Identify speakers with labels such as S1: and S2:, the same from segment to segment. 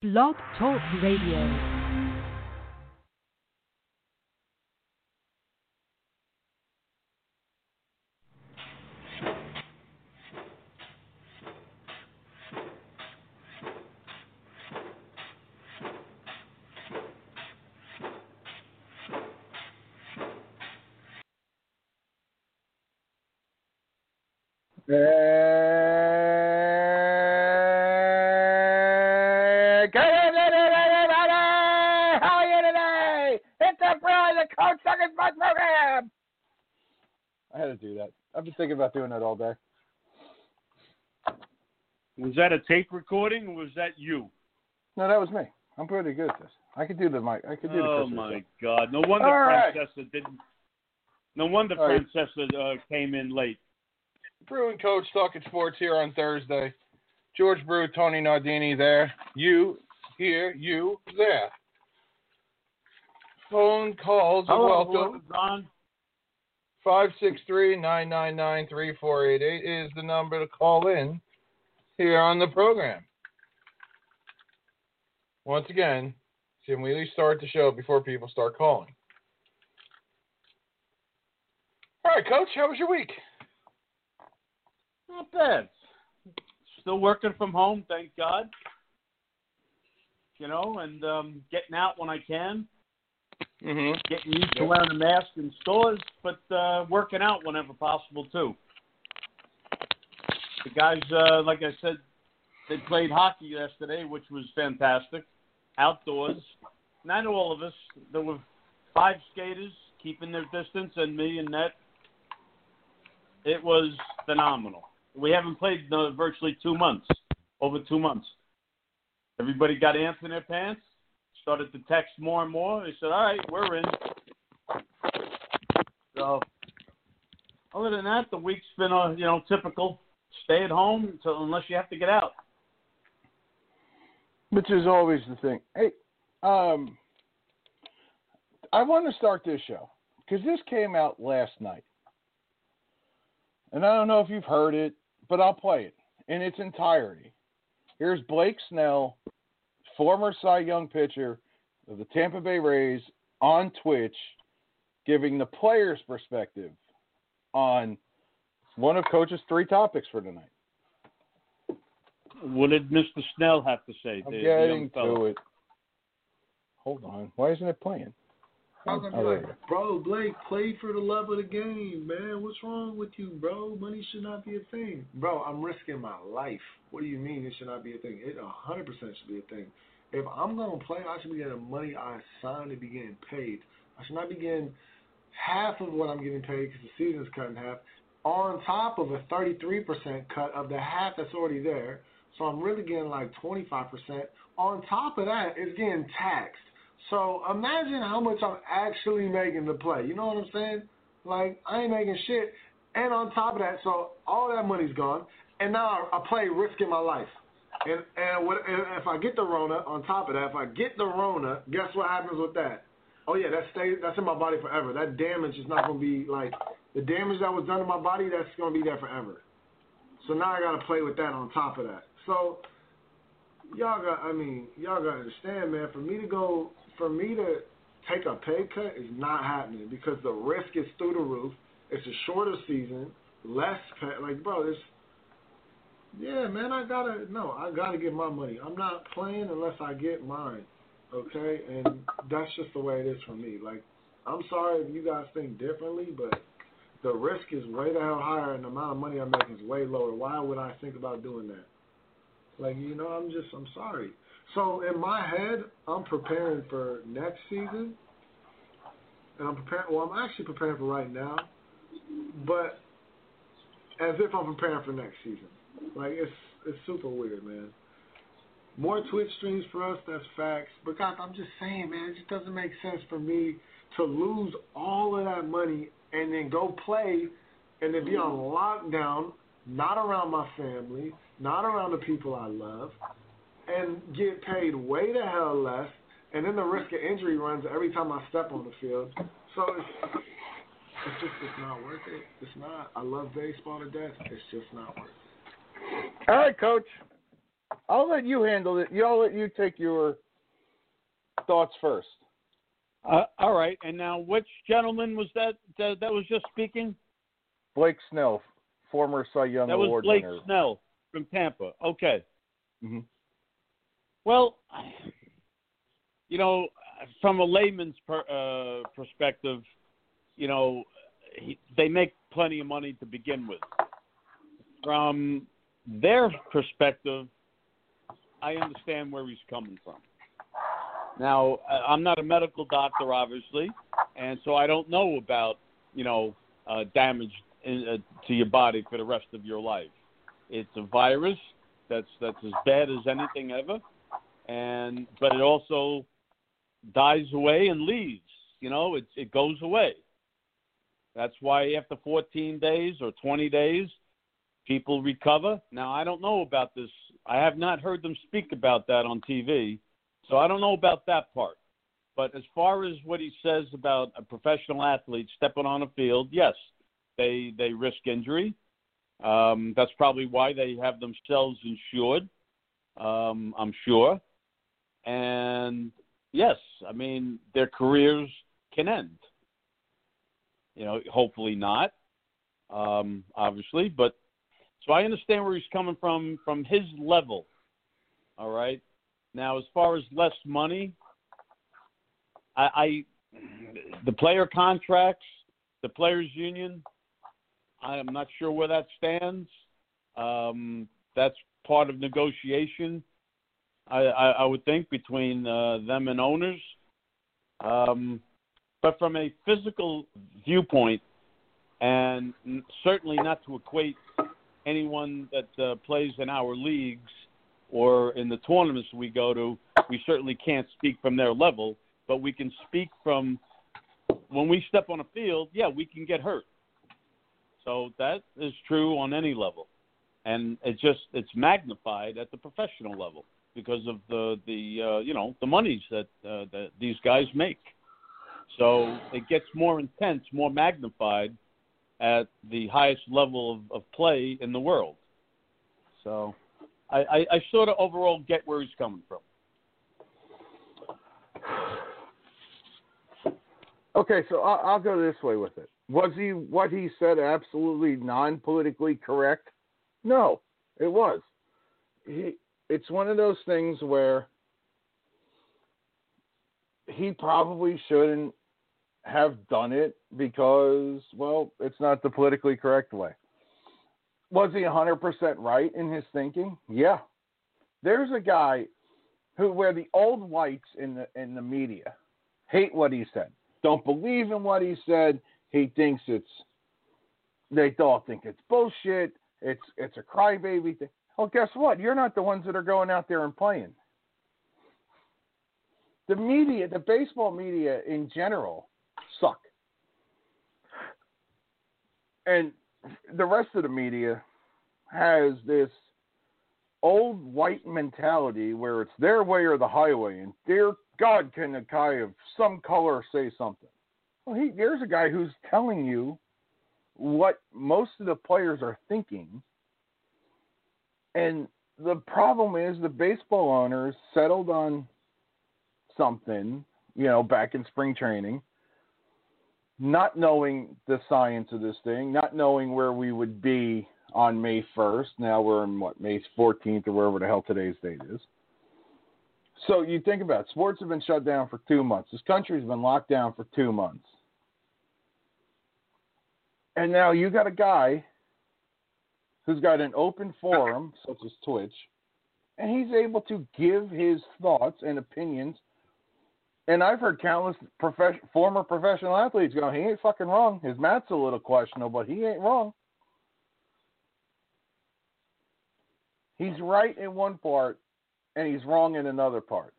S1: Blog Talk Radio.
S2: Hey, good evening, everybody! How are you today? It's the Brilliant the Coach Suckers Bus program! I had to do that. I've been thinking about doing that all day.
S3: Was that a tape recording or was that you?
S2: No, that was me. I'm pretty good at this. I could do the mic. I could do the
S3: Oh
S2: Christmas
S3: my
S2: stuff.
S3: God! No wonder
S2: All right.
S3: Francesca didn't. No wonder
S2: All right.
S3: Francesca uh, came in late.
S2: Brew and Coach talking sports here on Thursday. George Brew, Tony Nardini there. You here, you there. Phone calls are welcome.
S3: Ron.
S2: 563-999-3488 is the number to call in here on the program. Once again, can we at least start the show before people start calling? All right, Coach, how was your week?
S3: Not bad. Still working from home, thank God. You know, and um, getting out when I can.
S2: Mm-hmm.
S3: Getting used to wearing a mask in stores, but uh, working out whenever possible too. The guys, uh, like I said, they played hockey yesterday, which was fantastic, outdoors. Not all of us. There were five skaters keeping their distance, and me and net. It was phenomenal. We haven't played uh, virtually two months, over two months. Everybody got ants in their pants. Started to text more and more. They said, "All right, we're in." So, other than that, the week's been a you know typical. Stay at home until unless you have to get out.
S2: Which is always the thing. Hey, um, I want to start this show because this came out last night, and I don't know if you've heard it, but I'll play it in its entirety. Here's Blake Snell, former Cy Young pitcher of the Tampa Bay Rays, on Twitch, giving the players' perspective on one of Coach's three topics for tonight.
S3: What did Mr. Snell have to say?
S2: I'm
S3: the- the
S2: getting
S3: young
S2: to it. Hold on. Why isn't it playing?
S4: How's it
S2: Oh, there
S4: like, bro, Blake, play for the love of the game, man. What's wrong with you, bro? Money should not be a thing. Bro, I'm risking my life. What do you mean it should not be a thing? It 100% should be a thing. If I'm going to play, I should be getting the money I signed to be getting paid. I should not be getting half of what I'm getting paid because the season's cut in half, on top of a 33% cut of the half that's already there. So I'm really getting like 25%. On top of that, it's getting taxed. So imagine how much I'm actually making to play. You know what I'm saying? Like I ain't making shit. And on top of that, so all that money's gone, and now I, I play risking my life. And and, what, and if I get the Rona, on top of that, if I get the Rona, guess what happens with that? Oh yeah, that stays that's in my body forever. That damage is not gonna be like the damage that was done to my body. That's gonna be there forever. So now I gotta play with that on top of that. So y'all got I mean, y'all gotta understand, man, for me to go for me to take a pay cut is not happening because the risk is through the roof. It's a shorter season, less pay like bro, it's yeah, man, I gotta no, I gotta get my money. I'm not playing unless I get mine. Okay? And that's just the way it is for me. Like I'm sorry if you guys think differently, but the risk is way the hell higher and the amount of money I'm making is way lower. Why would I think about doing that? Like, you know, I'm just, I'm sorry. So in my head, I'm preparing for next season. And I'm preparing, well, I'm actually preparing for right now. But as if I'm preparing for next season. Like, it's, it's super weird, man. More Twitch streams for us, that's facts. But God, I'm just saying, man, it just doesn't make sense for me to lose all of that money and then go play and then be on mm-hmm. lockdown, not around my family, not around the people I love, and get paid way the hell less, and then the risk of injury runs every time I step on the field. So it's, it's just it's not worth it. It's not. I love baseball to death. It's just not worth it.
S2: All right, Coach. I'll let you handle it. I'll let you take your thoughts first.
S3: Uh, all right, and now which gentleman was that, that that was just speaking?
S2: Blake Snell, former Cy Young
S3: That was
S2: Award
S3: Blake
S2: winner.
S3: Snell from Tampa. Okay.
S2: Mhm.
S3: Well, you know, from a layman's per, uh, perspective, you know, he, they make plenty of money to begin with. From their perspective, I understand where he's coming from. Now, I'm not a medical doctor, obviously, and so I don't know about, you know, uh, damage in, uh, to your body for the rest of your life. It's a virus that's that's as bad as anything ever, and but it also dies away and leaves. You know, it it goes away. That's why after 14 days or 20 days, people recover. Now, I don't know about this. I have not heard them speak about that on TV, so I don't know about that part. But as far as what he says about a professional athlete stepping on a field, yes, they they risk injury. Um, that's probably why they have themselves insured. Um, I'm sure, and yes, I mean their careers can end. You know, hopefully not, um, obviously, but so I understand where he's coming from from his level. All right. Now, as far as less money, I, I the player contracts, the players union, I'm not sure where that stands. Um, that's part of negotiation, I, I, I would think, between uh, them and owners. Um, but from a physical viewpoint, and certainly not to equate anyone that uh, plays in our leagues or in the tournaments we go to, we certainly can't speak from their level, but we can speak from when we step on a field, yeah, we can get hurt. So that is true on any level. And it just it's magnified at the professional level because of the the uh, you know the monies that uh, that these guys make. So it gets more intense, more magnified at the highest level of, of play in the world. So I, I, I sort of overall get where he's coming from.
S2: Okay, so I'll, I'll go this way with it. Was he what he said absolutely non politically correct? No, it was. He, it's one of those things where he probably shouldn't have done it because, well, it's not the politically correct way. Was he 100% right in his thinking? Yeah. There's a guy who, where the old whites in the in the media hate what he said, don't believe in what he said. He thinks it's they all think it's bullshit. It's it's a crybaby thing. Well, guess what? You're not the ones that are going out there and playing. The media, the baseball media in general, suck. And the rest of the media has this old white mentality where it's their way or the highway, and dear God, can a guy of some color say something? Well, he, there's a guy who's telling you what most of the players are thinking. And the problem is the baseball owners settled on something, you know, back in spring training, not knowing the science of this thing, not knowing where we would be on May 1st. Now we're in what, May 14th or wherever the hell today's date is. So you think about it, sports have been shut down for two months. This country's been locked down for two months. And now you got a guy who's got an open forum, such as Twitch, and he's able to give his thoughts and opinions. And I've heard countless former professional athletes go, he ain't fucking wrong. His math's a little questionable, but he ain't wrong. He's right in one part, and he's wrong in another part.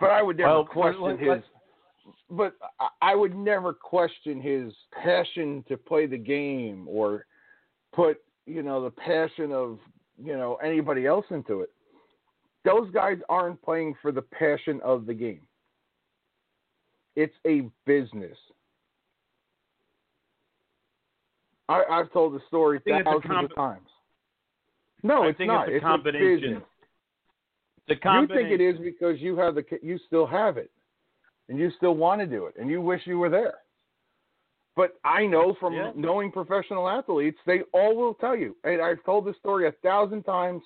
S2: But I would never
S3: Well,
S2: question his. But I would never question his passion to play the game or put you know the passion of you know anybody else into it. Those guys aren't playing for the passion of the game. It's a business. I, I've told the story
S3: a
S2: thousands
S3: combi-
S2: of times. No,
S3: I
S2: it's not.
S3: it's a combination.
S2: business.
S3: The
S2: You
S3: combination.
S2: think it is because you have the you still have it, and you still want to do it, and you wish you were there. But I know from
S3: Yeah.
S2: knowing professional athletes, they all will tell you, and I've told this story a thousand times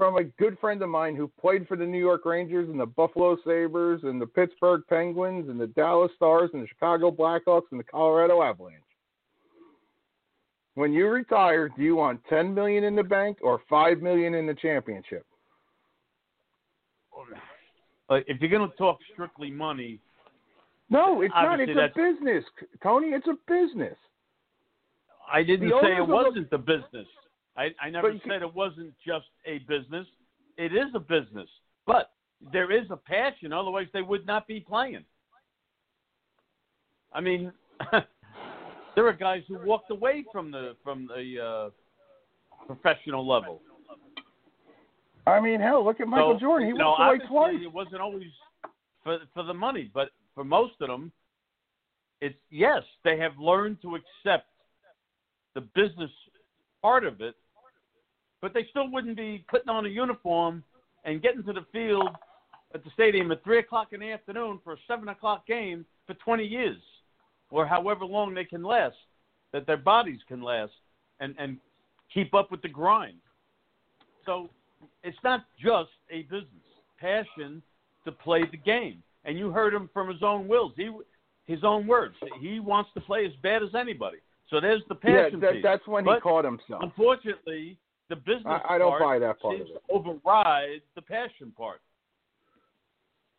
S2: from a good friend of mine who played for the New York Rangers and the Buffalo Sabres and the Pittsburgh Penguins and the Dallas Stars and the Chicago Blackhawks and the Colorado Avalanche. When you retire, do you want ten million in the bank or five million in the championship?
S3: If you're going to talk strictly money,
S2: No, it's not. It's a business, Tony. It's a business.
S3: I didn't say it wasn't the business. I, I never said it wasn't just a business. It is a business, but there is a passion. Otherwise, they would not be playing. I mean, there are guys who walked away from the from the uh, professional level.
S2: I mean, hell, look at Michael
S3: So,
S2: Jordan. He
S3: know,
S2: walked away twice.
S3: It wasn't always for for the money, but for most of them, it's yes, they have learned to accept the business part of it, but they still wouldn't be putting on a uniform and getting to the field at the stadium at three o'clock in the afternoon for a seven o'clock game for twenty years, or however long they can last, that their bodies can last, and and keep up with the grind. So it's not just a business. Passion to play the game, and you heard him from his own wills. He, his own words. He wants to play as bad as anybody. So there's the
S2: Yeah,
S3: passion
S2: that, that's when he
S3: But
S2: caught himself.
S3: Unfortunately, the business
S2: I, I don't
S3: part
S2: buy that part of
S3: seems
S2: it.
S3: to override the passion part.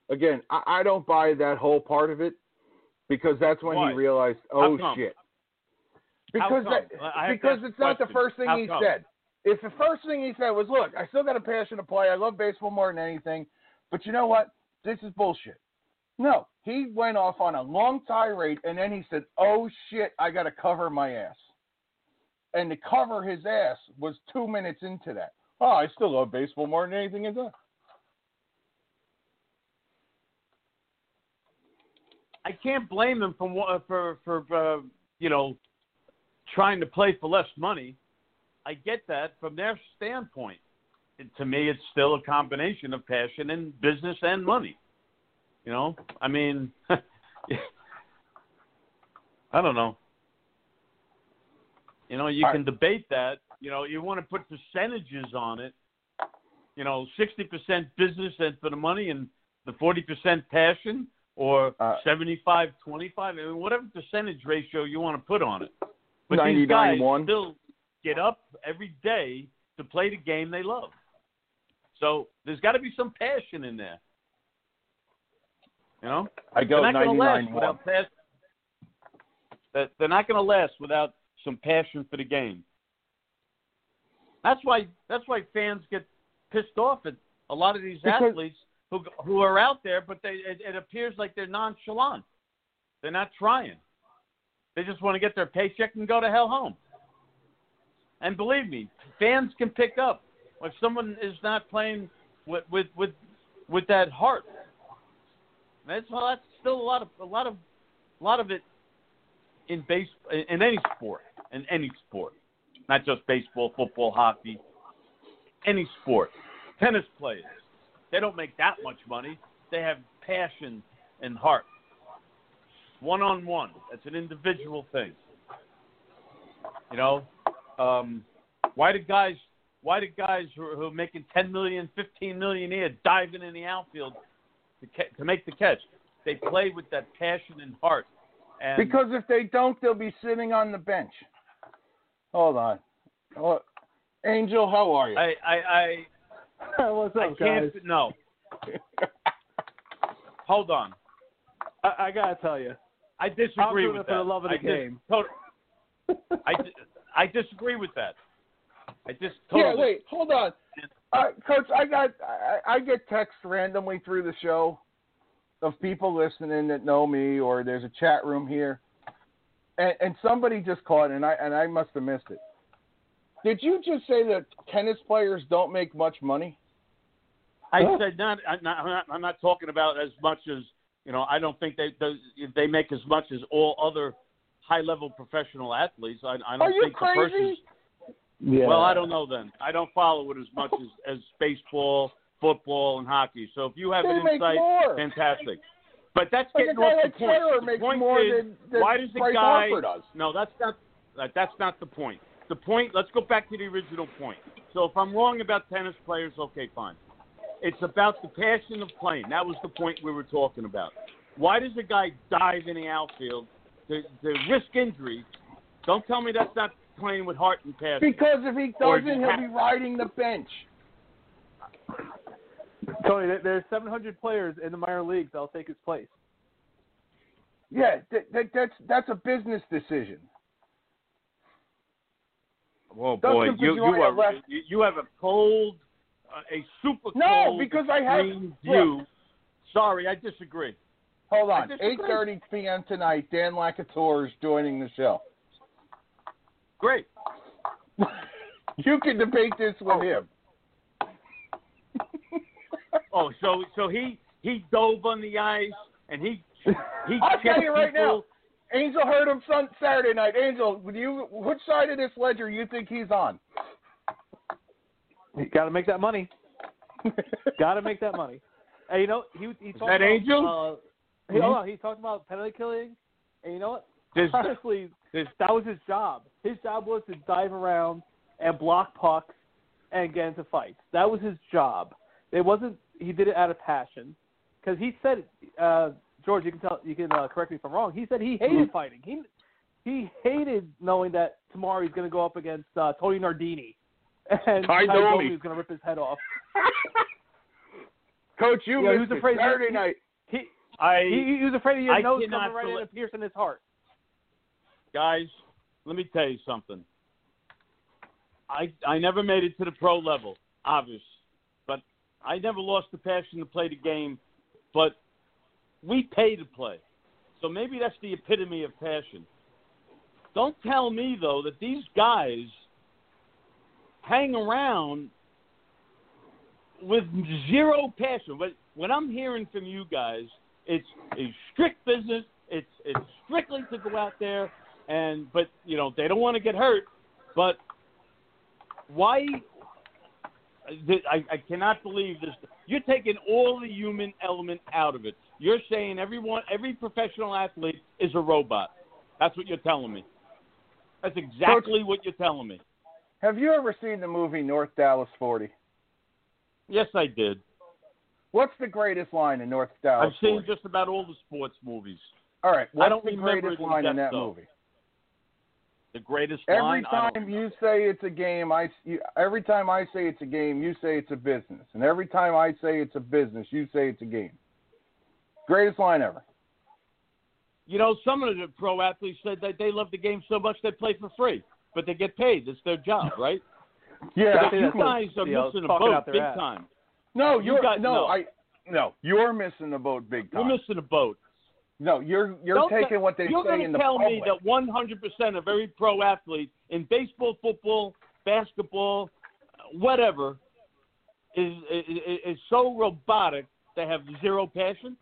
S2: Again, I, I don't buy that whole part of it because that's when
S3: Why?
S2: he realized, oh shit. Because that,
S3: I have to
S2: because it's not the first thing
S3: How
S2: he
S3: come?
S2: said. If the first thing he said was, "Look, I still got a passion to play. I love baseball more than anything, but you know what? This is bullshit." No, he went off on a long tirade, and then he said, "Oh shit, I got to cover my ass." And to cover his ass was two minutes into that. Oh, I still love baseball more than anything in that.
S3: I can't blame them for for for uh, you know trying to play for less money. I get that from their standpoint. And to me, it's still a combination of passion and business and money. You know, I mean, I don't know. You know, you
S2: All
S3: can debate that. You know, you want to put percentages on it. You know, sixty percent business and for the money, and the forty percent passion, or
S2: Uh,
S3: 75 25 I mean, whatever percentage ratio you want to put on it but these guys
S2: 91.
S3: still get up every day to play the game they love so there's got to be some passion in there you know
S2: I go
S3: they're not going to
S2: 99
S3: last without passion they're not going to last without some passion for the game that's why that's why fans get pissed off at a lot of these
S2: Because-
S3: athletes who who are out there, but they it, it appears like they're nonchalant. They're not trying. They just want to get their paycheck and go to hell home. And believe me, fans can pick up if someone is not playing with with with, with that heart. That's well, that's still a lot of a lot of a lot of it in base in, in any sport in any sport, not just baseball, football, hockey, any sport. Tennis players, they don't make that much money. They have passion and heart. One on one. It's an individual thing. You know, um, why do guys why do guys who who are making ten million, fifteen million a year diving in the outfield to, ca- to make the catch? They play with that passion and heart. And
S2: Because if they don't, they'll be sitting on the bench. Hold on. Oh, Angel, how are you?
S3: I I I,
S5: What's
S3: I
S5: up,
S3: can't
S5: guys?
S3: no. Hold on.
S5: I, I gotta tell you,
S3: I disagree
S5: I'm doing
S3: with
S5: it for the love of the
S3: I dis-
S5: game.
S3: tot- I, I disagree with that. I just
S2: yeah, wait, hold on. Uh, Coach, I got I, I get texts randomly through the show of people listening that know me, or there's a chat room here, and, and somebody just called, and I and I must have missed it. Did you just say that tennis players don't make much money?
S3: I
S5: Huh?
S3: said not I'm, not. I'm not. I'm not talking about as much as you know. I don't think they they, they make as much as all other high level professional athletes. I, I don't
S2: Are you
S3: think the person's
S2: crazy?
S5: Yeah.
S3: Well, I don't know then. I don't follow it as much as, as baseball, football, and hockey. So if you have
S2: They
S3: an insight,
S2: more.
S3: fantastic. But that's getting
S2: guy
S3: off
S2: like
S3: the point. The
S2: makes
S3: point
S2: more
S3: is,
S2: than, than
S3: why does the
S2: Bryce
S3: guy?
S2: Harper does.
S3: No, that's not. That, that's not the point. The point. Let's go back to the original point. So if I'm wrong about tennis players, okay, fine. It's about the passion of playing. That was the point we were talking about. Why does a guy dive in the outfield to, to risk injury? Don't tell me that's not playing with heart and passion.
S2: Because if he doesn't, he'll be riding the bench.
S5: Tony, there's 700 players in the minor leagues that'll take his place.
S2: Yeah, that, that, that's that's a business decision. Well,
S3: boy, you you
S2: Pedroia
S3: are
S2: left-
S3: you, you have a cold, uh, a super
S2: No,
S3: cold, No,
S2: because I have-
S3: extreme view. Sorry, I disagree.
S2: Hold on,
S3: I
S2: eight
S3: disagree.
S2: thirty p.m. tonight. Dan LaCouture is joining the show.
S3: Great.
S2: you can debate this with him.
S3: Oh, so so he he dove on the ice and he he.
S2: I'll tell you right now. Angel heard him sun Saturday night. Angel, would you which side of this ledger you think he's on?
S5: You got to make that money. got to make that money. And you know, he he talked
S3: that
S5: about,
S3: Angel?
S5: Uh, he, hold on, he talked about penalty killing, and you know what?
S3: There's-
S5: Honestly,
S3: there's-
S5: that was his job. His job was to dive around and block pucks and get into fights. That was his job. It wasn't. He did it out of passion, because he said, uh, George, you can tell, you can uh, correct me if I'm wrong. He said he hated
S3: Mm-hmm.
S5: fighting. He he hated knowing that tomorrow he's going to go up against uh, Tony Nardini, and
S2: Tie
S5: Tie
S2: Domi.
S5: Domi was going to rip his head off.
S2: Coach, you
S5: Yeah,
S2: missed
S5: who's
S2: it.
S5: afraid-
S2: Saturday night.
S5: He
S3: I
S5: he, he was afraid of your
S3: I
S5: nose coming right in and piercing his heart.
S3: guys, let me tell you something. I I never made it to the pro level, obvious, but I never lost the passion to play the game. But we pay to play, so maybe that's the epitome of passion. Don't tell me though that these guys hang around with zero passion. But when I'm hearing from you guys, it's a strict business. It's it's strictly to go out there and but you know they don't want to get hurt. But why? I, I cannot believe this. You're taking all the human element out of it. You're saying everyone, every professional athlete is a robot. That's what you're telling me. That's exactly what you're telling me.
S2: Have you ever seen the movie North Dallas 40?
S3: Yes, I did.
S2: What's the greatest line in North Dallas
S3: I've seen
S2: 40?
S3: just about all the sports movies.
S2: All right, what's
S3: don't
S2: the
S3: remember
S2: greatest line in that
S3: though.
S2: movie?
S3: The greatest
S2: Every
S3: line. I don't
S2: time you say it's a game, I you, every time I say it's a game, you say it's a business, and every time I say it's a business, you say it's a game. Greatest line ever.
S3: You know, some of the pro athletes said that they love the game so much they play for free, but they get paid. It's their job, right?
S2: Yeah,
S3: But you guys are
S5: you know,
S3: missing a boat big
S5: ass.
S3: time.
S2: no,
S3: you
S2: you're
S3: got-
S2: no,
S3: no.
S2: I no, you're missing the boat big time.
S3: You're missing a boat.
S2: No, you're you're
S3: Don't
S2: taking
S3: te-
S2: what they
S3: You're
S2: say
S3: going
S2: in
S3: to
S2: the
S3: tell
S2: public.
S3: me that 100% of every pro athlete in baseball, football, basketball, whatever, is, is is so robotic they have zero passion?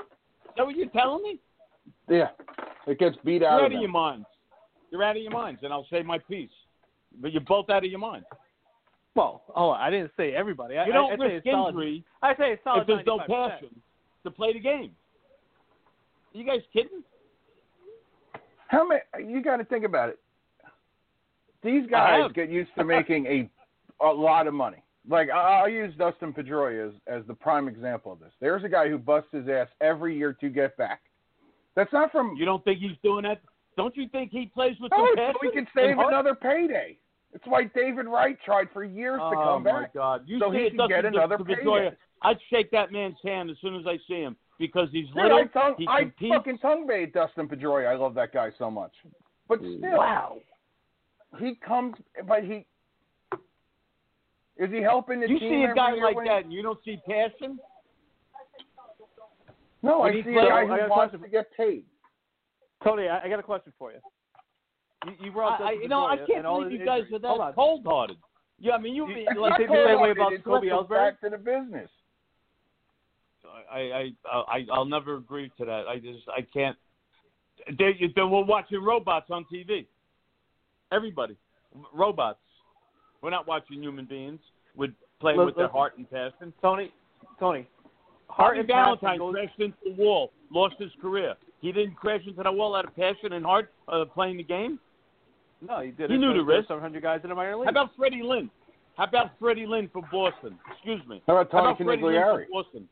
S3: Is that what you're telling me?
S2: yeah, it gets beat out.
S3: You're
S2: out
S3: out
S2: of
S3: of your minds. You're out of your minds, and I'll say my piece. But you're both out of your mind.
S5: Well, oh, I didn't say everybody. I,
S3: You don't
S5: I, I'd say
S3: risk
S5: it's solid,
S3: injury
S5: I say it's solid
S3: if there's no
S5: 95%.
S3: passion to play the game. You guys kidding?
S2: How many? You got to think about it. These guys get used to making a a lot of money. Like I- I'll use Dustin Pedroia as as the prime example of this. There's a guy who busts his ass every year to get back. That's not from
S3: You don't think he's doing that? Don't you think he plays with
S2: no, so we can save another payday. It's why David Wright tried for years to
S3: oh,
S2: come back. oh my.
S3: God! You
S2: so he can get another payday.
S3: I'd shake that man's hand as soon as I see him because he's
S2: Dude,
S3: little.
S2: I, tongue,
S3: he
S2: I
S3: competes.
S2: fucking tongue bait Dustin Pedroia. I love that guy so much. But mm. still,
S5: Wow.
S2: he comes, but he is he helping the
S3: You
S2: team You
S3: see a guy like
S2: when-
S3: that and you don't see passion?
S2: No,
S3: when
S2: I
S3: he
S2: see a guy
S5: I
S2: who
S5: got a
S2: wants
S5: question.
S2: to get paid.
S5: Tony, I, I got a question for you. You, you brought up
S3: I, I-
S5: Dustin
S3: you know, I
S5: Pedroia
S3: can't
S5: and all
S3: believe you guys
S5: injuries.
S3: are
S5: Hold
S3: that
S5: on.
S3: cold-hearted. Yeah, I mean, you.
S5: You-
S3: like,
S2: It's not
S5: think the same way about
S2: it's
S5: Kobe
S2: what goes
S5: Ellsbury?
S2: back to the business.
S3: I, I, I, I'll never agree to that. I just, I can't. They, they were watching robots on TV. Everybody, robots. We're not watching human beings with playing
S5: Look,
S3: with their heart and passion.
S5: Tony, Tony, heart
S3: Harvey
S5: and
S3: Valentine
S5: goes-
S3: crashed into the wall, lost his career. He didn't crash into the wall out of passion and heart uh, playing the game.
S5: No, he did.
S3: He knew the risk.
S5: 700 guys in the minor league.
S3: How about Freddie Lynn? How about Freddie Lynn for Boston? Excuse me.
S2: How about
S3: How
S2: Tony
S3: about Freddie Lynn
S2: Conigliaro?
S3: for Boston?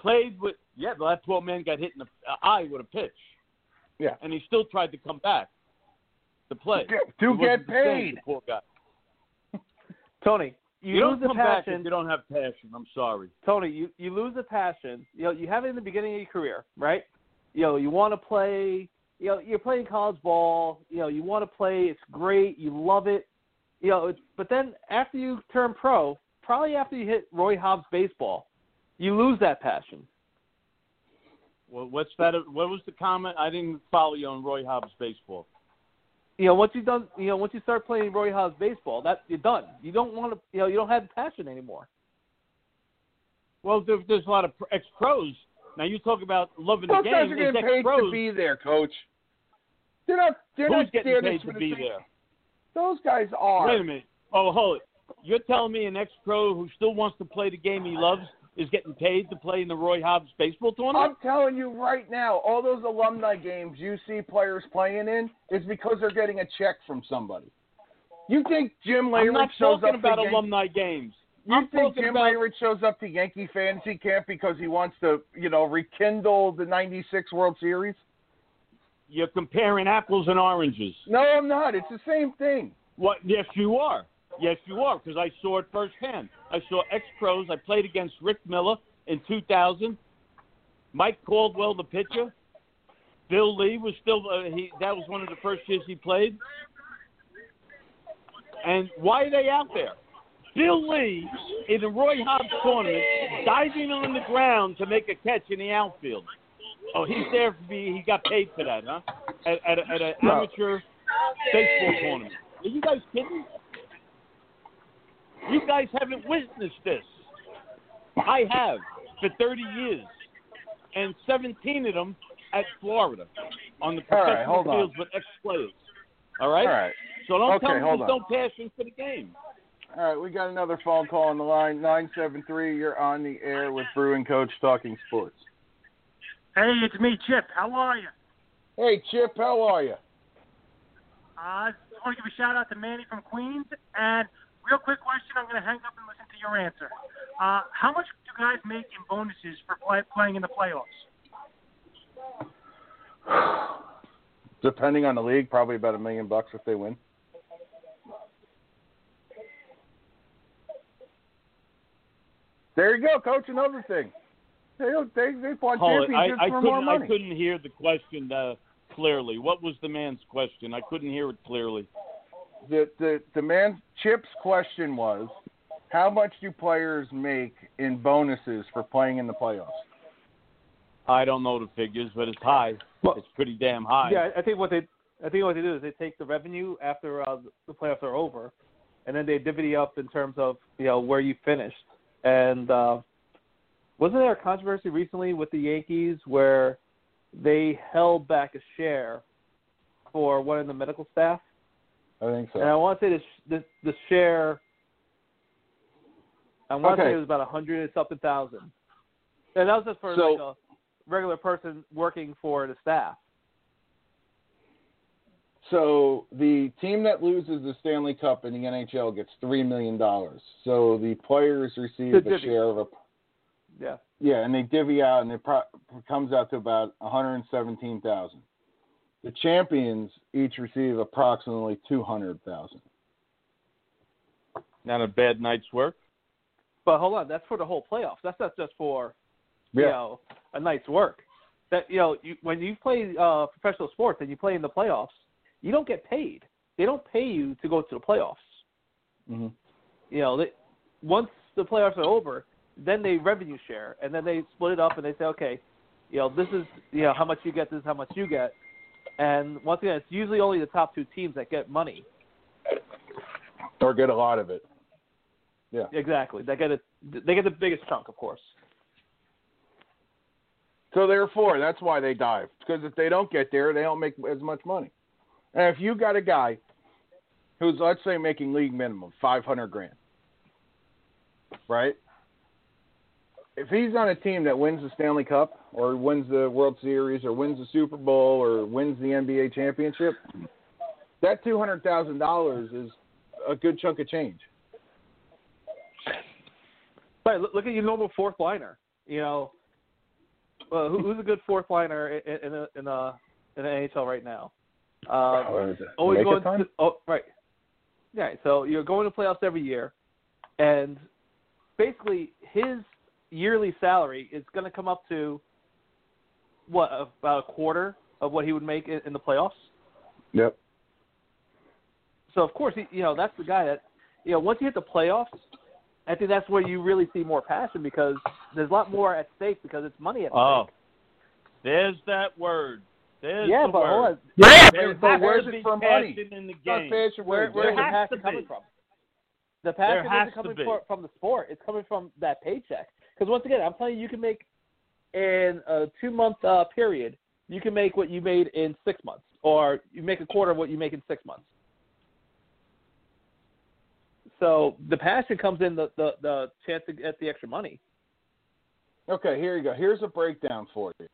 S3: Played with yeah, but that poor man got hit in the uh, eye with a pitch.
S2: Yeah.
S3: and he still tried to come back to play.
S2: To
S3: He
S2: get
S3: the same,
S2: paid.
S3: poor guy.
S5: Tony, you,
S3: You,
S5: lose
S3: don't
S5: the passion.
S3: you don't have passion. I'm sorry.
S5: Tony, you you lose the passion. You know, you have it in the beginning of your career, right? You know, you want to play. You know, you're playing college ball. You know, you want to play. It's great. You love it. You know, it's, but then after you turn pro, probably after you hit Roy Hobbs baseball, you lose that passion.
S3: Well, what's that? What was the comment? I didn't follow you on Roy Hobbs baseball.
S5: You know, once you done, you know, once you start playing Roy Hobbs baseball, that you're done. You don't want to, you know, you don't have the passion anymore.
S3: Well, there, there's a lot of ex pros. Now you talk about loving
S2: Those
S3: the
S2: guys
S3: game.
S2: are
S3: There's
S2: getting paid
S3: ex-pros.
S2: to be there, coach. They're not. They're
S3: Who's
S2: not
S3: getting
S2: there
S3: paid
S2: for
S3: to
S2: the
S3: be
S2: same-
S3: there?
S2: Those guys are.
S3: Wait a minute. Oh, hold it. You're telling me an ex pro who still wants to play the game he loves is getting paid to play in the Roy Hobbs baseball tournament?
S2: I'm telling you right now, all those alumni games you see players playing in is because they're getting a check from somebody. You think Jim
S3: I'm
S2: Leyritz
S3: not
S2: shows
S3: talking
S2: up
S3: about
S2: to Yan-
S3: alumni games.
S2: You
S3: I'm
S2: think Jim
S3: about
S2: shows up to Yankee fantasy camp because he wants to, you know, rekindle the '96 World Series?
S3: you're comparing apples and oranges.
S2: No, I'm not. It's the same thing.
S3: What? Yes, you are. Yes, you are, because I saw it firsthand. I saw ex pros. I played against Rick Miller in 2000. Mike Caldwell, the pitcher. Bill Lee was still. Uh, he that was one of the first years he played. And why are they out there? Bill Lee in the Roy Hobbs tournament, diving on the ground to make a catch in the outfield. Oh, he's there for be. He got paid for that, huh? At, at, at an
S2: No.
S3: amateur baseball tournament. Are you guys kidding? You guys haven't witnessed this. I have for 30 years, and 17 of them at Florida on the
S2: All right,
S3: professional
S2: hold on.
S3: fields with ex-players. All right.
S2: All right.
S3: So don't
S2: Okay,
S3: tell me
S2: hold
S3: there's
S2: on.
S3: no passion for the game.
S2: All right, we got another phone call on the line. 973, you're on the air with Brew and Coach Talking Sports.
S6: Hey, it's me, Chip. How are you?
S2: Hey, Chip, how are you?
S6: Uh, I just want to give a shout out to Manny from Queens. And real quick question, I'm going to hang up and listen to your answer. Uh, how much do guys make in bonuses for play, playing in the playoffs?
S2: Depending on the league, probably about a million bucks if they win. There you go, Coach. Another thing. They they they won
S3: Hold it. I,
S2: championships
S3: I
S2: for
S3: couldn't.
S2: more money.
S3: I couldn't hear the question uh, clearly. What was the man's question? I couldn't hear it clearly.
S2: The the the man Chip's question was, how much do players make in bonuses for playing in the playoffs?
S3: I don't know the figures, but it's high.
S5: Well-
S3: it's pretty damn high.
S5: Yeah, I think what they I think what they do is they take the revenue after uh, the playoffs are over, and then they divvy up in terms of you know where you finished. And uh, wasn't there a controversy recently with the Yankees where they held back a share for one of the medical staff?
S2: I think so.
S5: And I want to say this the, the share. I want to say it was about a hundred and something thousand, and that was just for
S2: So-
S5: like a regular person working for the staff.
S2: So the team that loses the Stanley Cup in the NHL gets three million dollars. So the players receive
S5: The
S2: a
S5: divvy.
S2: share of a
S5: Yeah.
S2: yeah, and they divvy out, and it pro- comes out to about one hundred seventeen thousand. The champions each receive approximately two hundred thousand.
S3: Not a bad night's work.
S5: But hold on, that's for the whole playoffs. That's not just for you
S2: Yeah.
S5: know a night's work. That you know you, when you play uh, professional sports and you play in the playoffs, you don't get paid. They don't pay you to go to the playoffs.
S2: hmm
S5: You know, they, once the playoffs are over, then they revenue share, and then they split it up and they say, okay, you know, this is you know how much you get, this is how much you get, and once again, it's usually only the top two teams that get money.
S2: Or get a lot of it. Yeah.
S5: Exactly, they get it. They get the biggest chunk, of course.
S2: So therefore, that's why they dive. Because if they don't get there, they don't make as much money. And if you got a guy who's let's say making league minimum five hundred grand, right? If he's on a team that wins the Stanley Cup or wins the World Series or wins the Super Bowl or wins the NBA championship, that two hundred thousand dollars is a good chunk of change.
S5: Right. Look, look at your normal fourth liner. You know, uh, who, who's a good fourth liner in in a, in, a, in the NHL right now? Uh,
S2: What is
S5: always going to oh right. Yeah, so you're going to playoffs every year, and basically his yearly salary is going to come up to what about a quarter of what he would make in, in the playoffs.
S2: Yep.
S5: So of course, he, you know that's the guy that you know once you hit the playoffs, I think that's where you really see more passion because there's a lot more at stake because it's money at
S3: Oh,
S5: stake.
S3: there's that word. There's
S5: yeah,
S3: the
S5: but
S3: word.
S5: hold on.
S2: Yeah,
S3: There
S2: but where's
S3: to
S2: it
S3: be
S2: for money?
S3: passion in the
S2: It's not
S3: game.
S2: passion
S5: Where, where's
S2: game.
S5: the passion coming
S3: be.
S5: from? The passion isn't coming
S3: be.
S5: for, from the sport. It's coming from that paycheck. Because once again, I'm telling you, you can make in a two month uh, period, you can make what you made in six months, or you make a quarter of what you make in six months. So the passion comes in the the, the chance to get the extra money.
S2: Okay, here you go. Here's a breakdown for you.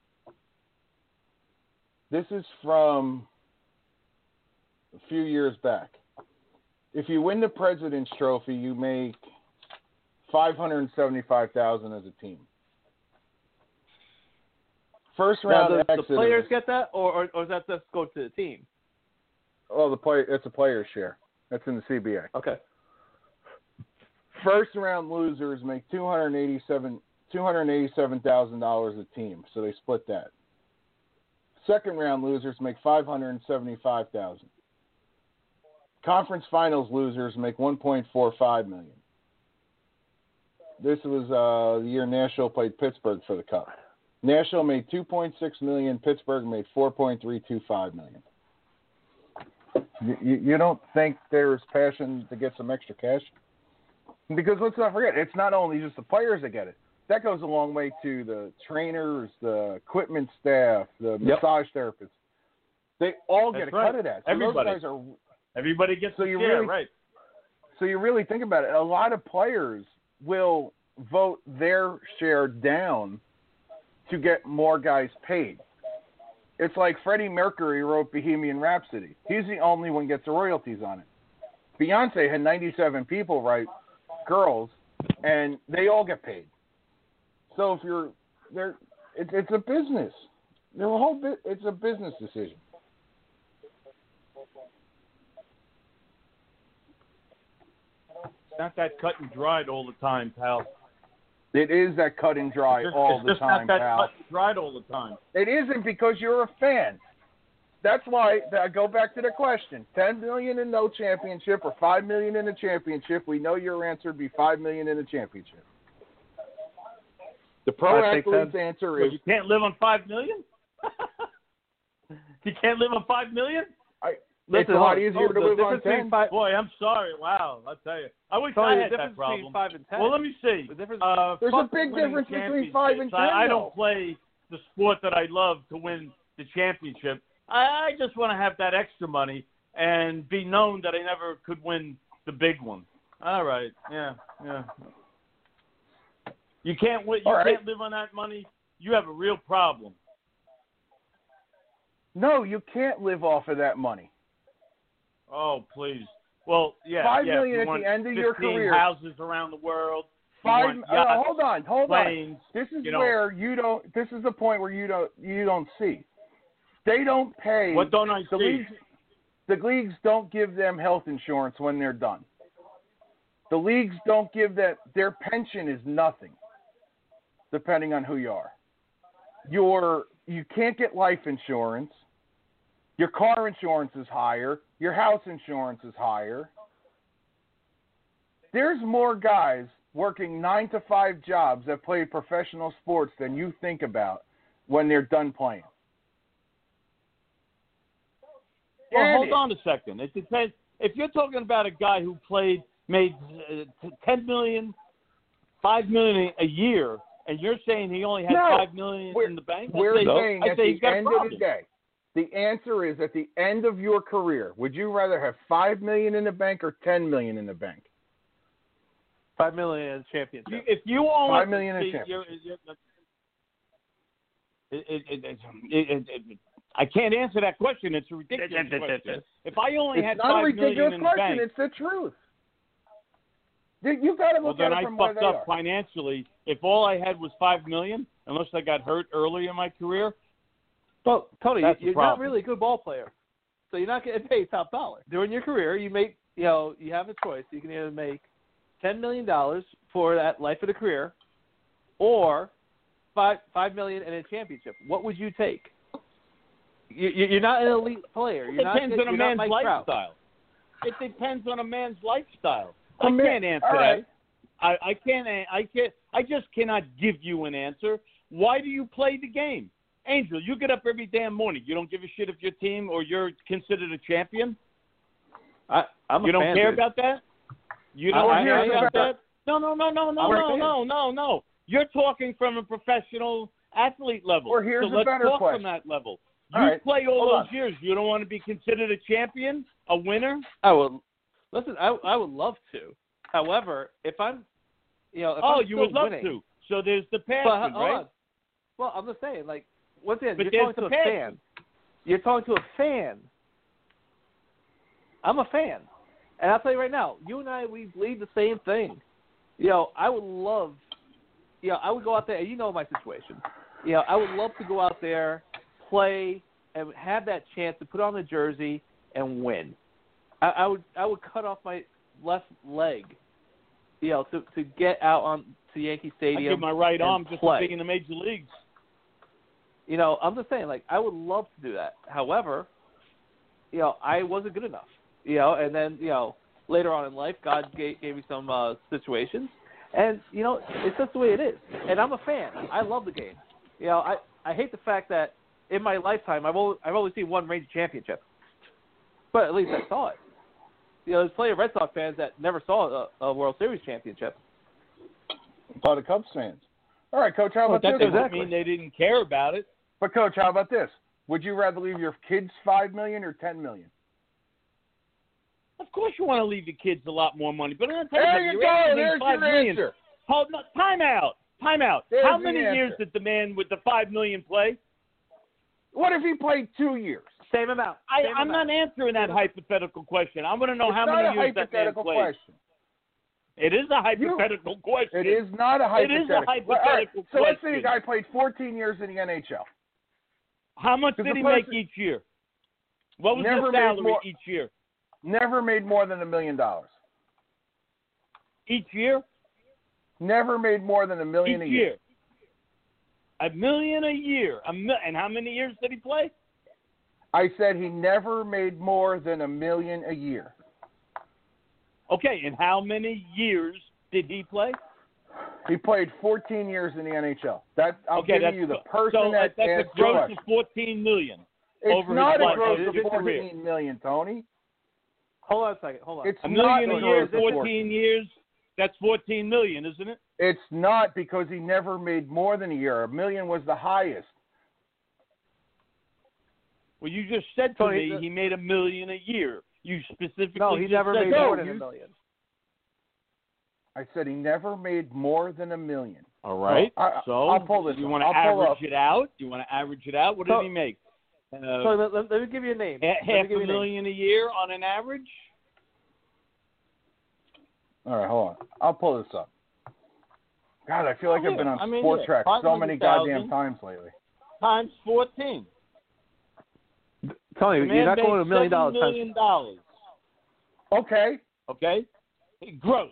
S2: This is from a few years back. If you win the President's Trophy, you make five hundred seventy-five thousand as a team. First
S5: Now,
S2: round
S5: does the
S2: exit.
S5: players get that, or, or or does that just go to the team?
S2: oh, the play. It's a player's share. That's in the CBA.
S5: Okay.
S2: First round losers make two hundred eighty-seven two hundred eighty-seven thousand dollars a team, so they split that. Second round losers make five hundred seventy-five thousand. Conference finals losers make one point four five million. This was uh, the year Nashville played Pittsburgh for the Cup. Nashville made two point six million. Pittsburgh made four point three two five million. You, you, you don't think there's passion to get some extra cash? Because let's not forget, it's not only just the players that get it. That goes a long way to the trainers, the equipment staff, the
S5: Yep.
S2: massage therapists. They all get
S3: That's
S2: a
S3: right.
S2: cut of that. So
S3: Everybody.
S2: those guys are.
S3: Everybody gets
S2: So
S3: a
S2: you
S3: share,
S2: really-
S3: right?
S2: So you really think about it. A lot of players will vote their share down to get more guys paid. It's like Freddie Mercury wrote Bohemian Rhapsody. He's the only one gets the royalties on it. Beyonce had 97 people write girls, and they all get paid. So if you're there, it's it's a business. The whole bit, it's a business decision.
S3: Not that cut and dried all the time, pal.
S2: It is that cut and dry
S3: It's
S2: all
S3: it's
S2: the
S3: just
S2: time,
S3: not that
S2: pal.
S3: cut and dried all the time.
S2: It isn't because you're a fan. That's why I go back to the question: ten million in no championship or five million in a championship. We know your answer would be five million in a championship. The pro
S5: I think
S2: athlete's
S5: that-
S2: answer
S3: What,
S2: is
S3: you can't live on five million. you can't live on five million.
S2: It's a lot easier
S5: Oh,
S2: to live on ten.
S5: five-
S3: Boy, I'm sorry. Wow, I'll tell you. I wish I had that problem.
S5: between five and ten.
S3: Well, let me see.
S5: The difference-
S3: Uh,
S2: There's a big difference between five and 10,
S3: I, I don't play the sport that I love to win the championship. I, I just want to have that extra money and be known that I never could win the big one. All right. Yeah. Yeah. You can't win. You
S2: All right.
S3: can't live on that money. You have a real problem.
S2: No, you can't live off of that money.
S3: Oh, please. Well, yeah.
S2: Five
S3: yeah,
S2: million at the end of your
S3: 15
S2: career.
S3: houses around the world.
S2: Five.
S3: want
S2: Uh, hold on, hold on. This is
S3: you know.
S2: where you don't. This is the point where you don't. You don't see. They don't pay.
S3: What don't I
S2: the
S3: see?
S2: leagues, the leagues don't give them health insurance when they're done. The leagues don't give that. Their pension is nothing, depending on who you are. Your you can't get life insurance. Your car insurance is higher. Your house insurance is higher. There's more guys working nine to five jobs that play professional sports than you think about when they're done playing.
S3: Well, hold on a second. It depends. If you're talking about a guy who played, made uh, ten million, five million a year, and you're saying he only had
S2: No.
S3: five million in the bank. I
S2: We're
S3: say,
S2: saying
S3: I
S2: at
S3: he's
S2: the
S3: got a
S2: end of the
S3: problem.
S2: day, the answer is at the end of your career, would you rather have five million in the bank or ten million in the bank?
S5: Five million in
S3: You-
S5: championship.
S3: If you own
S2: Five million in
S3: see,
S2: championship.
S3: it, it, it, I can't answer that question. It's a ridiculous question. If I only
S2: It's
S3: had
S2: not a
S3: five million
S2: ridiculous
S3: in the
S2: question.
S3: bank,
S2: It's the truth. You- You've got to
S3: well,
S2: look
S3: then
S2: at it from where
S3: fucked up financially. If all I had was five million, unless I got hurt early in my career,
S5: Well, Tony,
S3: That's
S5: you're not really a good ball player, so you're not getting paid top dollar during your career. You make, you know, you have a choice. You can either make ten million dollars for that life of the career, or five five million in a championship. What would you take? You, you- you're not an elite player. You're
S3: it
S5: not.
S3: depends on a man's
S5: Trout.
S3: lifestyle. It depends on a man's lifestyle. I can't answer
S2: right.
S3: that. I, I can't. I can't. I just cannot give you an answer. Why do you play the game, Angel? You get up every damn morning. You don't give a shit if your team or you're considered a champion.
S5: I, I'm a
S3: you don't
S5: fan,
S3: care
S5: dude.
S3: about that. You don't
S5: I-
S3: care
S5: I-
S3: about
S2: I-
S3: that. No, no, no, no, no,
S5: I'm
S3: no, no, no, no. You're talking from a professional athlete level.
S2: Or here's
S3: so
S2: a
S3: let's
S2: better
S3: talk
S2: question.
S3: from that level. You
S2: All right,
S3: play all
S2: hold
S3: those
S2: on.
S3: years. You don't want to be considered a champion, a winner.
S5: I would listen. I I would love to. However, if I'm, you know, if
S3: oh,
S5: I'm
S3: you
S5: still
S3: would love
S5: winning,
S3: to. So there's the
S5: But,
S3: passion, right?
S5: on. Well, I'm just saying, like, once again,
S3: But
S5: you're talking to a fan. You're talking to a fan. I'm a fan, and I'll tell you right now, you and I, we believe the same thing. You know, I would love, you know, I would go out there, and you know my situation. You know, I would love to go out there, play, and have that chance to put on the jersey and win. I, I would, I would cut off my left leg, you know, to to get out on to Yankee
S3: I
S5: Stadium.
S3: give my right arm just
S5: play.
S3: to be in the major leagues.
S5: You know, I'm just saying, like, I would love to do that. However, you know, I wasn't good enough. You know, and then you know, later on in life, God gave, gave me some uh, situations, and you know, it's just the way it is. And I'm a fan. I love the game. You know, I I hate the fact that in my lifetime I've only I've only seen one Ranger championship, but at least I saw it. You know, there's plenty of Red Sox fans that never saw a, a World Series championship.
S2: A lot of Cubs fans. All right, Coach. How
S3: Well,
S2: about
S3: that
S2: this?
S3: doesn't
S5: Exactly.
S3: mean they didn't care about it.
S2: But Coach, how about this? Would you rather leave your kids five million or ten million?
S3: Of course, you want to leave your kids a lot more money, but I'm telling
S2: There
S3: you,
S2: you
S3: you're
S2: go.
S3: asking
S2: There's
S3: five
S2: your
S3: million.
S2: answer.
S3: Hold no, time out. Time out.
S2: There's
S3: How many years did the man with the five million play?
S2: What if he played two years?
S5: Same amount.
S3: I,
S5: Same
S3: I'm
S5: amount.
S3: not answering that hypothetical question. I want to know
S2: it's
S3: how many
S2: a
S3: years that man
S2: hypothetical
S3: played.
S2: question.
S3: It is a hypothetical question.
S2: It is not a hypothetical.
S3: It is a
S2: hypothetical. All right,
S3: hypothetical
S2: So let's say
S3: question.
S2: a guy played 14 years in the NHL.
S3: How much did he make each year? What was his salary
S2: more-
S3: each year?
S2: Never made more than a million dollars.
S3: Each year?
S2: Never made more than a million
S3: each
S2: a year.
S3: A million a year. A mil- and how many years did he play?
S2: I said he never made more than a million a year.
S3: Okay, and how many years did he play?
S2: He played 14 years in the NHL. That I'll
S3: okay,
S2: giving
S3: that's
S2: you the person
S3: so
S2: that
S3: that's a gross
S2: question.
S3: of fourteen million.
S2: It's
S3: over his
S2: not a
S3: life,
S2: gross of 14 million, Tony.
S5: Hold on a second. Hold on.
S2: It's
S3: A million
S2: a
S3: a year,
S2: 14.
S3: fourteen years. That's fourteen million, isn't it?
S2: It's not because he never made more than a year. A million was the highest.
S3: Well, you just said to
S5: Tony,
S3: me
S5: the-
S3: he made a million a year. You specifically
S5: no, he never
S3: said
S5: made.
S2: No,
S5: more than
S2: you-
S5: a million.
S2: I said he never made more than a million.
S3: All right.
S2: I-
S3: so
S2: I'll pull this
S3: You want to average it out? You want to average it out? What
S5: So-
S3: did he make? Uh,
S5: So let, let, let me give you a name.
S3: ha-
S5: Let me
S3: half
S5: give
S3: a
S5: you a name.
S3: million a year on an average.
S2: All right, hold on. I'll pull this up. God, I feel like
S3: Oh,
S2: I've been on
S3: I mean,
S2: Sport
S3: yeah,
S2: Track so many goddamn times lately.
S3: Times fourteen.
S5: Tony,
S3: The
S5: you're not going to a million
S3: seven
S5: dollars. times-
S3: million dollars.
S2: Okay.
S3: Okay, gross.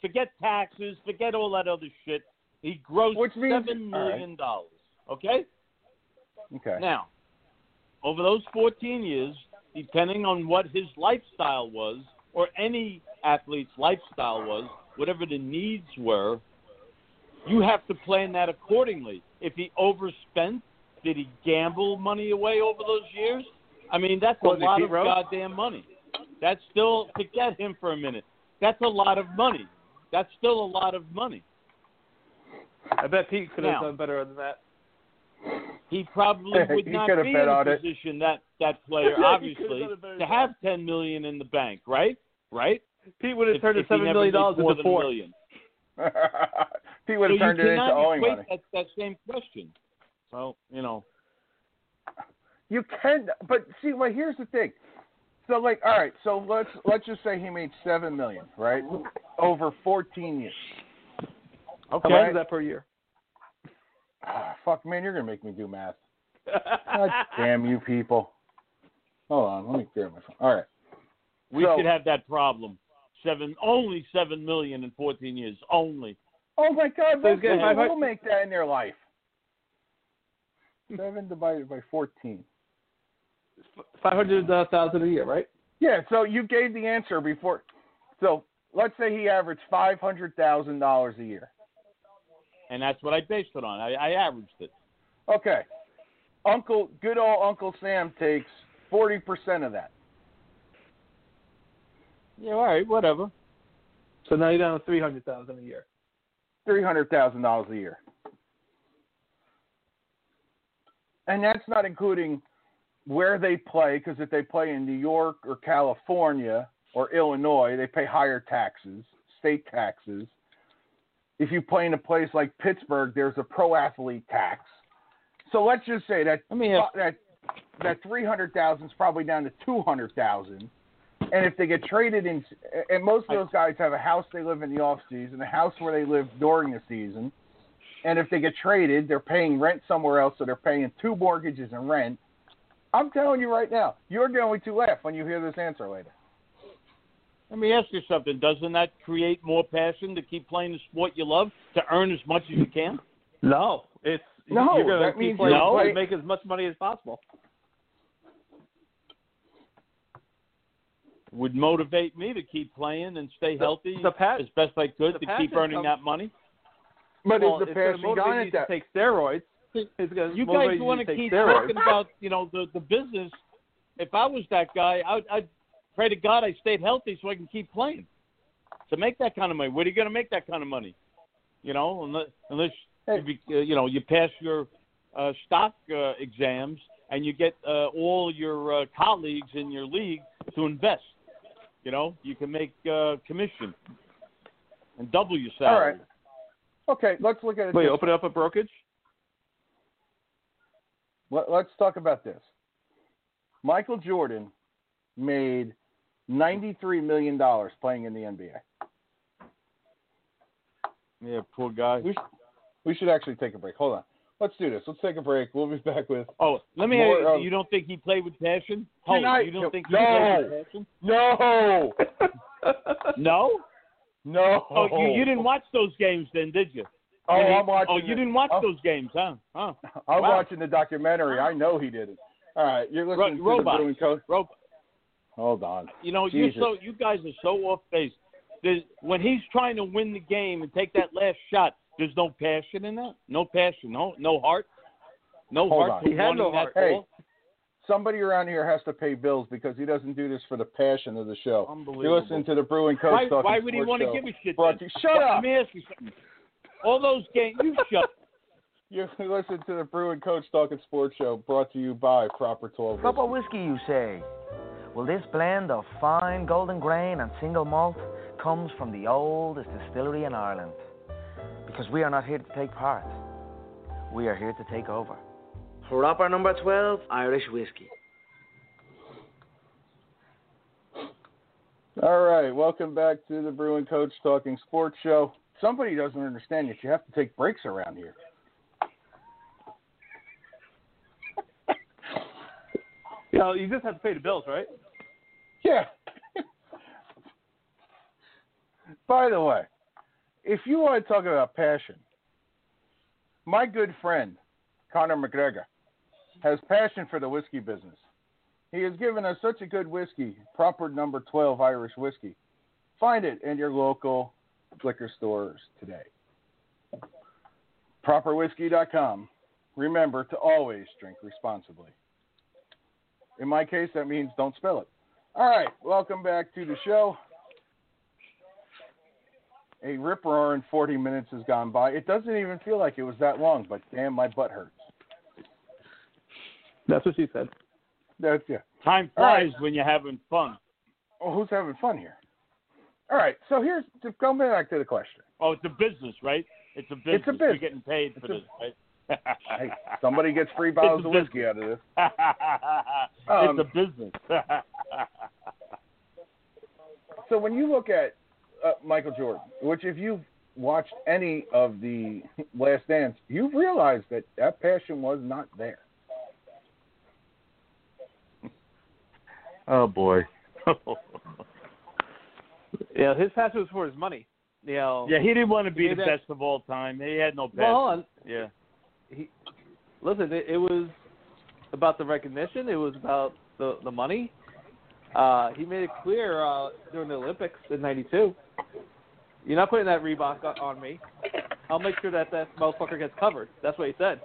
S3: Forget taxes. Forget all that other shit. He grossed
S2: Which means-
S3: seven
S2: right.
S3: million dollars. Okay.
S2: Okay.
S3: Now, over those 14 years, depending on what his lifestyle was, or any athlete's lifestyle was, whatever the needs were, you have to plan that accordingly. If he overspent, did he gamble money away over those years? I mean, that's
S5: Was
S3: a lot of goddamn money. That's still, forget him for a minute. That's a lot of money. That's still a lot of money.
S5: I bet Pete could have
S3: Now-
S5: done better than that.
S3: He probably would
S2: He
S3: not be in a
S2: on it.
S3: position that that player,
S5: Yeah,
S3: obviously,
S5: could have done a better
S3: to have ten million in the bank, right? Right?
S5: Pete would have
S3: If-
S5: turned
S3: if
S5: seven million dollars into four.
S3: million.
S2: he would
S3: So
S2: have turned
S3: you
S2: it into owing money.
S3: that, that same question. Well, you know,
S2: You can, but see, well, here's the thing. So, like, all right, so let's let's just say he made seven million, right, over fourteen years.
S3: Okay.
S5: How much is that per year?
S2: Ah, fuck, man, you're gonna make me do math. God damn you people. Hold on, let me clear my phone. All right.
S3: we
S2: So-
S3: should have that problem. Seven, only seven million in fourteen years, only.
S2: Oh my God,
S5: So he's
S2: most
S5: getting
S2: people
S5: 500
S2: will make that in their life. Seven divided by fourteen.
S5: Five hundred thousand a year, right?
S2: Yeah, so you gave the answer before. So let's say he averaged five hundred thousand dollars a year.
S3: And that's what I based it on. I, I averaged it.
S2: Okay. Uncle, good old Uncle Sam takes forty percent of that.
S3: Yeah, all right, whatever.
S5: So now you're down to three hundred thousand a year.
S2: three hundred thousand dollars a year, and that's not including where they play. Because if they play in New York or California or Illinois, they pay higher taxes, state taxes. If you play in a place like Pittsburgh, there's a pro athlete tax. So let's just say that
S3: Let me ask.
S2: that that three hundred thousand is probably down to two hundred thousand. And if they get traded in, and most of those guys have a house they live in the off season, a house where they live during the season, and if they get traded, they're paying rent somewhere else, so they're paying two mortgages and rent. I'm telling you right now, you're going to laugh when you hear this answer later.
S3: Let me ask you something. Doesn't that create more passion to keep playing the sport you love, to earn as much as you can?
S5: No, it's
S2: No,
S5: You're gonna
S2: that
S5: keep
S2: means
S5: playing
S3: you're
S5: to
S2: play-
S5: make as much money as possible.
S3: Would motivate me to keep playing and stay
S5: The-
S3: healthy
S5: the pa-
S3: as best I could to keep earning
S5: comes-
S3: that money.
S2: But
S5: well,
S2: is the
S5: it's gonna
S2: passion gone
S5: you
S2: at
S5: to
S2: that?
S5: take steroids. It's gonna
S3: You guys want
S5: to
S3: to keep
S5: steroids.
S3: talking about you know the the business. If I was that guy, I'd, I'd pray to God I stayed healthy so I can keep playing. To make that kind of money, where are you going to make that kind of money? You know, unless unless
S2: Hey.
S3: you, uh, you know you pass your uh, stock uh, exams and you get uh, all your uh, colleagues in your league to invest. You know, you can make uh, commission and double your salary.
S2: right. Okay, let's look at it.
S5: Wait, open up a brokerage.
S2: Let, let's talk about this. Michael Jordan made $93 million playing in the NBA.
S3: Yeah, poor guy.
S2: We, sh- we should actually take a break. Hold on. Let's do this. Let's take a break. We'll be back with.
S3: Oh, let me.
S2: More,
S3: ask
S2: um,
S3: you, don't think he played with passion? Hold,
S2: I-
S3: you don't think he
S2: No.
S3: played with passion?
S2: No!
S3: No.
S2: No!
S3: Oh, you, you didn't watch those games then, did you?
S2: Oh,
S3: You didn't-
S2: I'm watching.
S3: Oh, you
S2: the-
S3: didn't watch
S2: I'm-
S3: those games, huh? Huh?
S2: I'm
S3: Wow.
S2: watching the documentary. I know he didn't. All right, you're
S3: Ro-
S2: listening to
S3: robot.
S2: the Brew and Coach.
S3: Bro,
S2: Hold on.
S3: you know,
S2: Jesus.
S3: you're so you guys are so off base. There's, when he's trying to win the game and take that last shot, there's no passion in that. No passion. No, no heart. No
S2: Hold
S3: heart
S2: on.
S5: He had
S3: wanting
S5: no
S3: that
S5: heart.
S2: Hey. Somebody around here has to pay bills because he doesn't do this for the passion of the show.
S3: Unbelievable.
S2: You're listening to the Brew and Coach
S3: Why,
S2: Talking
S3: why would he
S2: Sports
S3: want to give a shit?
S2: Brought
S3: then?
S2: shut up.
S3: Let me ask you something. All those games, you shut.
S2: You listen to the Brew and Coach Talking Sports Show, brought to you by Proper 12.
S7: Proper
S2: Whiskey.
S7: whiskey, you say? Well, this blend of fine golden grain and single malt comes from the oldest distillery in Ireland. Because we are not here to take part, we are here to take over. Proper number 12 Irish whiskey.
S2: All right, welcome back to the Brew and Coach Talking Sports Show. Somebody doesn't understand that you have to take breaks around here.
S5: You know, you just have to pay the bills, right?
S2: Yeah. By the way, if you want to talk about passion, my good friend Conor McGregor has passion for the whiskey business. He has given us such a good whiskey, proper number 12 Irish whiskey. Find it in your local liquor stores today. Properwhiskey.com. Remember to always drink responsibly. In my case, that means don't spill it. All right, welcome back to the show. a rip roaring 40 minutes has gone by. It doesn't even feel like it was that long, but damn, my butt hurts.
S5: That's what she said.
S2: That's yeah.
S3: Time
S2: All right.
S3: flies when you're having fun.
S2: Well, who's having fun here? All right, so here's to go back to the question.
S3: Oh, it's a business, right? It's a business.
S2: It's a business.
S3: You're getting paid for
S2: a-
S3: this, right?
S2: Hey, somebody gets free bottles of whiskey out of this. Um,
S3: it's a business.
S2: So when you look at uh, Michael Jordan, which if you've watched any of the Last Dance, you realize that that passion was not there.
S3: oh boy.
S5: Yeah, his passion was for his money. You know.
S3: yeah, he didn't want to be the
S5: that-
S3: best of all time. He had no passion.
S5: Well, hold on.
S3: Yeah.
S5: He, listen, it, it was about the recognition. It was about the the money. Uh, he made it clear uh, during the Olympics in '92. You're not putting that Reebok on me. I'll make sure that that motherfucker gets covered. That's what he said.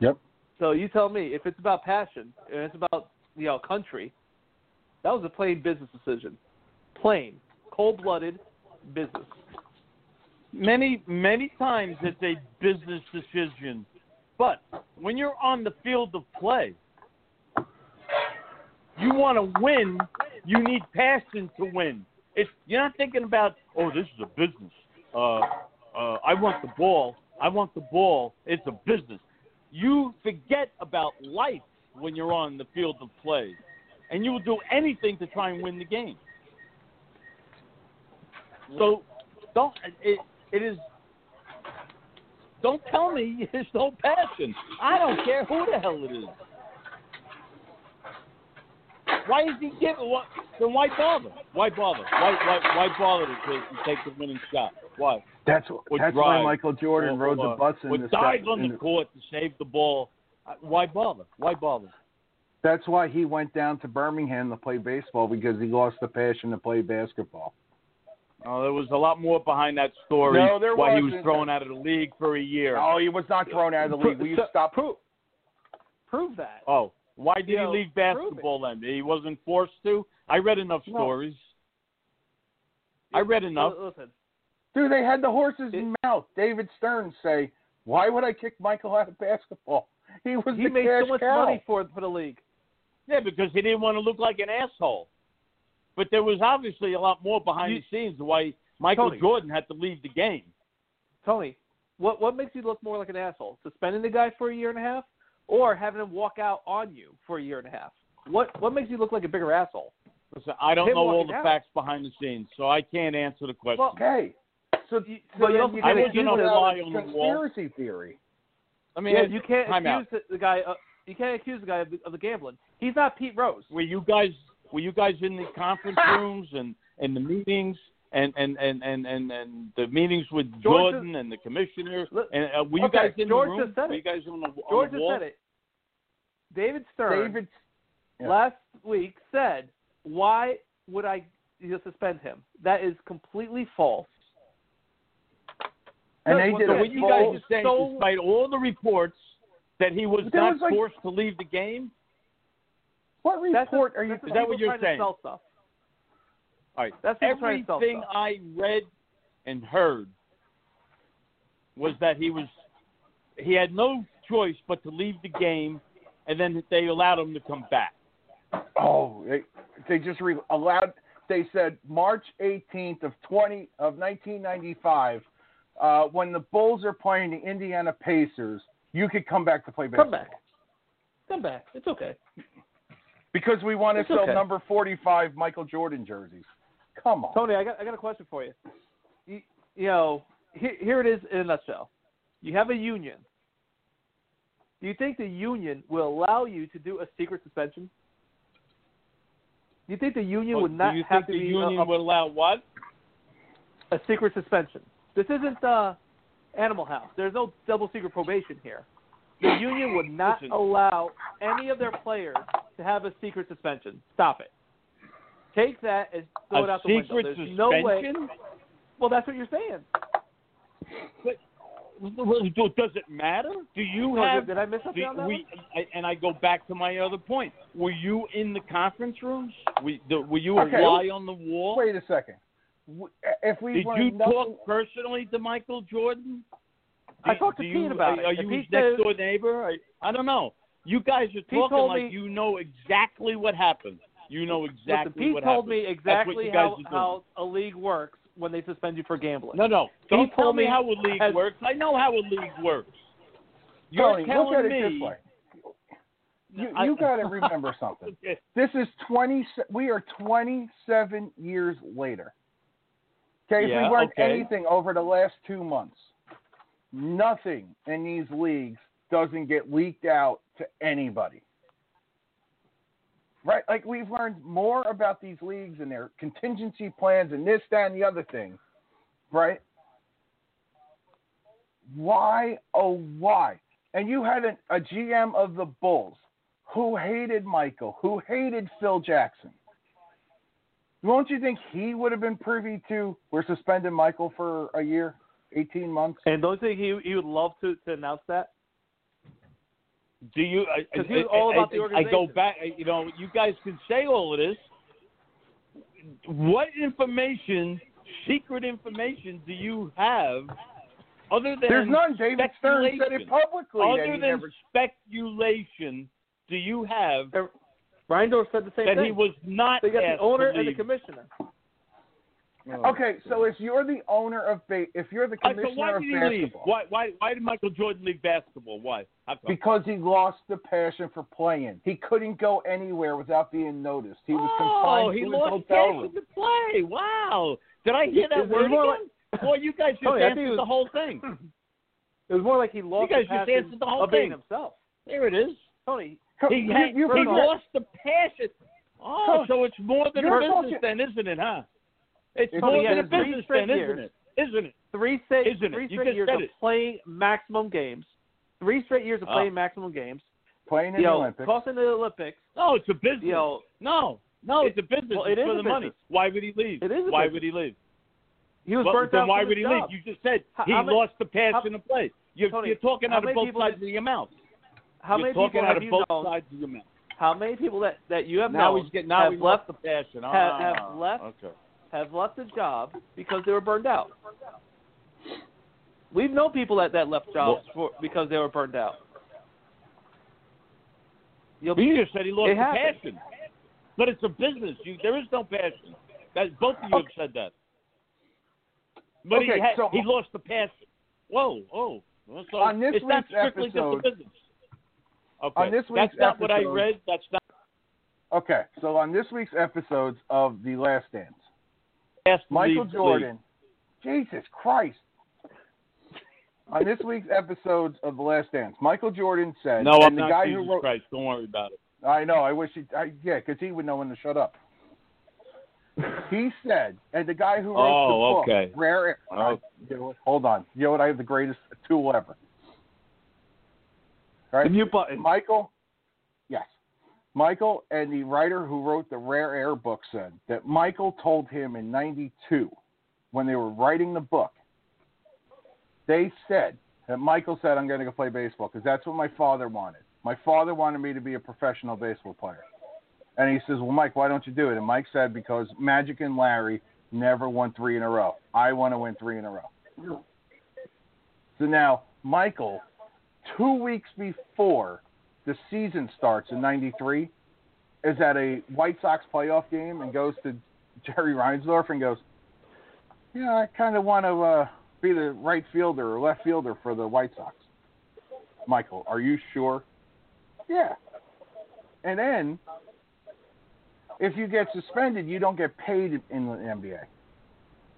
S2: Yep.
S5: So you tell me if it's about passion and it's about you know country, that was a plain business decision. Plain, cold-blooded business.
S3: Many, many times it's a business decision. But when you're on the field of play, you want to win, you need passion to win. It's you're not thinking about, oh, this is a business. Uh, uh, I want the ball. I want the ball. It's a business. You forget about life when you're on the field of play, and you will do anything to try and win the game. So, don't it, it is. Don't tell me there's no passion. I don't care who the hell it is. Why is he giving? What? Then why bother? Why bother? Why why why bother to, take the winning shot? Why?
S2: That's
S3: Or
S2: that's why. Michael Jordan
S3: Or-
S2: rode the bus in the
S3: dive on the court to save the ball. Uh, Why bother? Why bother?
S2: That's why he went down to Birmingham to play baseball because he lost the passion to play basketball.
S3: Oh, there was a lot more behind that story.
S2: No, there
S3: why he was thrown out of the league for a year.
S2: Oh, he was not thrown out of the league. Will you
S5: So-
S2: stop?
S5: Prove, prove that.
S3: Oh, why did
S5: You
S3: he
S5: know,
S3: leave basketball then? He wasn't forced to. I read enough
S5: No.
S3: stories. I read enough.
S5: Listen,
S2: Dude, they had the horse's
S5: It-
S2: mouth. David Stern say, "Why would I kick Michael out of basketball? He was
S5: he
S2: the
S5: made
S2: cash
S5: so much
S2: cow."
S5: money for for the league.
S3: Yeah, because he didn't want to look like an asshole. But there was obviously a lot more behind
S5: You-
S3: the scenes why Michael
S5: Tony.
S3: Jordan had to leave the game.
S5: Tony, what what makes you look more like an asshole? Suspending the guy for a year and a half, or having him walk out on you for a year and a half? What what makes you look like a bigger asshole?
S3: Listen, I don't
S5: Him
S3: know all the
S5: out.
S3: facts behind the scenes, so I can't answer the question.
S5: Well,
S2: Okay. So,
S5: You-
S2: so
S5: well, you
S2: then
S5: also
S2: you
S3: can't
S2: can
S3: accuse
S2: accuse
S3: him
S2: it
S3: of
S2: of
S3: on the wall.
S2: conspiracy theory.
S3: I mean,
S5: yeah, you can't
S3: time out.
S5: accuse the, the guy. Uh, you can't accuse the guy of the, of the gambling. He's not Pete Rose.
S3: Were you guys were you guys in the conference rooms and and the meetings and and and and and, and the meetings with
S5: George
S3: Jordan and the commissioner and uh, were you
S2: Okay,
S3: guys in
S5: George
S3: the room?
S5: just said
S3: were you guys on the, on
S5: George
S3: the wall?
S5: said it. David Stern
S2: David, yeah.
S5: last week said, "Why would I you know, suspend him?" That is completely false.
S2: and they did
S3: So what you guys are saying,
S5: so-
S3: despite all the reports that he was not
S2: was, like-
S3: forced to leave the game,
S2: What
S5: That's
S2: report
S5: a,
S2: are you?
S5: that's
S3: Is that what you're saying?
S5: To sell stuff.
S3: all right,
S5: That's people trying to sell
S3: everything. I read and heard was that he was he had no choice but to leave the game, and then they allowed him to come back.
S2: Oh, they, they just re- allowed. They said March 18th of 20 of 1995, uh, when the Bulls are playing the Indiana Pacers, you could come back to play basketball.
S5: Come back. Come back. It's okay.
S2: Because we want to
S5: It's
S2: sell
S5: okay.
S2: number 45 Michael Jordan jerseys. Come on.
S5: Tony, I got I got a question for you. You, you know, here, here it is in a nutshell. You have a union. Do you think the union will allow you to do a secret suspension? Do you think the union would not
S3: Do you
S5: have
S3: think
S5: to
S3: the
S5: be a-
S3: union
S5: a,
S3: would allow what?
S5: a secret suspension? This isn't uh, Animal House. There's no double secret probation here. The union would not
S3: Listen.
S5: allow any of their players to have a secret suspension. Stop it. Take that and throw it out the window.
S3: secret
S5: There's
S3: suspension?
S5: no way. Well, that's what you're saying.
S3: Well, do- Does it matter? Do you have?
S5: did I miss something
S3: do
S5: on that
S3: we,
S5: one?
S3: I, and I go back to my other point. Were you in the conference rooms? We, the, were you
S2: Okay.
S3: a fly on the wall?
S2: Wait a second. if we
S3: Did
S2: learned
S3: you
S2: nothing,
S3: talk personally to Michael Jordan?
S5: I talked to
S3: do
S5: Pete
S3: uh,
S5: about
S3: are,
S5: it,
S3: Are you his next
S5: says-
S3: door neighbor? I, I don't know. You guys are talking
S5: told
S3: like
S5: me-
S3: you know exactly what happened. You know exactly
S5: Listen, Pete
S3: what
S5: told
S3: happened.
S5: me
S3: That's what
S5: exactly how, how a league works when they suspend you for gambling.
S3: No, no.
S5: He
S3: Don't tell
S5: told
S3: me
S5: me
S3: how a league
S5: as-
S3: works. I know how a league works. You're
S2: Tony,
S3: telling
S2: look at
S3: me.
S2: it this way. You, you got to remember something. This is 20. We are 27 years later. Okay, if
S3: Yeah,
S2: we learned
S3: okay.
S2: anything over the last two months, nothing in these leagues doesn't get leaked out to anybody. Right? Like we've learned more about these leagues and their contingency plans and this, that, and the other thing. Right? Why, oh, why? And you had a, a GM of the Bulls who hated Michael, who hated Phil Jackson. Won't you think he would have been privy to we're suspending Michael for a year, 18 months?
S5: And don't you think he he would love to, to announce that?
S3: Do you?
S5: 'Cause he
S3: I-
S5: was all
S3: I-
S5: about the
S3: I- I go back. You know, you guys can say all of this. What information, secret information, do you have, other than
S2: There's none. David Stern said it
S3: speculation?
S2: publicly. that
S3: Other
S2: he
S3: than
S2: never,
S3: speculation, do you have
S5: Reinsdorf said the same
S3: that
S5: thing.
S3: That he was not
S5: they got the
S3: asked to
S5: owner and the
S3: leave?
S5: Commissioner.
S2: okay, so if you're the owner of ba- if you're the
S3: All right, so
S2: commissioner
S3: why
S2: of
S3: did he leave? Why, why, why did Michael Jordan leave basketball? Why?
S2: Because he lost the passion for playing, he couldn't go anywhere without being noticed. He was
S3: oh,
S2: confined
S3: he
S2: to his
S3: lost
S2: hotel
S3: passion
S2: room.
S3: to play. Wow. Did I hear that
S5: Is
S3: word again? Boy, you guys just
S5: Oh, yeah,
S3: answered
S5: was-
S3: the whole thing.
S5: It was more like he lost You
S3: guys
S5: the
S3: just answered the whole thing.
S5: himself.
S3: There it is.
S5: Tony,
S3: He,
S2: You-
S3: had,
S2: you
S3: he lost the passion. Oh,
S2: Coach,
S3: so it's more than a business
S2: talking-
S3: then, isn't it, huh? It's
S2: It's-
S3: more than a
S5: three
S3: business
S5: straight
S3: then,
S5: years.
S3: isn't it? Isn't it?
S5: three straight
S3: Isn't it?
S5: three straight years of
S3: it.
S5: playing maximum games. Three straight years of
S3: Oh.
S5: playing maximum games.
S2: Playing in the
S5: know,
S2: Olympics.
S5: crossing the Olympics.
S3: No, it's a business.
S5: You know,
S3: no, no, it's a business.
S5: Well,
S3: it's
S5: it is
S3: for
S5: a
S3: the money. Why would he leave?
S5: It is a
S3: Why
S5: business.
S3: would he leave?
S5: he was
S3: Well,
S5: burnt
S3: then
S5: out
S3: why
S5: from
S3: would
S5: his
S3: he
S5: job.
S3: leave? You just said
S5: How-
S3: he
S5: how ma-
S3: lost the passion
S5: how-
S3: to play. You're,
S5: Tony,
S3: you're talking out of both sides
S5: did-
S3: of your mouth.
S5: How
S3: you're
S5: many
S3: talking
S5: people
S3: out
S5: have
S3: of
S5: you
S3: both
S5: known?
S3: sides of your mouth.
S5: How many people that, that you have
S3: Now
S5: known
S3: he's getting now
S5: have
S3: he
S5: left
S3: lost the passion.
S5: have-
S3: Ah,
S5: have left-
S3: Okay.
S5: Have left the job because they were burned out. We've known people that, that left jobs for because they were burned out. You'll,
S3: You just said he lost the passion. But it's a business. You, there is no passion. That both of you have said that. But he
S2: Okay,
S3: had,
S2: so-
S3: he lost the passion. Whoa, whoa. Well, So
S2: On this
S3: it's not
S2: week's
S3: strictly
S2: episode-
S3: just a business. Okay.
S2: on this
S3: That's
S2: week's
S3: not what I read. That's not
S2: Okay, so on this week's episodes of The Last Dance, Michael Jordan, Jesus Christ. On this week's episodes of The Last Dance, Michael Jordan said.
S3: No, I'm
S2: and the
S3: not
S2: guy
S3: Jesus
S2: who wrote,
S3: Christ. Don't worry about it.
S2: I know, I wish he, I, yeah, because he would know when to shut up. He said, and the guy who wrote
S3: Oh,
S2: the book,
S3: okay.
S2: Rare
S3: Oh.
S2: you know hold on, you know what, I have the greatest tool ever. Right?
S5: mute button.
S2: Michael. Michael and the writer who wrote the Rare Air book said that Michael told him in 92, when they were writing the book, they said that Michael said, I'm going to go play baseball because that's what my father wanted. My father wanted me to be a professional baseball player. And he says, Well, Mike, why don't you do it? And Mike said, Because Magic and Larry never won three in a row. I want to win three in a row. So now, Michael, two weeks before the season starts in 93, is at a White Sox playoff game and goes to Jerry Reinsdorf and goes, Yeah, I kind of want to uh, be the right fielder or left fielder for the White Sox. Michael, are you sure? Yeah. And then, if you get suspended, you don't get paid in the NBA.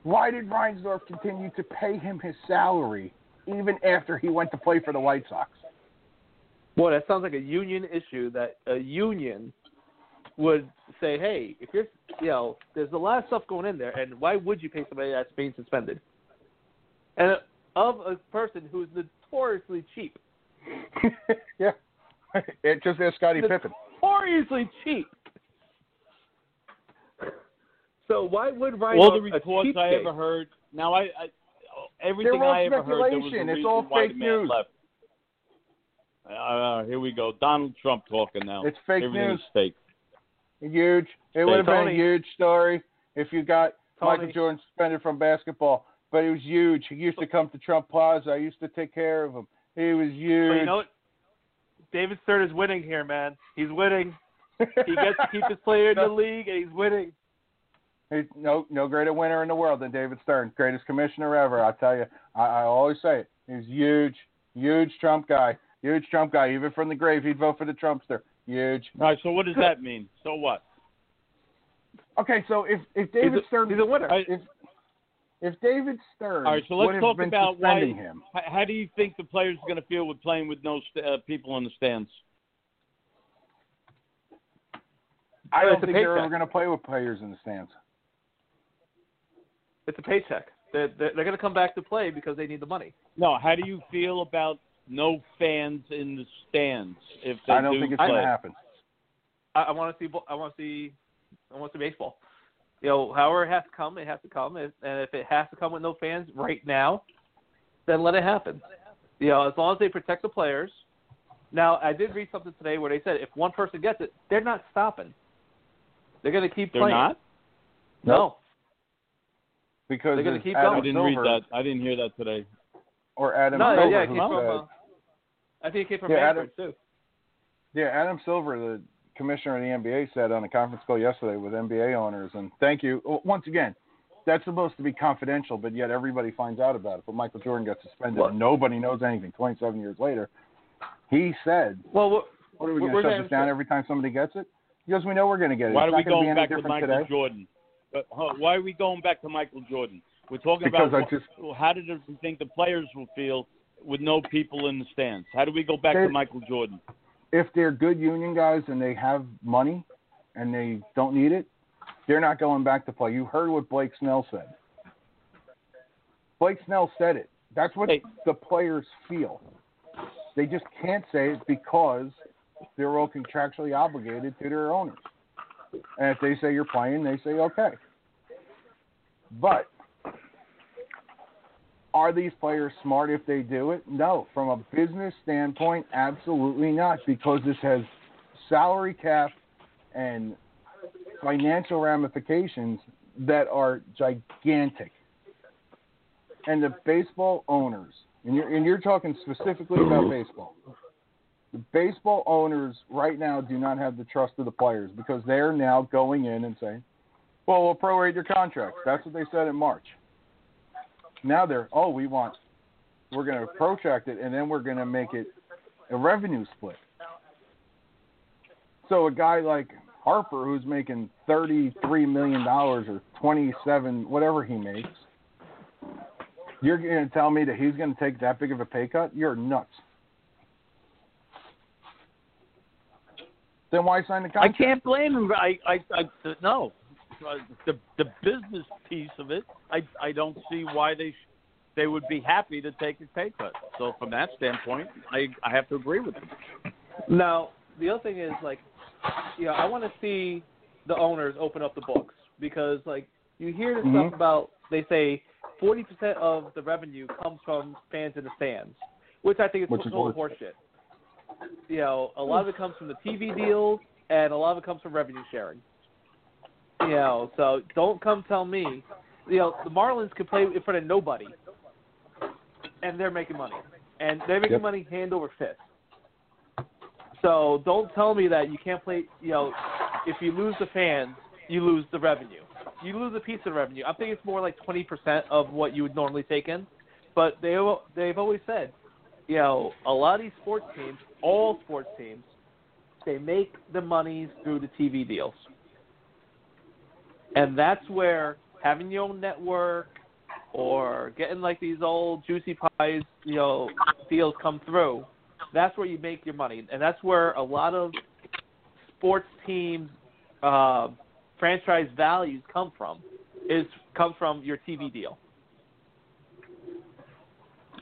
S2: Why did Reinsdorf continue to pay him his salary even after he went to play for the White Sox?
S5: Boy, that sounds like a union issue that a union would say, hey, if you're, you know, there's a lot of stuff going in there, and why would you pay somebody that's being suspended? And of a person who's notoriously cheap,
S2: yeah. It just asked Scotty
S5: The-
S2: Pippen.
S5: notoriously cheap. So why would Ryan
S3: All the reports I ever heard. Now, I, I everything
S2: all
S3: I ever heard, there was a
S2: speculation. It's
S3: reason
S2: all
S3: why
S2: fake
S3: the man
S2: news.
S3: left. Uh, here we go. Donald Trump talking now.
S2: It's fake
S3: Everything
S2: news.
S3: is fake.
S2: Huge. It would have been a huge story if you got
S5: Tony.
S2: Michael Jordan suspended from basketball, but it was huge. He used to come to Trump Plaza. I used to take care of him. He was huge.
S5: But you know what? David Stern is winning here, man. He's winning. He gets to keep his player in the league, and he's winning.
S2: He's no no greater winner in the world than David Stern, greatest commissioner ever. I tell you, I, I always say it. He's huge, huge Trump guy, huge Trump guy. Even from the grave, he'd vote for the Trumpster. Huge.
S3: All right. So what does that mean? So what?
S2: Okay, so if if David
S5: a,
S2: Stern
S5: he's a winner.
S3: I-
S2: if if David Stern
S3: All right. So let's talk about why.
S2: him,
S3: How, how do you think the players are going to feel with playing with no st- uh, people in the stands?
S2: I don't
S5: it's a
S2: think they're ever going to play with players in the stands.
S5: It's a paycheck. They're, they're, they're going to come back to play because they need the money.
S3: No. How do you feel about no fans in the stands if they
S2: I don't
S3: do
S2: think it's going to happen.
S5: I, I want to see. I want to see. I want to see baseball. You know, however it has to come, it has to come. If, and if it has to come with no fans right now, then let it happen. You know, as long as they protect the players. Now, I did read something today where they said if one person gets it, they're not stopping. They're going to keep
S3: They're
S5: playing.
S3: not.
S5: No.
S2: Because
S5: They're gonna keep
S2: Adam
S5: going.
S3: I didn't read that. I didn't hear that today.
S2: Or Adam
S5: No,
S2: Silver,
S5: yeah, it
S2: who said-
S5: Uh, I think it came from
S2: Yeah,
S5: Manfred too.
S2: Yeah, Adam Silver, the commissioner of the NBA, said on a conference call yesterday with NBA owners, and thank you. Once again, that's supposed to be confidential, but yet everybody finds out about it. But Michael Jordan got suspended.
S5: Well-
S2: and Nobody knows anything. 27 years later, he said,
S5: Well, we're,
S2: "What are we going to shut this down every time somebody gets it?" Because we know we're going to get it.
S3: Why
S2: it's
S3: are we
S2: going to be
S3: going
S2: any
S3: back to Michael
S2: today.
S3: Jordan? But huh, why are we going back to Michael Jordan? We're talking
S2: Because
S3: about
S2: just-
S3: how did we think the players will feel with no people in the stands? How do we go back
S2: They-
S3: to Michael Jordan?
S2: If they're good union guys and they have money and they don't need it, they're not going back to play. You heard what Blake Snell said. Blake Snell said it. That's what
S3: Hey.
S2: the players feel. They just can't say it because they're all contractually obligated to their owners. And if they say you're playing, they say okay. But are these players smart if they do it? No. From a business standpoint, absolutely not, because this has salary cap and financial ramifications that are gigantic. And the baseball owners, and you're, and you're talking specifically about baseball, the baseball owners right now do not have the trust of the players because they're now going in and saying, well, we'll prorate your contracts. That's what they said in March. Now they're, oh, we want, we're going to protract it, and then we're going to make it a revenue split. So a guy like Harper, who's making thirty-three million dollars or twenty-seven, whatever he makes, you're going to tell me that he's going to take that big of a pay cut? You're nuts. Then why sign the contract?
S3: I can't blame him. I, I, I no, Uh, the the business piece of it. I, I don't see why they sh- they would be happy to take a pay cut. So from that standpoint, I, I have to agree with them.
S5: Now, the other thing is like, you know, I want to see the owners open up the books because like you hear this
S2: Mhm.
S5: stuff about they say forty percent of the revenue comes from fans in the stands, which I think is
S2: Which
S5: total
S2: horse-
S5: horseshit. You know, a lot of it comes from the TV deals and a lot of it comes from revenue sharing. You know, so don't come tell me, you know, the Marlins could play in front of nobody, and they're making money, and they're making
S2: Yep.
S5: money hand over fist. So don't tell me that you can't play. You know, if you lose the fans, you lose the revenue. You lose a piece of the revenue. I think it's more like twenty percent of what you would normally take in. But they they've always said, you know, a lot of these sports teams, all sports teams, they make the monies through the TV deals, and that's where having your own network or getting like these old juicy pies, you know, deals come through that's where you make your money, and that's where a lot of sports teams' uh, franchise values come from. Is come from your TV deal.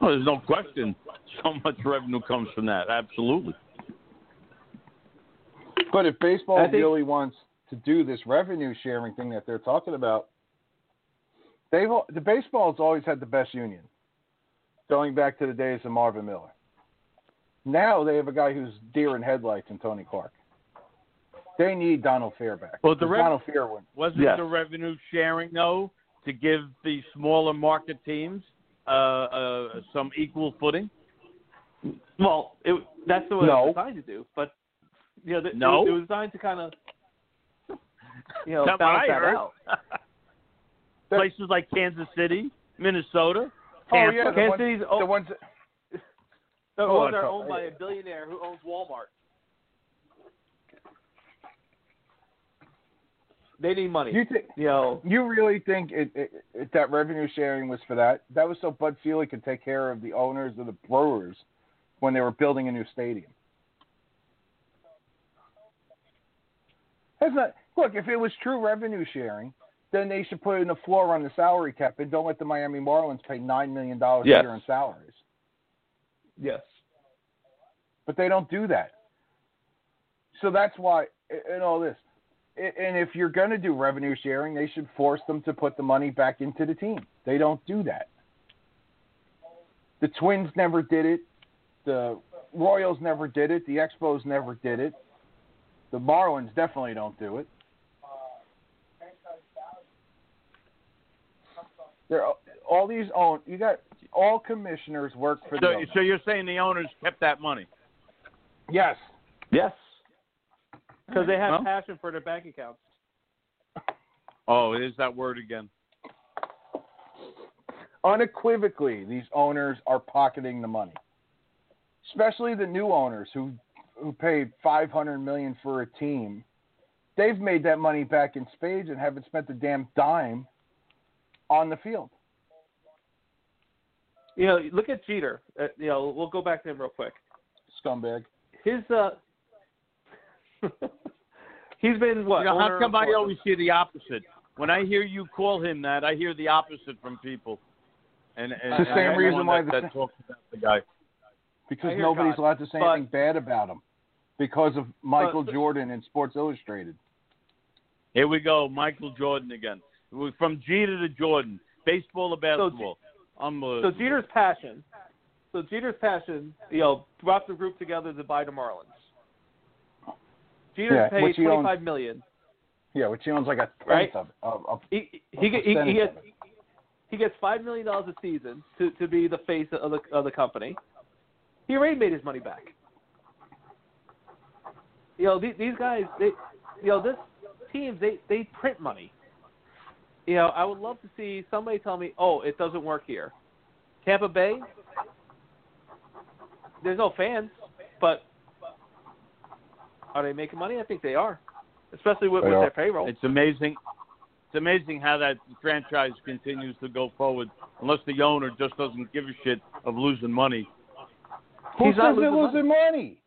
S3: Oh, there's no question. So much revenue comes from that. Absolutely.
S2: But if baseball
S5: think-
S2: really wants to do this revenue sharing thing that they're talking about, they've the baseball has always had the best union, going back to the days of Marvin Miller. Now they have a guy who's deer in headlights in Tony Clark. They need Donald Fehr back.
S3: Well, the
S2: Because
S3: rev-
S2: Donald Fehr went.
S3: Wasn't
S5: Yes.
S3: the revenue sharing though to give the smaller market teams uh, uh, some equal footing?
S5: Well, it, that's what
S2: No.
S5: it was designed to do. But you know, the,
S3: No?
S5: it, it was designed to kind of you know balance that
S3: heard.
S5: out.
S3: Places like Kansas City, Minnesota,
S2: Oh yeah, the
S5: Kansas
S2: ones,
S5: City's
S2: the ones. that-
S5: the
S2: Oh,
S5: ones
S2: I
S5: are owned by a billionaire who owns Walmart. They need money.
S2: You think
S5: You know,
S2: you really think it, it, it, that revenue sharing was for that? That was so Bud Selig could take care of the owners of the Brewers when they were building a new stadium. That's not look. If it was true revenue sharing, then they should put in a floor on the salary cap and don't let the Miami Marlins pay nine million dollars
S5: Yes.
S2: a year in salaries.
S5: yes.
S2: but they don't do that. So that's why, and all this. And if you're going to do revenue sharing, they should force them to put the money back into the team. They don't do that. The Twins never did it. The Royals never did it. The Expos never did it. The Marlins definitely don't do it. They're all these own. You got all commissioners work for the
S3: So,
S2: owner.
S3: so you're saying the owners kept that money?
S2: yes.
S5: Yes. Because they have
S3: Well.
S5: passion for their bank accounts.
S3: Oh, it is that word again.
S2: unequivocally these owners are pocketing the money especially the new owners who who paid 500 million for a team they've made that money back in spades and haven't spent a damn dime on the field
S5: You know, look at Jeter. Uh, you know, we'll go back to him real quick.
S2: scumbag
S5: His uh, he's been what?
S3: You know,
S5: owner
S3: how come I always hear the opposite? When I hear you call him that, I hear the opposite from people. And, and
S2: It's the same
S3: I'm
S2: reason why
S3: that,
S2: the-
S3: that talks about the guy.
S2: because nobody's
S5: God,
S2: allowed to say
S5: but-
S2: anything bad about him because of Michael
S5: But-
S2: Jordan in Sports Illustrated
S3: Here we go, Michael Jordan again. From Jeter to Jordan, baseball to basketball.
S5: So
S3: Unbelievable.
S5: Jeter's passion. So Jeter's passion, you know, brought the group together to buy the Marlins. Jeter
S2: Yeah,
S5: paid
S2: which he
S5: twenty five million.
S2: yeah which he owns like a tenth
S5: Right.
S2: of, of, of
S5: He he, he, he, he gets he gets five million dollars a season to to be the face of the of the company. He already made his money back. You know these, these guys, they, you know this teams they they print money. You know I would love to see somebody tell me, oh, it doesn't work here. Tampa Bay, there's no fans, but are they making money? I think they are, especially with,
S2: They
S5: with their payroll.
S3: It's amazing. It's amazing how that franchise continues to go forward, unless the owner just doesn't give a shit of losing money.
S2: who
S5: He's not
S2: says they're
S5: losing
S2: losing money?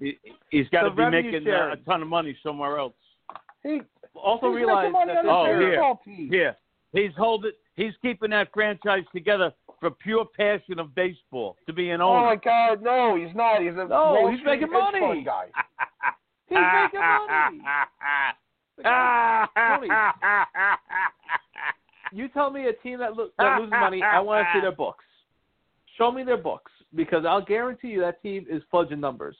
S3: He, he's got to be making uh,
S5: sharing.
S3: a ton of money somewhere else.
S2: He,
S5: also
S2: he's
S5: realize that
S3: Oh,
S2: the
S3: here.
S2: baseball team.
S3: Here, he's holding. He's keeping that franchise together for pure passion of baseball to be an
S2: Oh my God, no, he's not. He's a
S5: No, he's making money.
S2: guy.
S5: He's making money. Money. You tell me a team that, lo- that loses money, I want to see their books. Show me their books because I'll guarantee you that team is fudging numbers.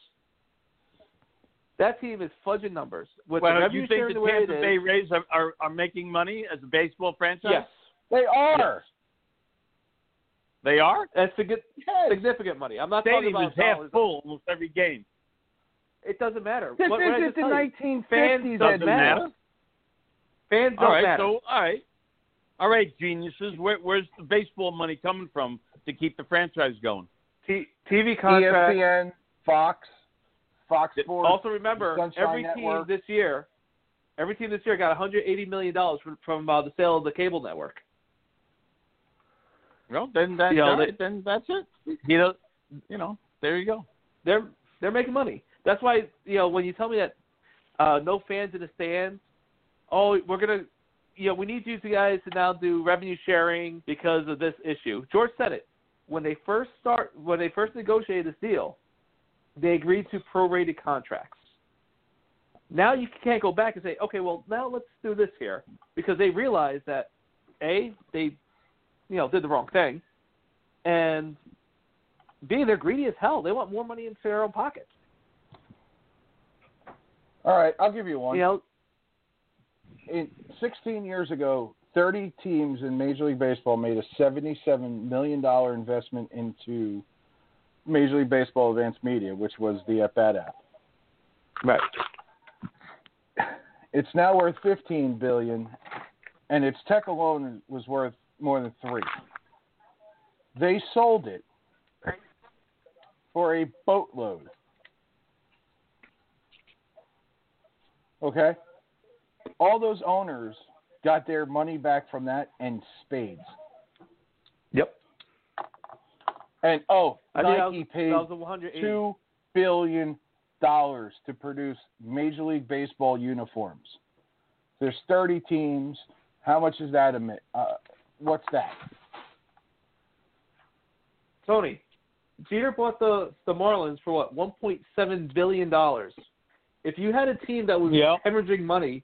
S5: That team is fudging numbers. With the
S3: well,
S5: revenue
S3: you think
S5: sharing
S3: the
S5: the
S3: Tampa
S5: it
S3: Bay Rays are, are, are making money as a baseball franchise?
S5: yes,
S2: They are.
S3: They are.
S5: that's signi-
S2: Yes.
S5: significant money. I'm not talking
S3: Stadium is
S5: about
S3: half full almost every game.
S5: It doesn't matter.
S2: This
S5: what, what
S2: is
S5: just
S2: the
S5: tell you,
S2: 1950s.
S5: Fans
S2: Ed.
S5: doesn't
S3: Doesn't
S5: matter.
S3: matter.
S5: Fans don't
S3: All right,
S5: matter.
S3: so all right, all right, geniuses. Where, where's the baseball money coming from to keep the franchise going?
S5: T- TV contract.
S2: ESPN, Fox, Fox Sports.
S5: Also, remember,
S2: Sunshine
S5: every
S2: Network.
S5: team this year, every team this year got 180 million dollars from, from uh, the sale of the cable network.
S3: Well, then that,
S5: You know,
S3: all
S5: they-
S3: then that's it. You know, you know, there you go.
S5: They're they're making money. That's why you know when you tell me that uh, no fans in the stands, oh, we're gonna, you know, we need you guys to now do revenue sharing because of this issue. George said it when they first start when they first negotiated this deal. They agreed to prorated contracts. Now you can't go back and say, okay, well now let's do this here because they realized that a they, you know, did the wrong thing, and b they're greedy as hell. They want more money into their own pockets.
S2: All right, I'll give you one.
S5: You know,
S2: In 16 years ago, 30 teams in Major League Baseball made a $77 million investment into Major League Baseball Advanced Media, which was the uh, at bat app.
S5: Right.
S2: It's now worth 15 billion, and its tech alone was worth more than three. They sold it for a boatload. Okay? All those owners got their money back from that and spades.
S5: Yep.
S2: And oh,
S5: I
S2: Nike
S5: was,
S2: paid
S5: that was a 180.
S2: two billion dollars to produce Major League Baseball uniforms. There's 30 teams. How much is that? Emit? Uh, what's that?
S5: Tony, Jeter bought the the Marlins for what? 1.7 billion dollars. If you had a team that was
S3: Yeah.
S5: hemorrhaging money,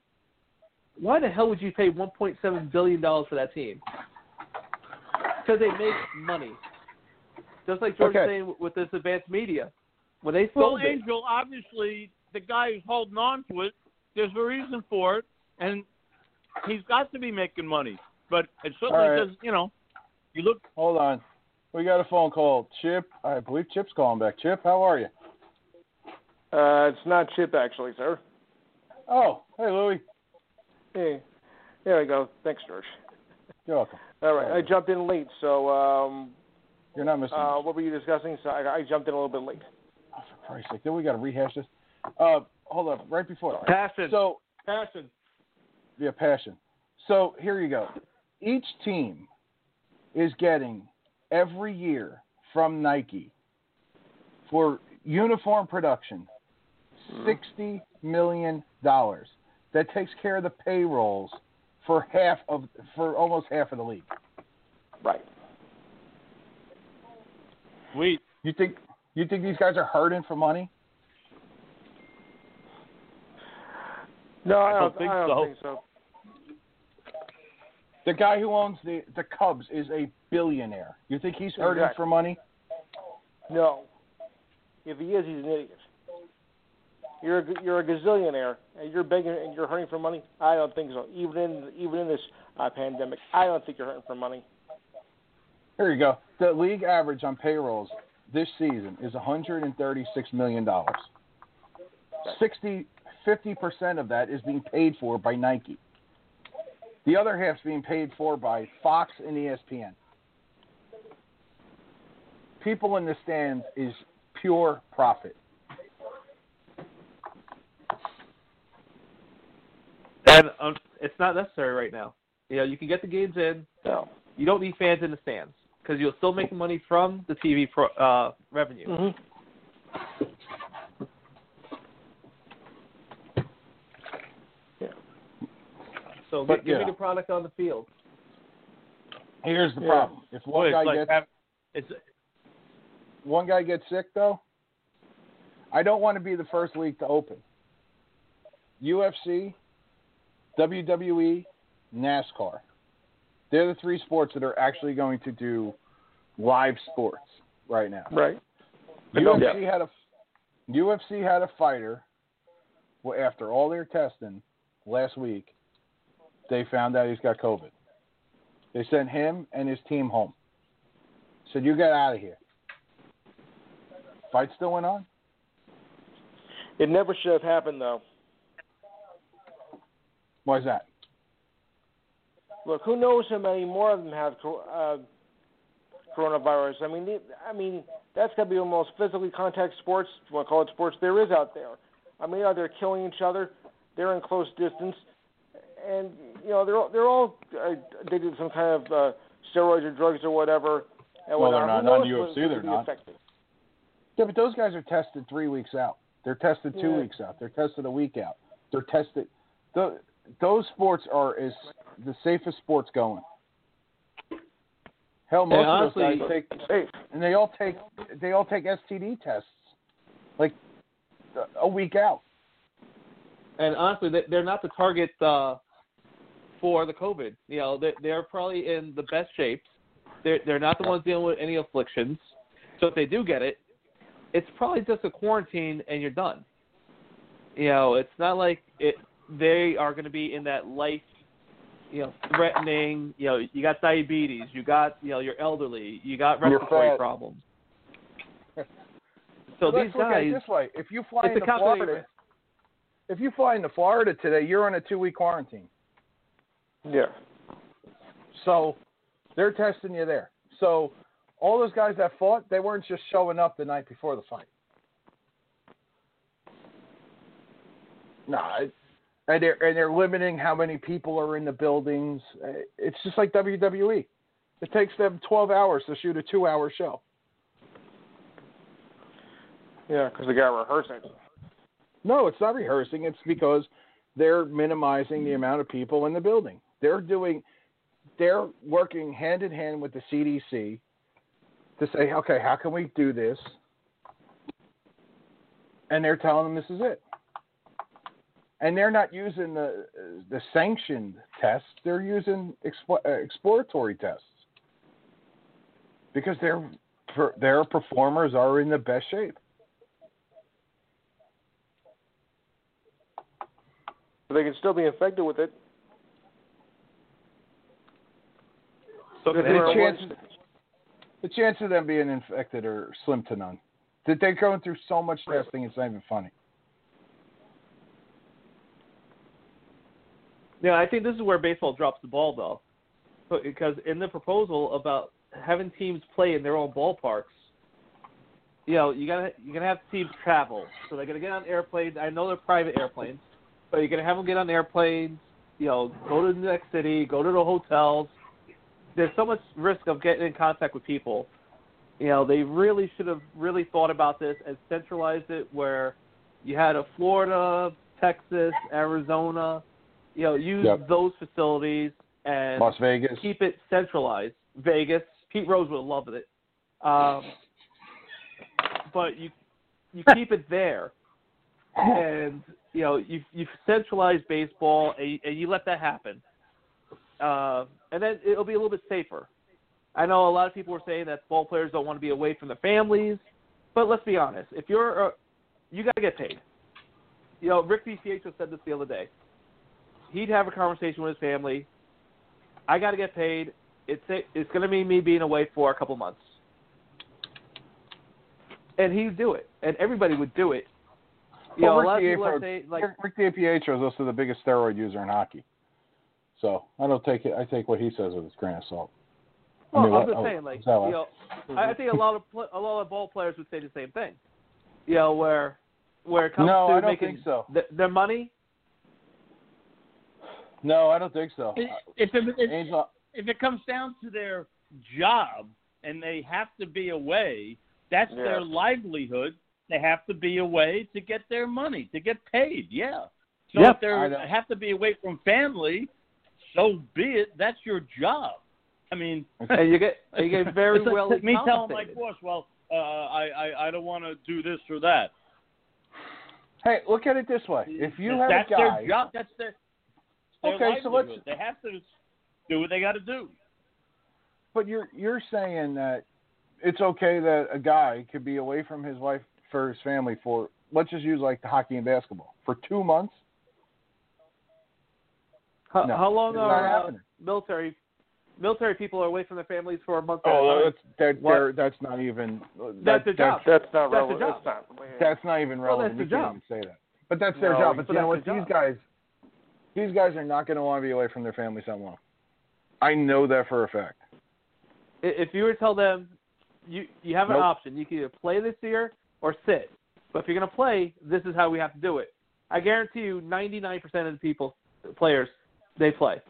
S5: why the hell would you pay 1.7 billion dollars for that team? Because they make money. Just like George
S2: Okay.
S5: saying with this advanced media, when they
S3: Well,
S5: sold it,
S3: Angel, obviously, the guy who's holding on to it, there's a reason for it, and he's got to be making money. But it certainly
S2: All right.
S3: does, you know, you look.
S2: Hold on. We got a phone call. Chip, I believe Chip's calling back. Chip, how are you?
S8: Uh, it's not Chip, actually, sir.
S2: Oh, hey, Louie.
S8: Hey, there we go. Thanks, George.
S2: You're welcome.
S8: All right, I jumped in late, so um,
S2: You're not missing
S8: uh, what were you discussing? So I, I jumped in a little bit late.
S2: Oh, for Christ's sake. Then we got to rehash this. Uh, hold up. Right before.
S5: passion,
S2: So,
S5: passion.
S2: yeah, passion. So here you go. Each team is getting every year from Nike for uniform production sixty million dollars. That takes care of the payrolls for half of for almost half of the league.
S8: Right.
S3: Sweet.
S2: You think you think these guys are hurting for money?
S8: No, I
S3: I
S8: don't,
S3: don't think
S8: I don't
S3: so.
S8: think so.
S2: The guy who owns the the Cubs is a billionaire. You think he's hurting
S8: Exactly.
S2: for money?
S8: No. If he is, he's an idiot. You're a, g- you're a gazillionaire, and you're begging and you're hurting for money. I don't think so. Even in even in this uh, pandemic, I don't think you're hurting for money.
S2: Here you go. The league average on payrolls this season is 136 million dollars. 60 50% of that is being paid for by Nike. The other half's being paid for by Fox and ESPN. People in the stands is pure profit.
S5: And um, it's not necessary right now. You know, you can get the games in.
S8: No.
S5: You don't need fans in the stands because you'll still make money from the TV pro, uh, revenue.
S8: Mm-hmm.
S5: So
S2: But,
S5: give
S2: yeah.
S5: me the product on the field.
S2: Here's the
S8: Yeah.
S2: problem. If one
S3: it's
S2: guy
S3: like
S2: gets
S3: have- it's
S2: one guy gets sick though, I don't want to be the first league to open. UFC, WWE, NASCAR. They're the three sports that are actually going to do live sports right now.
S8: Right.
S2: UFC had a UFC had a fighter. Well, after all their testing last week, they found out he's got COVID. They sent him and his team home. Said, "You get out of here." Fight still went on.
S8: It never should have happened, though.
S2: Why is that?
S8: Look, who knows how many more of them have uh, coronavirus? I mean, I mean that's got to be the most physically contact sports, if you want to call it sports, there is out there. I mean, they're killing each other. They're in close distance, and you know they're all, they're all uh, addicted to some kind of uh, steroids or drugs or whatever. And
S2: Well, they're not- not UFC, they're not.
S8: affected?
S2: Yeah, but those guys are tested three weeks out. They're tested two
S8: Yeah.
S2: weeks out. They're tested a week out. They're tested. The, those sports are is the safest sports going. Hell, most
S5: honestly-
S2: of those guys take
S8: Safe.
S2: and they all take they all take STD tests like a- week out.
S5: And honestly, they- they're not the target uh, for the COVID. You know, they're, they're probably in the best shapes. They're they're not the ones dealing with any afflictions. So if they do get it, it's probably just a quarantine and you're done. You know, it's not like it. They are going to be in that life you know, threatening. You know, you got diabetes, you got you know, you're elderly, you got respiratory problems. So
S2: Let's
S5: these
S2: look at it this way: if you fly into Florida,
S5: risk.
S2: if you fly into Florida today, you're on a two-week quarantine.
S8: Yeah.
S2: So they're testing you there. So all those guys that fought, they weren't just showing up the night before the fight. No, it- and they're and they're limiting how many people are in the buildings. Uh, It's just like WWE. It takes them 12 hours to shoot a two-hour show.
S8: Yeah, because they got rehearsing.
S2: No, it's not rehearsing. It's because they're minimizing the amount of people in the building. They're doing, they're working hand in hand with the CDC to say, okay, how can we do this? And they're telling them this is it. And they're not using the the sanctioned tests. They're using expo- uh, exploratory tests because their their performers are in the best shape.
S8: But they can still be infected with it.
S5: So
S8: Because
S5: they
S8: they
S2: the chance, the chance of them being infected are slim to none. That they're going through so much testing, it's not even funny.
S5: Yeah, I think this is where baseball drops the ball, though, because in the proposal about having teams play in their own ballparks, you know, you gotta you're gonna have teams travel, so they're gonna get on airplanes. I know they're private airplanes, but you're gonna have them get on airplanes. You know, go to the next city, go to the hotels. There's so much risk of getting in contact with people. You know, they really should have really thought about this and centralized it where you had a Florida, Texas, Arizona. You know, use
S2: Yep.
S5: those facilities and
S2: Las Vegas.
S5: keep it centralized. Vegas, Pete Rose would have loved it. Um, but you you keep it there, and you know you you centralize baseball and you, and you let that happen, uh, and then it'll be a little bit safer. I know a lot of people were saying that ball players don't want to be away from their families, but let's be honest. If you're uh, you got to get paid. You know, Rick DiPietro said this the other day. He'd have a conversation with his family. I got to get paid. It's it's going to mean me being away for a couple months, and he'd do it, and everybody would do it. You
S2: Well,
S5: know, a
S2: Rick
S5: lot of people are
S2: DiPietro-
S5: saying like,
S2: Rick DiPietro is also the biggest steroid user in hockey. So I don't take it. I take what he says with a grain of salt. I
S5: well,
S2: mean,
S5: I'm
S2: what-
S5: just
S2: oh,
S5: saying, like, you know, I I think a lot of pl- a lot of ball players would say the same thing. You know, where where it comes
S2: No,
S5: to
S2: I
S5: making
S2: so.
S5: th- their money.
S2: No, I don't think so.
S3: If if it, if,
S2: Angel,
S3: if it comes down to their job and they have to be away, that's
S8: Yeah.
S3: their livelihood. They have to be away to get their money, to get paid. Yeah. So
S5: Yep.
S3: if they have to be away from family, so be it. That's your job. I mean,
S5: And you get you get very
S3: it's like
S5: well
S3: me telling my boss, well, uh, I, I I don't want to do this or that.
S2: hey, look at it this way: if you have
S3: that's
S2: a guy,
S3: their job. That's their, their
S2: Okay, so let's-
S3: They have to do what they got to do.
S2: but you're you're saying that it's okay that a guy could be away from his wife for his family for let's just use like the hockey and basketball for two months.
S5: How,
S2: No,
S5: how long are uh,
S2: happening.
S5: military military people are away from their families for a month? at a time?
S2: Oh, that's that,
S5: What?
S2: they're- that's not even
S5: That's
S2: that,
S5: their job.
S8: That's not
S5: That's
S8: relevant.
S5: job.
S8: That's not.
S2: That's not even
S5: Well,
S2: relevant.
S5: that's
S2: you
S5: their
S2: can't even say that. But that's their
S8: No,
S2: job. But
S5: but
S2: you know what? These
S5: job.
S2: guys, these guys are not going to want to be away from their families that long. I know that for a fact.
S5: If you were to tell them you you have an
S2: Nope.
S5: option, you can either play this year or sit. But if you're going to play, this is how we have to do it. I guarantee you, 99% of the people, players, they play.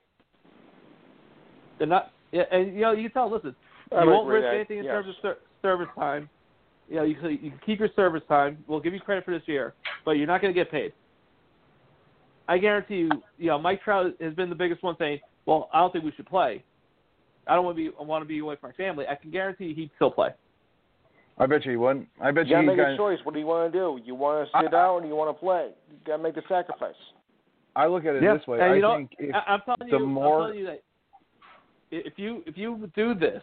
S5: They're not, yeah, and you know, you can tell. Listen,
S8: I
S5: you
S8: would
S5: won't risk
S8: that,
S5: anything in
S8: yes.
S5: terms of ser- service time. You know, you can, you can keep your service time. We'll give you credit for this year, but you're not going to get paid. I guarantee you, you know, Mike Trout has been the biggest one saying, "Well, I don't think we should play. I don't want to be. I want to be away from my family." I can guarantee he'd still play.
S2: I bet you he wouldn't. I bet
S8: You You gotta
S2: you
S8: make
S2: he
S8: a choice. What do you want to do? You want to
S2: I-
S8: sit out or you want to play? You gotta make the sacrifice.
S2: I look at it
S5: Yeah,
S2: this way.
S5: and
S2: I
S5: you know,
S2: think if,
S5: I, I'm telling
S2: the
S5: you,
S2: more-
S5: I'm telling you that if you if you do this,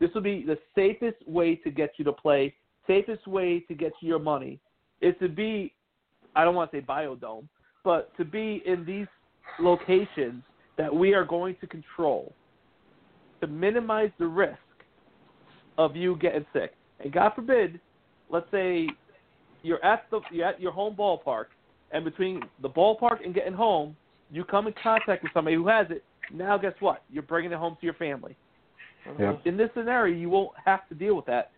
S5: this will be the safest way to get you to play, safest way to get you your money, is to be, I don't want to say biodome, but to be in these locations that we are going to control to minimize the risk of you getting sick. And God forbid, let's say you're at the you're at your home ballpark, and between the ballpark and getting home, you come in contact with somebody who has it. Now, guess what? You're bringing it home to your family. In this scenario, you won't have to deal with that.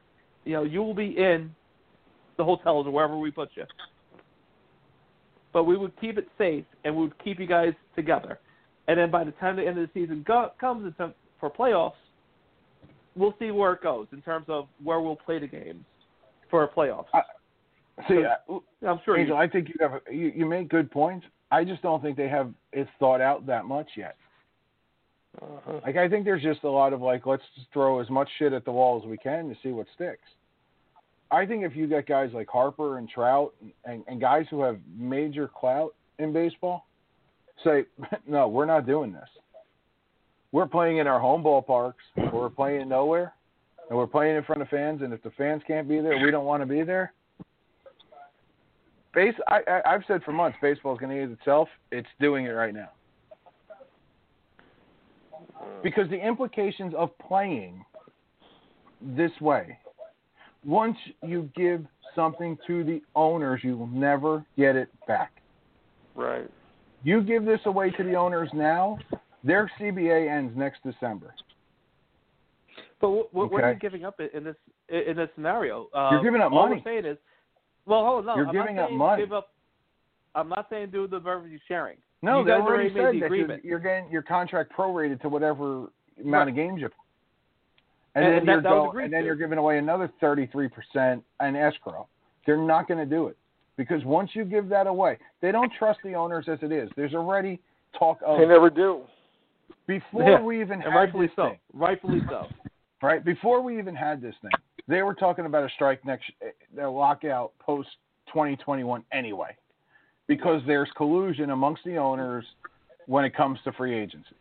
S5: You know, you will be in the hotels or wherever we put you. But we would keep it safe, and we would keep you guys together. And then by the time the end of the season go- comes for playoffs, we'll see where it goes in terms of where we'll play the games for playoffs.
S2: I- See, uh,
S5: I'm sure
S2: Angel,
S5: you,
S2: I think you have you, you make good points. I just don't think they have it thought out that much yet.
S8: Uh-huh.
S2: Like I think there's just a lot of like let's just throw as much shit at the wall as we can to see what sticks. I think if you get guys like Harper and Trout and, and guys who have major clout in baseball, say no, we're not doing this. We're playing in our home ballparks, we're playing nowhere, and we're playing in front of fans. And if the fans can't be there, we don't want to be there. Base, I, I, I've said for months, baseball is going to use itself. It's doing it right now because the implications of playing this way, once you give something to the owners, you will never get it back.
S8: Right.
S2: You give this away to the owners now, their CBA ends next December.
S5: But what, what, what are you giving up in this in this scenario? Uh,
S2: You're giving up
S5: all
S2: money.
S5: we're saying is, well, hold on.
S2: You're
S5: I'm
S2: giving up money.
S5: Give up, I'm not saying do the revenue sharing.
S2: No,
S5: you
S2: they already,
S5: already
S2: said that you're, you're getting your contract prorated to whatever amount
S5: Right.
S2: of games you play. And,
S5: And
S2: then
S5: that-
S2: you're
S5: that was
S2: go-
S5: agreed
S2: and then
S5: to.
S2: you're giving away another 33% in escrow. They're not going to do it because once you give that away, they don't trust the owners as it is. There's already talk of
S8: They never do.
S2: before
S5: Yeah,
S2: we even
S5: And
S2: had
S5: rightfully
S2: this
S5: so.
S2: thing,
S5: Rightfully so.
S2: right? Before we even had this thing, they were talking about a strike next, eh, eh, a lockout post 2021 anyway, because there's collusion amongst the owners when it comes to free agency.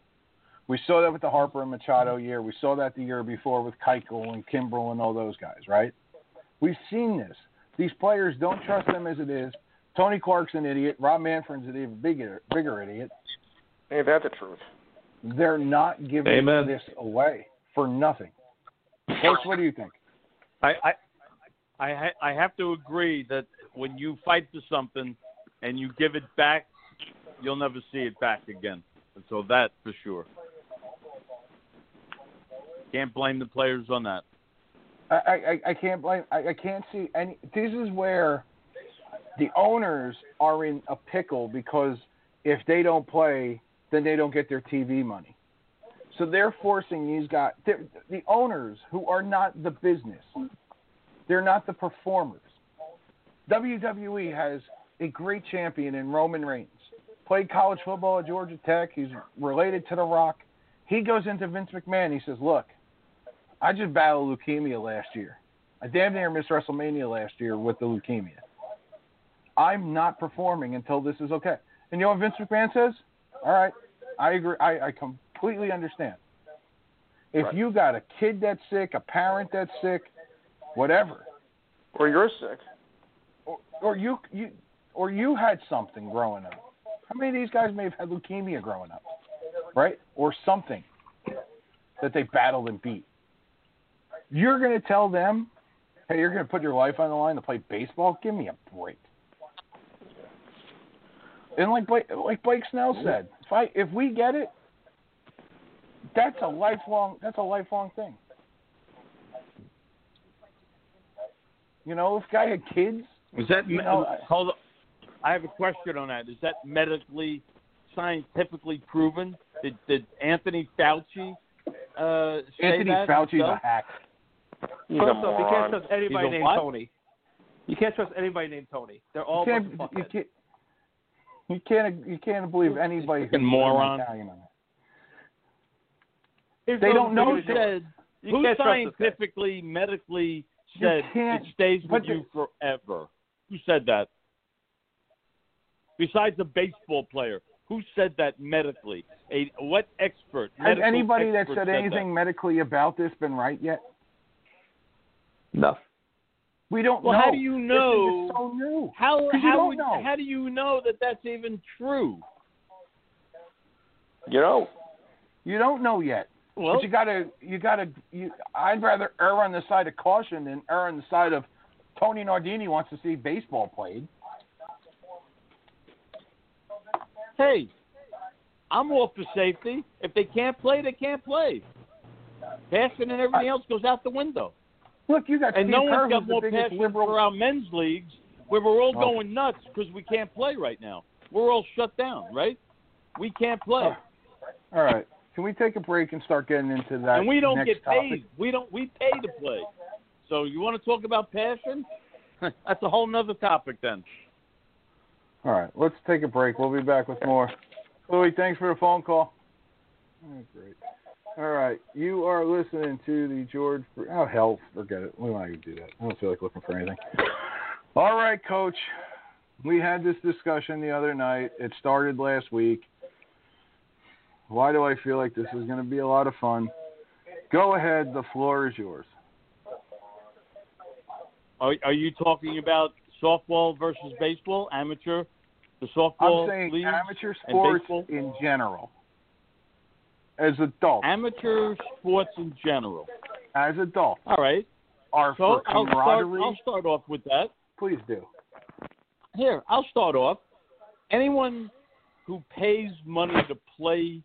S2: We saw that with the Harper and Machado year. We saw that the year before with Keuchel and Kimbrel and all those guys, right? We've seen this. These players don't trust them as it is. Tony Clark's an idiot. Rob Manfred's an even bigger, bigger idiot.
S8: Ain't that the truth?
S2: They're not giving
S3: Amen.
S2: this away for nothing. Coach, what do you think?
S3: I I I, I have to agree that when you fight for something and you give it back, you'll never see it back again. And so that for sure. Can't blame the players on that.
S2: I, I, I can't blame. I, I can't see any. This is where the owners are in a pickle because if they don't play, then they don't get their TV money. So they're forcing these guys. The owners who are not the business, they're not the performers. WWE has a great champion in Roman Reigns. Played college football at Georgia Tech. He's related to The Rock. He goes into Vince McMahon. He says, "Look, I just battled leukemia last year. I damn near missed WrestleMania last year with the leukemia. I'm not performing until this is okay. And you know what Vince McMahon says? All right, I agree. I, I completely understand. If
S8: Right.
S2: you got a kid that's sick, a parent that's sick, whatever,
S8: Or you're sick.
S2: or, or you you or you had something growing up. How many of these guys may have had leukemia growing up, right? Or something that they battled and beat. You're going to tell them, "Hey, you're going to put your life on the line to play baseball? Give me a break." And like Blake, like Blake Snell said, if I if we get it, that's a lifelong that's a lifelong thing. You know, if guy had kids,
S3: Is that
S2: You know, I-
S3: hold on? I have a question on that. Is that medically, scientifically proven? Did did Anthony Fauci uh,
S2: Anthony
S3: that
S2: Fauci's a hack.
S8: He's
S5: First
S8: a
S5: off, you can't trust anybody named
S3: what?
S5: Tony. You can't trust anybody named Tony. They're all
S2: you can't,
S5: bunch
S2: you can't, you can't, you can't believe anybody who's
S3: Fucking moron.
S2: Italian on it. They don't know
S5: gonna
S3: said who
S5: can't trust
S3: scientifically, medically said it stays with you forever? Who said that? Besides a baseball player, who said that medically? A what expert?
S2: Has
S3: medical
S2: anybody that
S3: expert
S2: said anything medically about this been right yet?
S5: No.
S2: We don't
S3: Well,
S2: know.
S3: how do you know?
S2: so new.
S3: How
S2: 'Cause you
S3: how
S2: don't
S3: would,
S2: know.
S3: how do you know that that's even true?
S8: You know,
S2: You don't know yet.
S3: Well,
S2: but you gotta, you gotta. You, I'd rather err on the side of caution than err on the side of Tony Nardini wants to see baseball played.
S3: hey, I'm all for safety. If they can't play, they can't play. Passion and everything else goes out the window.
S2: Look, you got
S3: And
S2: Steve
S3: no
S2: Kerr,
S3: one's got more passion
S2: liberal.
S3: for our men's leagues where we're all
S2: Oh.
S3: going nuts because we can't play right now. We're all shut down, right? We can't play.
S2: All right, can we take a break and start getting into that?
S3: and we don't get
S2: topic?
S3: paid. We don't. We pay to play. So you want to talk about passion? That's a whole nother topic then.
S2: All right, let's take a break. We'll be back with more. Louis, thanks for the phone call. Oh, great. All right, you are listening to the George. Oh hell, forget it. We don't even do that. I don't feel like looking for anything. All right, Coach. We had this discussion the other night. It started last week. Why do I feel like this is going to be a lot of fun? Go ahead. The floor is yours.
S3: Are, are you talking about softball versus baseball, amateur, the softball
S2: I'm saying amateur sports in general. As adults,
S3: Amateur sports in general.
S2: as adults,
S3: All right.
S2: are
S3: So
S2: for
S3: I'll start. I'll start off with that.
S2: Please do.
S3: Here, I'll start off. Anyone who pays money to play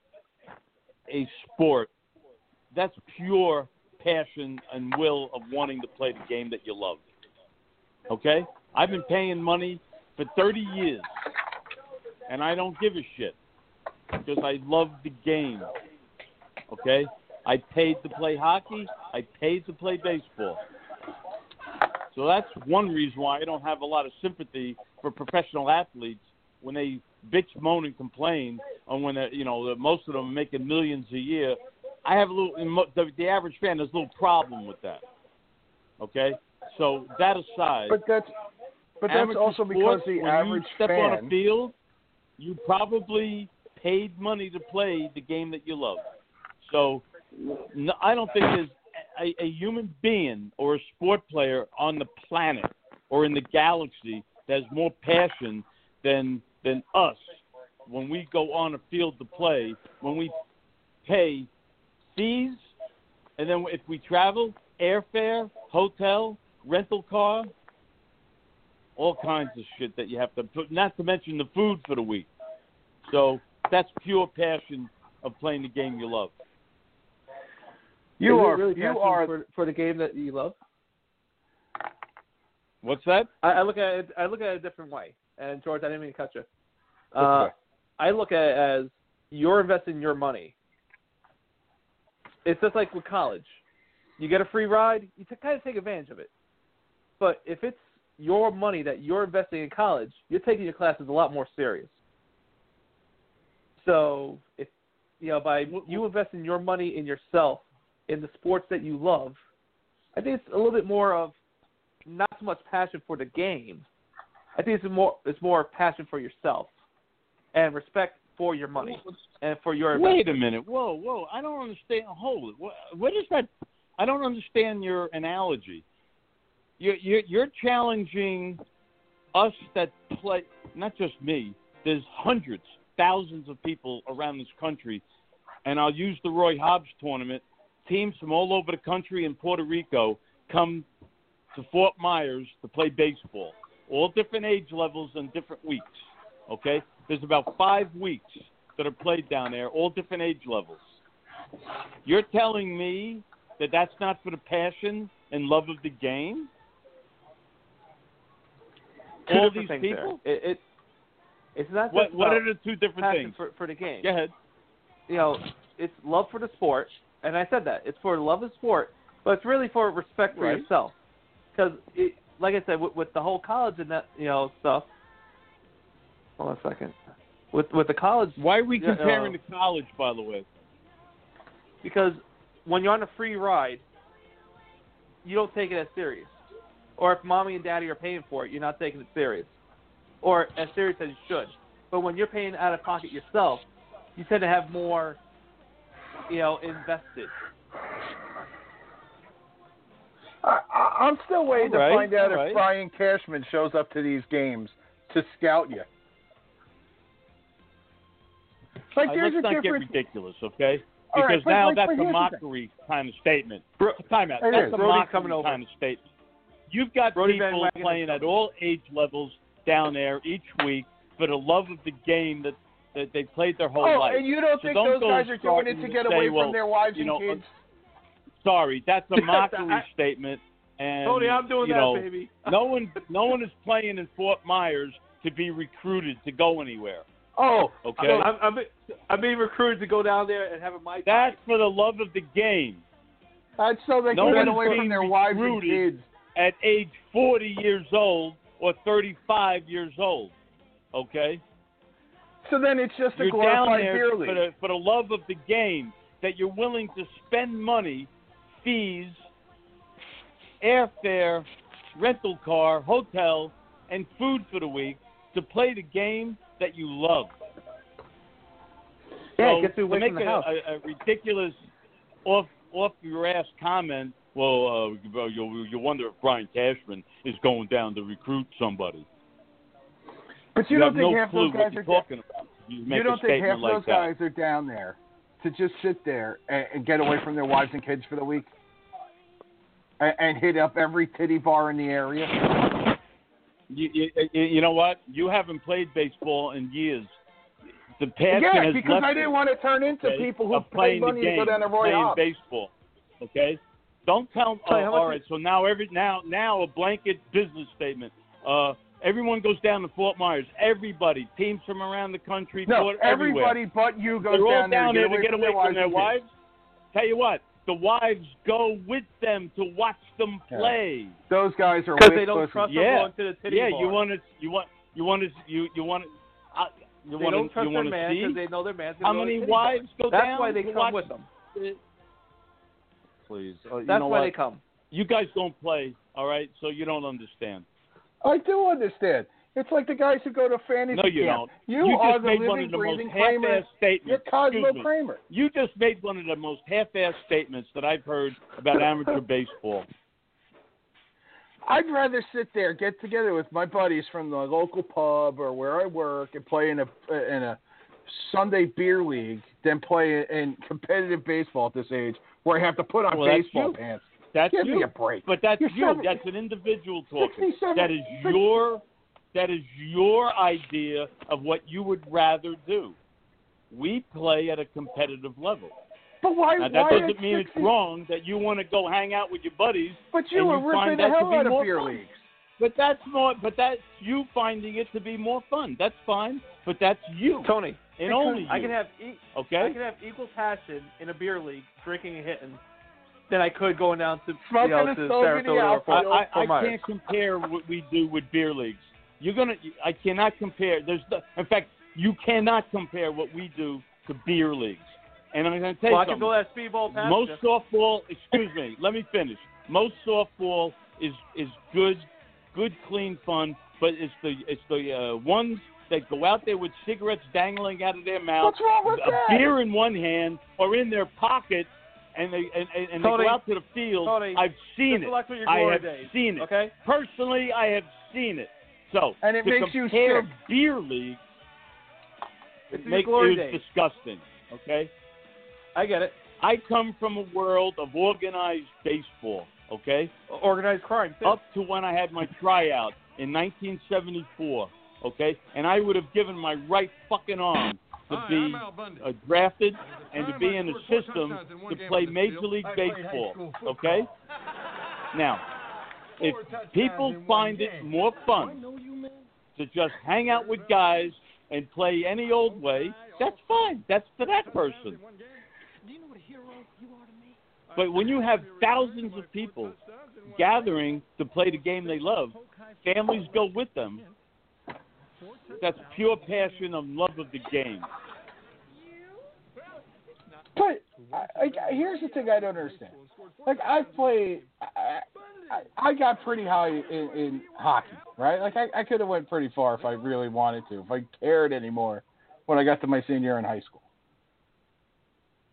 S3: a sport, that's pure passion and will of wanting to play the game that you love. Okay? I've been paying money for 30 years, and I don't give a shit because I love the game. Okay? I paid to play hockey, I paid to play baseball. So that's one reason why I don't have a lot of sympathy for professional athletes when they bitch, moan, and complain, and when they're, you know most of them are making millions a year. I have a little. The, the average fan has a little problem with that. Okay, so that aside,
S2: But that's but that's also because the average
S3: you step
S2: fan.
S3: on a field, you probably paid money to play the game that you love. So no, I don't think there's a, a human being or a sport player on the planet or in the galaxy that has more passion than than us when we go on a field to play, when we pay fees, and then if we travel, airfare, hotel, rental car, all kinds of shit that you have to put. Not to mention the food for the week. So that's pure passion of playing the game you love.
S2: You
S5: Is
S2: are
S5: really
S2: you are
S5: for, for the game that you love.
S3: What's that?
S5: I, I look at it. I look at it a different way. And George, I didn't mean to cut you. Uh. I look at it as you're investing your money. It's just like with college. You get a free ride, you t- kind of take advantage of it. But if it's your money that you're investing in college, you're taking your classes a lot more serious. So if you know by you investing your money in yourself in the sports that you love, I think it's a little bit more of not so much passion for the game. I think it's more it's more passion for yourself and respect for your money and for your
S3: Wait a minute. Whoa, whoa. I don't understand. Hold it. What, what is that? I don't understand your analogy. You're, you're, you're challenging us that play, not just me. There's hundreds, thousands of people around this country, and I'll use the Roy Hobbs tournament. Teams from all over the country and Puerto Rico come to Fort Myers to play baseball, all different age levels and different weeks. Okay? There's about five weeks that are played down there, all different age levels. You're telling me that that's not for the passion and love of the game?
S5: two
S3: all these people?
S5: There. It, it it's not
S3: What What are the two different things?
S5: for for the game.
S3: Go ahead.
S5: You know, it's love for the sport, and I said that it's for love of sport, but it's really for respect for
S3: Right.
S5: yourself. Because, like I said, with, with the whole college and that you know stuff. Hold on a second. With with the college,
S3: Why are we comparing
S5: uh,
S3: to college, by the way?
S5: because when you're on a free ride, you don't take it as serious. Or if mommy and daddy are paying for it, you're not taking it serious, or as serious as you should. But when you're paying out of pocket yourself, you tend to have more, you know, invested.
S2: I, I, I'm still waiting
S3: All right,
S2: to find out
S3: all
S2: if
S3: right.
S2: Brian Cashman shows up to these games to scout you. Like
S3: Uh,
S2: there's
S3: let's
S2: a
S3: not
S2: difference.
S3: get ridiculous, okay?
S2: All right,
S3: Because
S2: but-
S3: now
S2: but-
S3: that's
S2: but
S3: a mockery kind of statement.
S5: Bro-
S3: Time out. That's
S2: is.
S3: a
S5: Brody's
S3: mockery
S5: coming over.
S3: kind of statement. You've got
S5: Brody
S3: people playing at all age levels down there each week for the love of the game that, that they played their whole
S2: Oh,
S3: life.
S2: and you don't
S3: So
S2: think
S3: don't
S2: those guys are doing it to get
S3: say,
S2: away
S3: well,
S2: from their wives
S3: you
S2: and
S3: know, uh,
S2: kids?
S3: Sorry, that's a mockery
S5: I-
S3: statement. And
S5: Tony, I'm doing that,
S3: know,
S5: baby.
S3: no one, no one is playing in Fort Myers to be recruited to go anywhere.
S2: Oh,
S3: Okay,
S5: I'm, I'm, I'm being recruited to go down there and have a mic.
S3: that's for the love of the game.
S2: that's so they
S3: No
S2: can get away from their wives and kids.
S3: At age 40 years old or 35 years old, okay.
S2: So then it's just a
S3: You're down
S2: glorified
S3: there
S2: beer
S3: for
S2: league.
S3: the, for the love of the game that you're willing to spend money, fees, airfare, rental car, hotel, and food for the week to play the game that you love.
S5: Yeah,
S3: so
S5: gets you away
S3: to
S5: from
S3: make
S5: the
S3: a,
S5: house.
S3: A, a ridiculous off off your ass comment. Well, uh, you you wonder if Brian Cashman is going down to recruit somebody.
S2: But you,
S3: You
S2: don't
S3: have
S2: think
S3: no
S2: half those guys are
S3: talking about. You, make
S2: you don't
S3: a
S2: think half
S3: statement like
S2: those
S3: that.
S2: guys are down there to just sit there and, and get away from their wives and kids for the week and, and hit up every titty bar in the area?
S3: You, you, you know what? You haven't played baseball in years. The passion
S2: yeah,
S3: has
S2: because I didn't want to turn into
S3: okay,
S2: people who
S3: of
S2: pay
S3: playing
S2: money
S3: the game,
S2: to go down to Roy
S3: playing
S2: Hobbs.
S3: baseball. Okay, don't tell.
S5: Tell you how much
S3: all right, so now every now now a blanket business statement. Uh, everyone goes down to Fort Myers. Everybody, teams from around the country,
S2: No,
S3: Fort- everywhere.
S2: everybody but you goes
S3: They're all
S2: down,
S3: down
S2: there
S3: there to get away from their
S2: and
S3: wives. Tell you what, the wives go with them to watch them
S2: Yeah.
S3: play.
S2: Those guys are
S5: Because they don't
S2: pussies.
S5: trust
S3: Yeah.
S5: them going to the titty
S3: yeah,
S5: bar.
S3: you want to, you want, you want to, you you want to, uh, you
S5: they
S3: want
S5: don't trust
S3: you
S5: their man because they know their man's
S3: how
S5: gonna go to
S3: many
S5: the titty bar.
S3: wives go
S5: That's
S3: down That's
S5: why they
S3: to
S5: come
S3: watch
S5: with them.
S3: Please, uh, you
S5: That's
S3: know
S5: why
S3: what?
S5: they come.
S3: You guys don't play, all right? So you don't understand.
S2: I do understand. It's like the guys who go to fantasy
S3: No, you
S2: camp.
S3: don't.
S2: You,
S3: You
S2: are the living,
S3: one of the most
S2: breathing Kramer.
S3: half-ass statements.
S2: You're Cosmo Kramer.
S3: You just made one of the most half-ass statements that I've heard about amateur baseball.
S2: I'd rather sit there, get together with my buddies from the local pub or where I work, and play in a in a Sunday beer league than play in competitive baseball at this age, where I have to put on
S3: Well,
S2: baseball pants.
S3: That's
S2: Give
S3: you.
S2: me a break.
S3: But that's
S2: You're
S3: you.
S2: seven-
S3: that's an individual talking.
S2: 67
S3: That is your that is your idea of what you would rather do. We play at a competitive level.
S2: But why?
S3: Now that
S2: why
S3: doesn't
S2: at
S3: mean it's wrong that you want to go hang out with your buddies.
S2: But you
S3: and
S2: were ripping the hell out of beer
S3: fun.
S2: leagues.
S3: But that's more. But that's you finding it to be more fun. That's fine. But that's you
S5: Tony,
S3: and only you.
S5: I can have e-
S3: okay.
S5: I can have equal passion in a beer league, drinking and hitting, than I could going down to
S2: Smoking
S5: you know, to
S2: stogie in
S5: Sarasota or. Fort,
S3: I, I,
S5: Fort
S3: I can't compare what we do with beer leagues. You're gonna. I cannot compare. There's. The, in fact, you cannot compare what we do to beer leagues. And I'm going to tell
S5: Well,
S3: you
S5: can
S3: something.
S5: go that speedball past
S3: Most
S5: you.
S3: softball. Excuse me. Let me finish. Most softball is is good, good, clean fun. But it's the it's the uh, ones that go out there with cigarettes dangling out of their mouth,
S2: What's wrong with
S3: a
S2: that?
S3: beer in one hand or in their pocket, and they and, and, and they go out to the field.
S5: Tony,
S3: I've seen it.
S5: select what your
S3: I have
S5: days,
S3: seen it.
S5: Okay.
S3: Personally, I have seen it. So
S2: And it makes you sick.
S3: beer league, it makes
S5: days.
S3: disgusting. Okay.
S5: I get it.
S3: I come from a world of organized baseball. Okay.
S5: Organized crime. Too.
S3: Up to when I had my tryout in 1974. Okay, and I would have given my right fucking arm to
S9: Hi,
S3: be
S9: I'm Al Bundy.
S3: uh, drafted and to be in a
S9: scored four
S3: system
S9: touchdowns in one
S3: to play Major
S9: field.
S3: League
S9: I played high
S3: Baseball. Okay. Now, if people
S9: in one
S3: find it more fun to just hang out with guys and play any old way, that's fine. That's for that person. But when you have thousands of people gathering to play the game they love, families go with them. That's pure passion and love of the game.
S2: But I, I, here's the thing I don't understand. Like I played, I, I, got pretty high in, in hockey, right? Like I, I could have went pretty far if I really wanted to, if I cared anymore. When I got to my senior year in high school,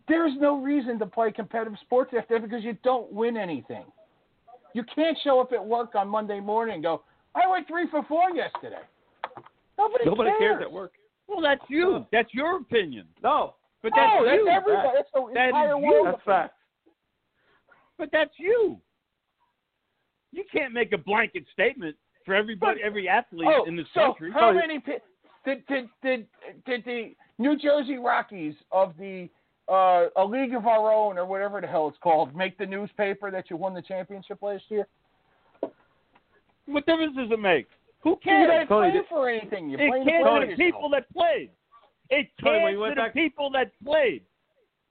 S2: there's no reason to play competitive sports after because you don't win anything. You can't show up at work on Monday morning and go, "I went three for four yesterday." Nobody,
S5: Nobody
S2: cares.
S5: cares at work.
S3: Well, that's you. That's your opinion.
S5: No,
S3: But that's
S2: no, that's
S3: you.
S2: everybody. That's the
S3: That is
S2: entire
S3: you.
S2: world.
S5: that's fact.
S3: But that's you. You can't make a blanket statement for everybody, every athlete
S2: Oh,
S3: in this
S2: so
S3: country.
S2: how many did did did did the New Jersey Rockies of the uh, a league of our own or whatever the hell it's called make the newspaper that you won the championship last year?
S3: What difference does it make? Who
S2: You
S3: cares?
S2: didn't
S5: Tony,
S2: play for anything. You
S3: It
S2: played
S3: can't
S2: for
S3: to the people that played. It
S5: Tony,
S3: cares
S5: you
S3: to the people that played.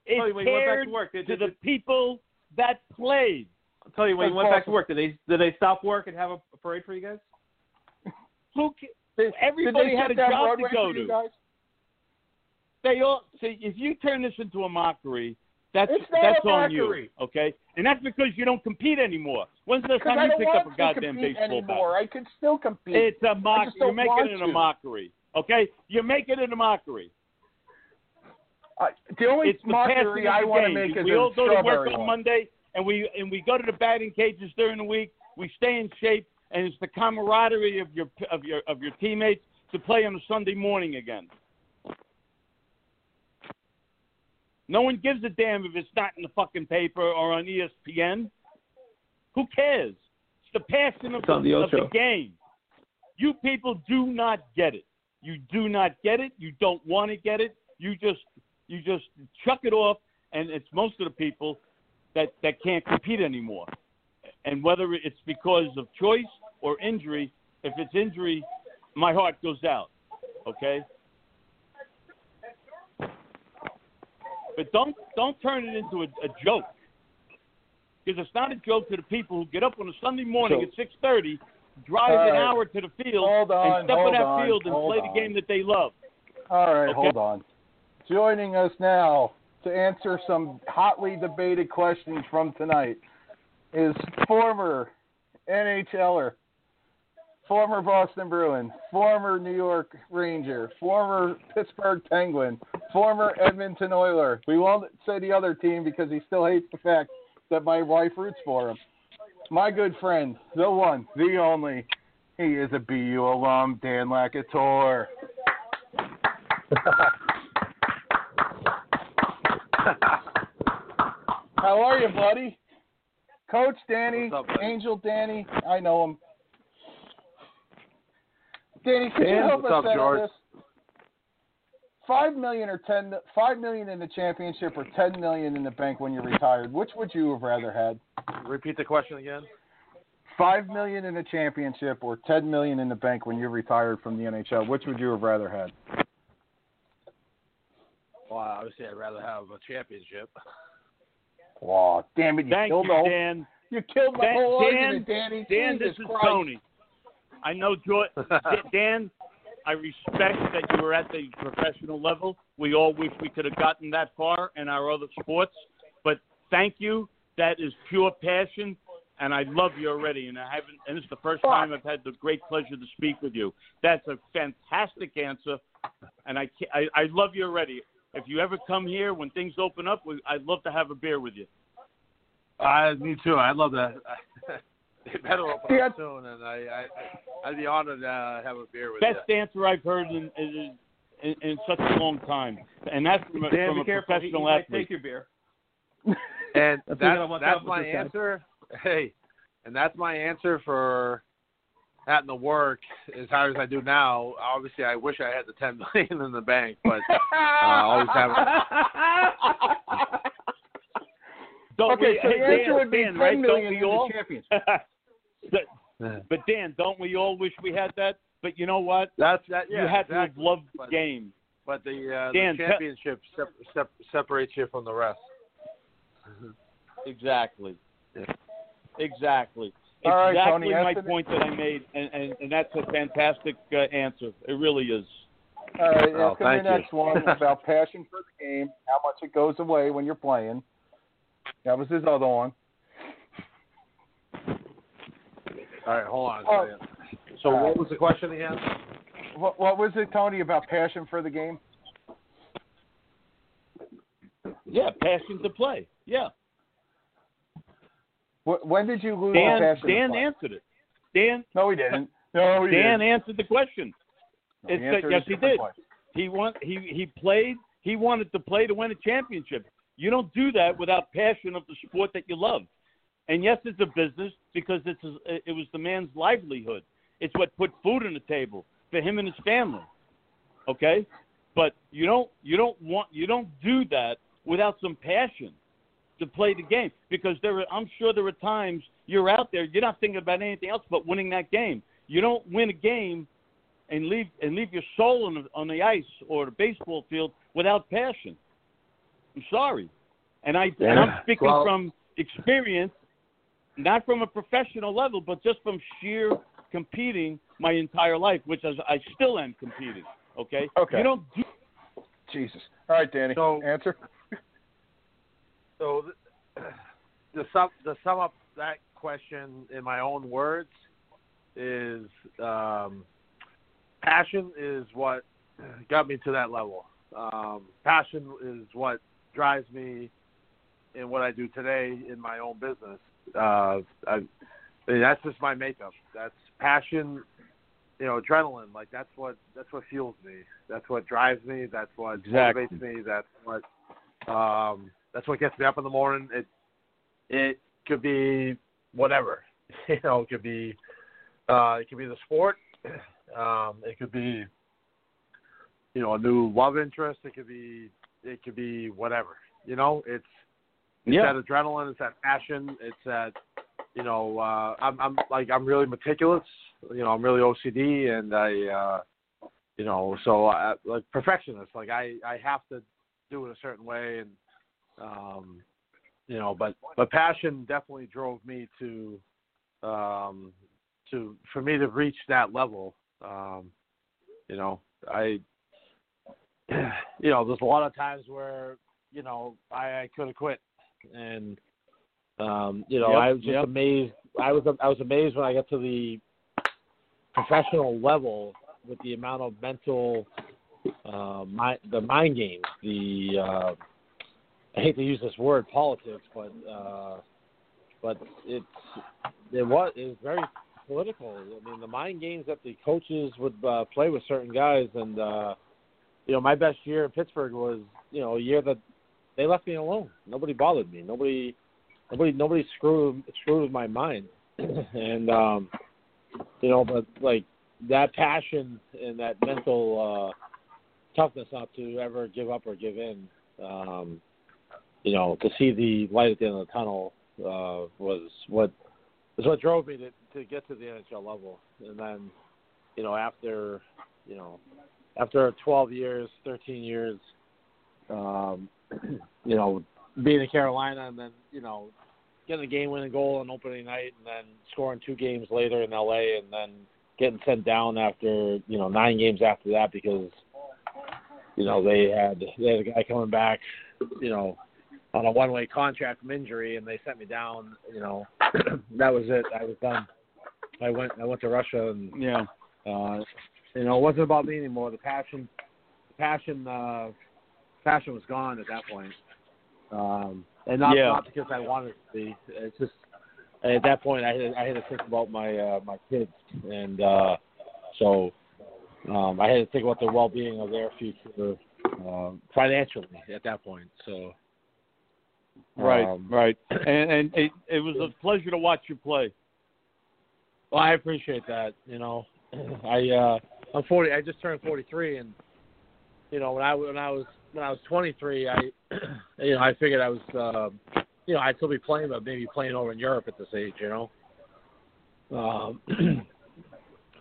S3: It
S5: Tony, when you went back
S3: cared
S5: to work, did,
S3: to
S5: did,
S3: the
S5: did,
S3: people that played.
S5: I'll tell you when you went back to work, did they did they stop work and have a parade for you guys?
S3: Who? ca-
S2: Did-
S3: Everybody
S2: did
S3: had a job
S2: Broadway
S3: to go to.
S2: guys?
S3: They all see. If you turn this into a mockery, that's
S2: It's not
S3: that's
S2: a
S3: on you. Okay, and that's because you don't compete anymore. When's the last time you picked up a goddamn baseball
S2: anymore.
S3: bat?
S2: I could still compete.
S3: It's a mock.
S2: just
S3: You're making it a mockery. Okay, you're making it a mockery.
S2: Uh, the only
S3: It's
S2: mockery
S3: passion
S2: I want to make is
S3: we all go to work on
S2: one.
S3: Monday, and we and we go to the batting cages during the week. We stay in shape, and it's the camaraderie of your of your of your teammates to play on a Sunday morning again. No one gives a damn if it's not in the fucking paper or on ESPN. Who cares? It's the passion of,
S5: It's the
S3: of the game. You people do not get it. You do not get it. You don't want to get it. You just you just chuck it off, and it's most of the people that that can't compete anymore. And whether it's because of choice or injury, if it's injury, my heart goes out. Okay. But don't don't turn it into a, a joke, because it's not a joke to the people who get up on a Sunday morning
S2: So-
S3: at six thirty, drive
S2: All
S3: an hour to the field,
S2: Hold on,
S3: and step on that
S2: on,
S3: field and play
S2: on.
S3: the game that they love.
S2: All right,
S3: Okay.
S2: hold on. Joining us now to answer some hotly debated questions from tonight is former NHLer, former Boston Bruin, former New York Ranger, former Pittsburgh Penguin, former Edmonton Oiler. We won't say the other team because he still hates the fact that my wife roots for him. My good friend, the one, the only, he is a BU alum, Dan LaCouture. How are you, buddy? Coach Danny,
S9: up?
S2: Angel Danny, I know him. Danny, could you help us
S9: up,
S2: settle
S9: George?
S2: this? Five million or ten, five million in the championship or ten million in the bank when you're retired. Which would you have rather had?
S9: Repeat the question again.
S2: Five million in the championship or ten million in the bank when you're retired from the NHL. Which would you have rather had?
S9: Well, obviously, I'd rather have a championship.
S2: Wow, damn it! You
S3: Thank
S2: killed
S3: you,
S2: the whole,
S3: Dan.
S2: you killed my
S3: Dan-
S2: whole
S3: Dan-
S2: argument, Danny.
S3: Dan,
S2: Jesus
S3: this is
S2: Christ.
S3: Tony. I know, George, Dan. I respect that you were at the professional level. We all wish we could have gotten that far in our other sports, but thank you. That is pure passion, and I love you already. And I haven't. And it's the first time I've had the great pleasure to speak with you. That's a fantastic answer, and I ca- I, I love you already. If you ever come here when things open up, we, I'd love to have a beer with you.
S9: Uh, me too. I'd love that. they better open
S2: Yeah.
S9: soon, and I, I, I'd be honored to uh, have a beer with
S3: best answer I've heard in, in, in, in such a long time, and that's from a,
S5: Dan,
S3: from
S5: be
S3: a
S5: careful. He, he
S3: professional athlete.
S5: take your beer.
S9: And
S5: That's
S9: that's,
S5: what I'm on
S9: that's my
S5: this guy.
S9: answer. Hey, and that's my answer for having to work as hard as I do now. Obviously, I wish I had the ten million in the bank, but uh, always have.
S3: Don't
S2: okay,
S3: we,
S2: so the answer would be
S3: Dan,
S2: ten
S3: right?
S2: million
S3: Don't
S2: in
S3: we all?
S2: the championship.
S3: But, but Dan, don't we all wish we had that? But you know what?
S9: That's that. Yeah,
S3: you had to have
S9: exactly.
S3: loved the game.
S9: But the, uh,
S3: Dan,
S9: the championship sep- sep- separates you from the rest.
S3: Exactly.
S9: Yeah.
S3: Exactly.
S2: All right,
S3: exactly
S2: Tony,
S3: my
S2: answer the-
S3: point that I made, and, and, and that's a fantastic uh, answer. It really is.
S2: All right,
S9: Oh,
S2: ask him
S9: thank
S2: the next one about passion for the game, how much it goes away when you're playing. That was his other one.
S9: All right, hold on. a
S2: Oh.
S9: So
S2: All right.
S9: what was the question again?
S2: What, what was it, Tony, about passion for the game?
S3: Yeah, passion to play. Yeah.
S2: When did you lose
S3: Dan,
S2: the passion? to
S3: Dan
S2: play?
S3: answered it. Dan,
S2: No, he didn't. No, he
S3: Dan
S2: didn't.
S3: answered the question.
S2: No, he
S3: It's-
S2: answered
S3: yes, he did.
S2: question.
S3: He want he he played. He wanted to play to win a championship. You don't do that without passion of the sport that you love. And yes, it's a business because it's a, it was the man's livelihood. It's what put food on the table for him and his family. Okay, but you don't you don't want you don't do that without some passion to play the game because there are, I'm sure there are times you're out there you're not thinking about anything else but winning that game. You don't win a game and leave and leave your soul on the, on the ice or the baseball field without passion. I'm sorry, and I and I'm speaking
S9: Well-
S3: from experience, not from a professional level, but just from sheer competing my entire life, which is, I still am competing. Okay.
S2: Okay.
S3: You don't do
S2: Jesus. All right, Danny.
S9: So-
S2: Answer.
S9: So the sum to sum up that question in my own words is um, passion is what got me to that level. Um, passion is what drives me in what I do today in my own business. Uh, I, that's just my makeup. That's passion, you know, adrenaline. Like that's what that's what fuels me. That's what drives me. That's what
S3: Exactly.
S9: motivates me. That's what um, that's what gets me up in the morning. It it could be whatever. You know, it could be uh, it could be the sport. Um, it could be you know a new love interest. It could be it could be whatever. You know, it's it's
S3: Yeah.
S9: that adrenaline. It's that passion. It's that you know. Uh, I'm I'm like I'm really meticulous. You know, I'm really OCD, and I uh, you know so I, like perfectionist. Like I I have to do it a certain way, and um, you know, but but passion definitely drove me to um, to for me to reach that level. Um, you know, I you know, there's a lot of times where you know I, I could have quit, and um, you know
S3: Yep,
S9: I was just
S3: yep.
S9: amazed. I was I was amazed when I got to the professional level with the amount of mental uh, mind, the mind games, the uh, I hate to use this word politics, but uh, but it's it was it was very political. I mean, the mind games that the coaches would uh, play with certain guys, and uh, you know, my best year in Pittsburgh was you know a year that they left me alone. Nobody bothered me. Nobody, nobody, nobody screwed screwed with my mind, and um, you know, but like that passion and that mental uh, toughness not to ever give up or give in. Um, you know, to see the light at the end of the tunnel uh, was what was what drove me to to get to the NHL level. And then, you know, after you know, after 12 years, 13 years, um, you know, being in Carolina and then you know, getting a game-winning goal on opening night and then scoring two games later in LA and then getting sent down after you know nine games after that because you know they had they had a guy coming back, you know, on a one way contract from injury and they sent me down, you know, that was it. I was done. I went I went to Russia and
S3: Yeah.
S9: uh you know, it wasn't about me anymore. The passion the passion uh passion was gone at that point. Um and not
S3: Yeah.
S9: not because I wanted it to be. It's just at that point I had I had to think about my uh my kids and uh so um I had to think about the well being of their future uh, financially at that point. So
S3: Right.
S9: Um,
S3: right. And and it, it was a pleasure to watch you play.
S9: Well, I appreciate that. You know, I uh, I'm 40. I just turned 43, and you know when I when I was when I was 23, I you know I figured I was uh, you know I'd still be playing, but maybe playing over in Europe at this age. You know. Um,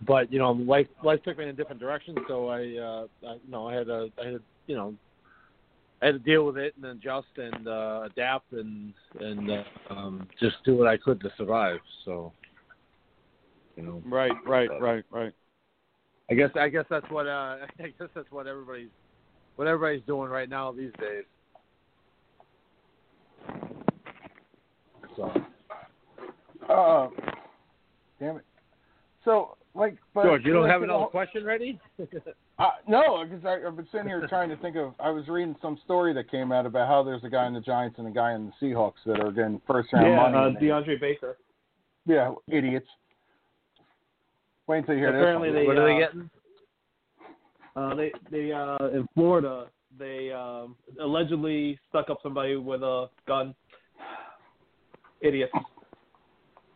S9: but you know, life life took me in a different direction, so I, uh, I you know I had to I had you know I had to deal with it and adjust and uh, adapt and and uh, um, just do what I could to survive. So you know.
S3: Right. Right. Right. Right.
S9: I guess I guess that's what uh, I guess that's what everybody's what everybody's doing right now these days. So
S2: Uh, damn it. So, like, but
S9: George, you don't have
S2: the
S9: another
S2: whole-
S9: question ready?
S2: Uh, no, because I've been sitting here trying to think of. I was reading some story that came out about how there's a guy in the Giants and a guy in the Seahawks that are getting first round
S5: yeah,
S2: money.
S5: uh, DeAndre Baker.
S2: yeah, idiots. Wait until you hear
S9: Apparently
S2: this.
S9: they
S2: one.
S9: what are
S5: uh,
S9: they getting?
S5: Uh, they they uh, in Florida they um, allegedly stuck up somebody with a gun. Idiots.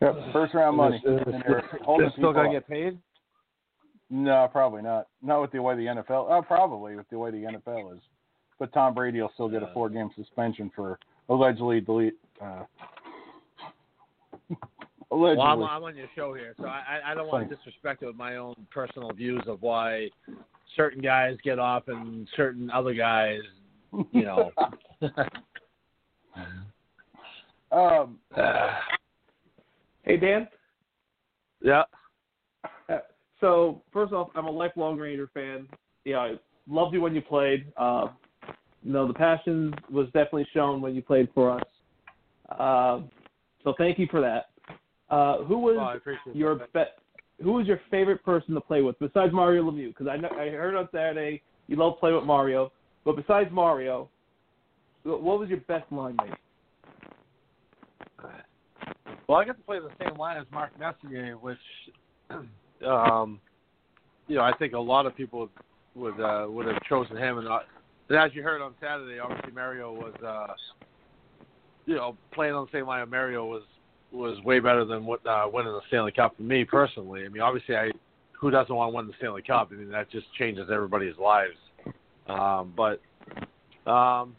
S2: Yep, first round money.
S9: Is this-
S2: And they're
S9: still gonna
S2: up.
S9: get paid.
S2: No, probably not. Not with the way the NFL. Oh, probably with the way the NFL is. But Tom Brady will still get a four-game suspension for allegedly delete. Uh, allegedly.
S9: Well, I'm, I'm on your show here, so I, I I don't want to disrespect it with my own personal views of why certain guys get off and certain other guys, you know.
S2: um,
S5: Hey Dan.
S9: yeah.
S5: Uh, So first off, I'm a lifelong Ranger fan. Yeah, I loved you when you played. Uh, you know, the passion was definitely shown when you played for us. Uh, so thank you for that. Uh, who was
S9: appreciate
S5: your be- who was your favorite person to play with besides Mario Lemieux? Because I know, I heard on Saturday you love to play with Mario, but besides Mario, what was your best line mate?
S9: Well, I got to play the same line as Mark Messier, which, um, you know, I think a lot of people would would, uh, would have chosen him. And, uh, and as you heard on Saturday, obviously Mario was, uh, you know, playing on the same line. with Mario was was way better than what uh, winning the Stanley Cup for me personally. I mean, obviously, I who doesn't want to win the Stanley Cup? I mean, that just changes everybody's lives. Um, but um,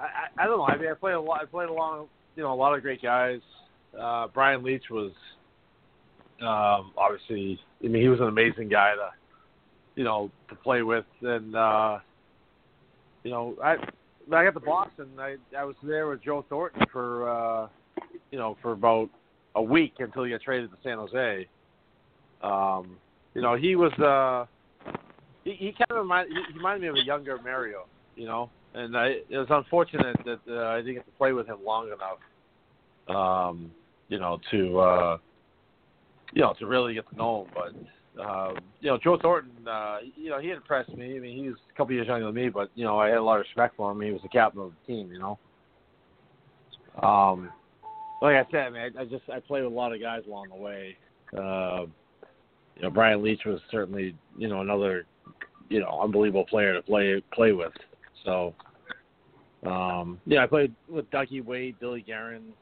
S9: I, I, don't know. I mean, I played a lot. I played along, you know, a lot of great guys. Uh, Brian Leetch was um, obviously. I mean, he was an amazing guy to, you know, to play with, and uh, you know, I I got to Boston. I I was there with Joe Thornton for, uh, you know, for about a week until he got traded to San Jose. Um, you know, he was. Uh, he, he kind of remind, he he reminded me of a younger Mario, you know, and I, it was unfortunate that uh, I didn't get to play with him long enough, um, you know, to uh, you know to really get to know him. But uh, you know, Joe Thornton, uh, you know, he impressed me. I mean, he was a couple years younger than me, but you know, I had a lot of respect for him. He was the captain of the team, you know. Um, like I said, I mean, I, I just I played with a lot of guys along the way. Uh, you know, Brian Leetch was certainly you know another you know unbelievable player to play play with. So, um, yeah, I played with Ducky Wade, Billy Guerin.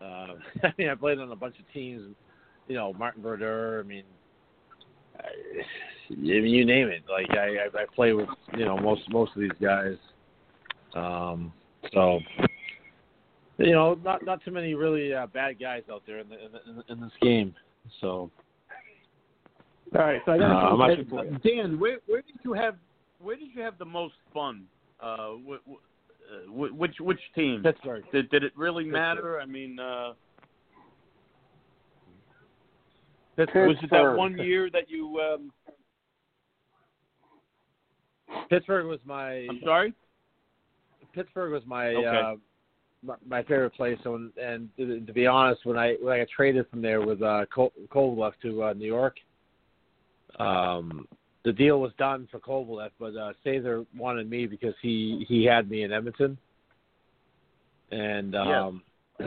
S9: Uh, I mean, I played on a bunch of teams. You know, Martin Verdure. I mean, I, I mean, you name it. Like I, I, I play with you know most most of these guys. Um, so, you know, not not too many really uh, bad guys out there in the, in, the, in this game. So.
S5: All right, so I got
S9: Uh,
S5: a question
S9: actually-
S5: for you.
S3: Dan, where where did you have where did you have the most fun? Uh, wh- wh- uh, which which team?
S9: Pittsburgh.
S3: Did did it really matter? I mean, uh,
S9: Pittsburgh.
S3: was it that one year that you? Um,
S9: Pittsburgh was my.
S3: I'm sorry.
S9: Pittsburgh was my
S3: Okay.
S9: My, favorite place. So, and, and to, to be honest, when I when I got traded from there with uh, Col- Kovalev to uh, New York, um, the deal was done for Kovalev, but uh, Sather wanted me because he he had me in Edmonton, and um,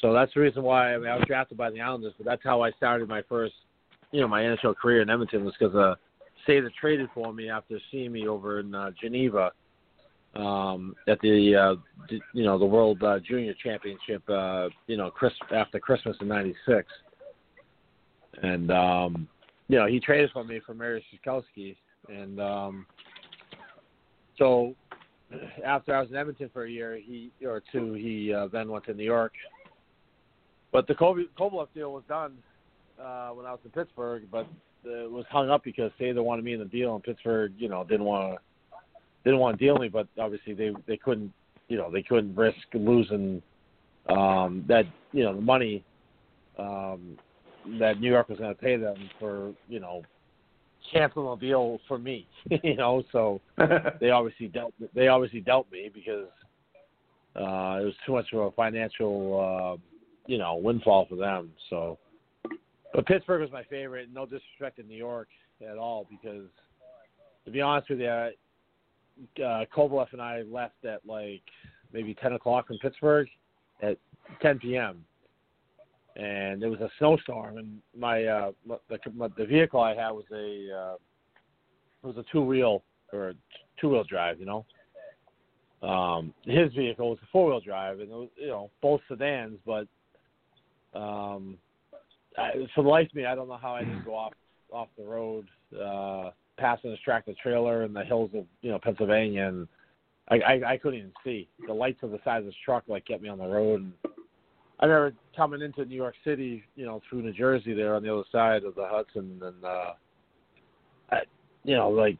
S9: so that's the reason why I, mean, I was drafted by the Islanders. But that's how I started my first, you know, my NHL career in Edmonton was because uh, Sather traded for me after seeing me over in uh, Geneva um, at the uh, you know the World uh, Junior Championship. Uh, you know, Chris after Christmas in '96, and um, you know he traded for me for Mariusz Czerkawski, and um, so after I was in Edmonton for a year, he or two, he uh, then went to New York. But the Kobe, deal was done uh, when I was in Pittsburgh, but it was hung up because Sather wanted me in the deal, and Pittsburgh, you know, didn't want to didn't want to deal me, but obviously they they couldn't you know they couldn't risk losing um, that you know the money um, that New York was going to pay them for you know canceling the deal for me you know so they obviously dealt they obviously dealt me because uh, it was too much of a financial uh, you know windfall for them so. But Pittsburgh was my favorite and no disrespect to New York at all because to be honest with you uh, Kovalev and I left at like maybe 10 o'clock in Pittsburgh at 10 p.m. And there was a snowstorm, and my uh, the, my, the vehicle I had was a uh, it was a two wheel or two wheel drive, you know. Um, his vehicle was a four wheel drive, and it was, you know both sedans, but um, I, for the life of me, I don't know how I didn't go off off the road, uh, passing this tractor trailer in the hills of you know Pennsylvania, and I, I I couldn't even see the lights of the side of this truck like kept me on the road. And I remember coming into New York City, you know, through New Jersey there on the other side of the Hudson, and uh, I, you know, like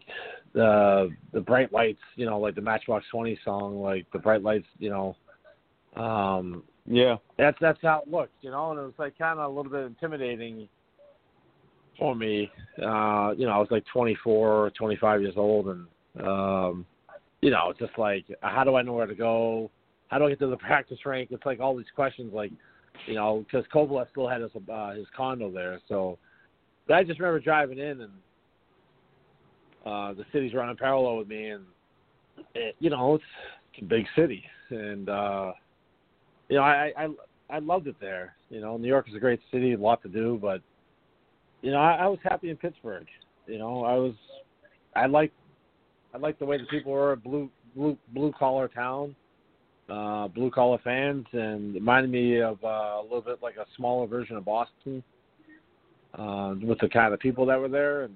S9: the the bright lights, you know, like the Matchbox Twenty song, like the bright lights, you know. Um,
S3: Yeah.
S9: that's that's how it looked, you know, and it was like kind of a little bit intimidating for me. Uh, you know, I was like 24 or 25 years old, and um, you know, it's just like, how do I know where to go? How do I get to the practice rank? It's like all these questions, like, you know, because Kovalev still had his uh, his condo there, so. But I just remember driving in, and uh, the city's running parallel with me, and it, you know, it's, it's a big city, and uh, you know, I, I I loved it there. You know, New York is a great city, a lot to do, but you know, I, I was happy in Pittsburgh. You know, I was I liked I liked the way the people were a blue blue blue collar town, uh, blue collar fans, and it reminded me of uh, a little bit like a smaller version of Boston, uh, with the kind of people that were there, and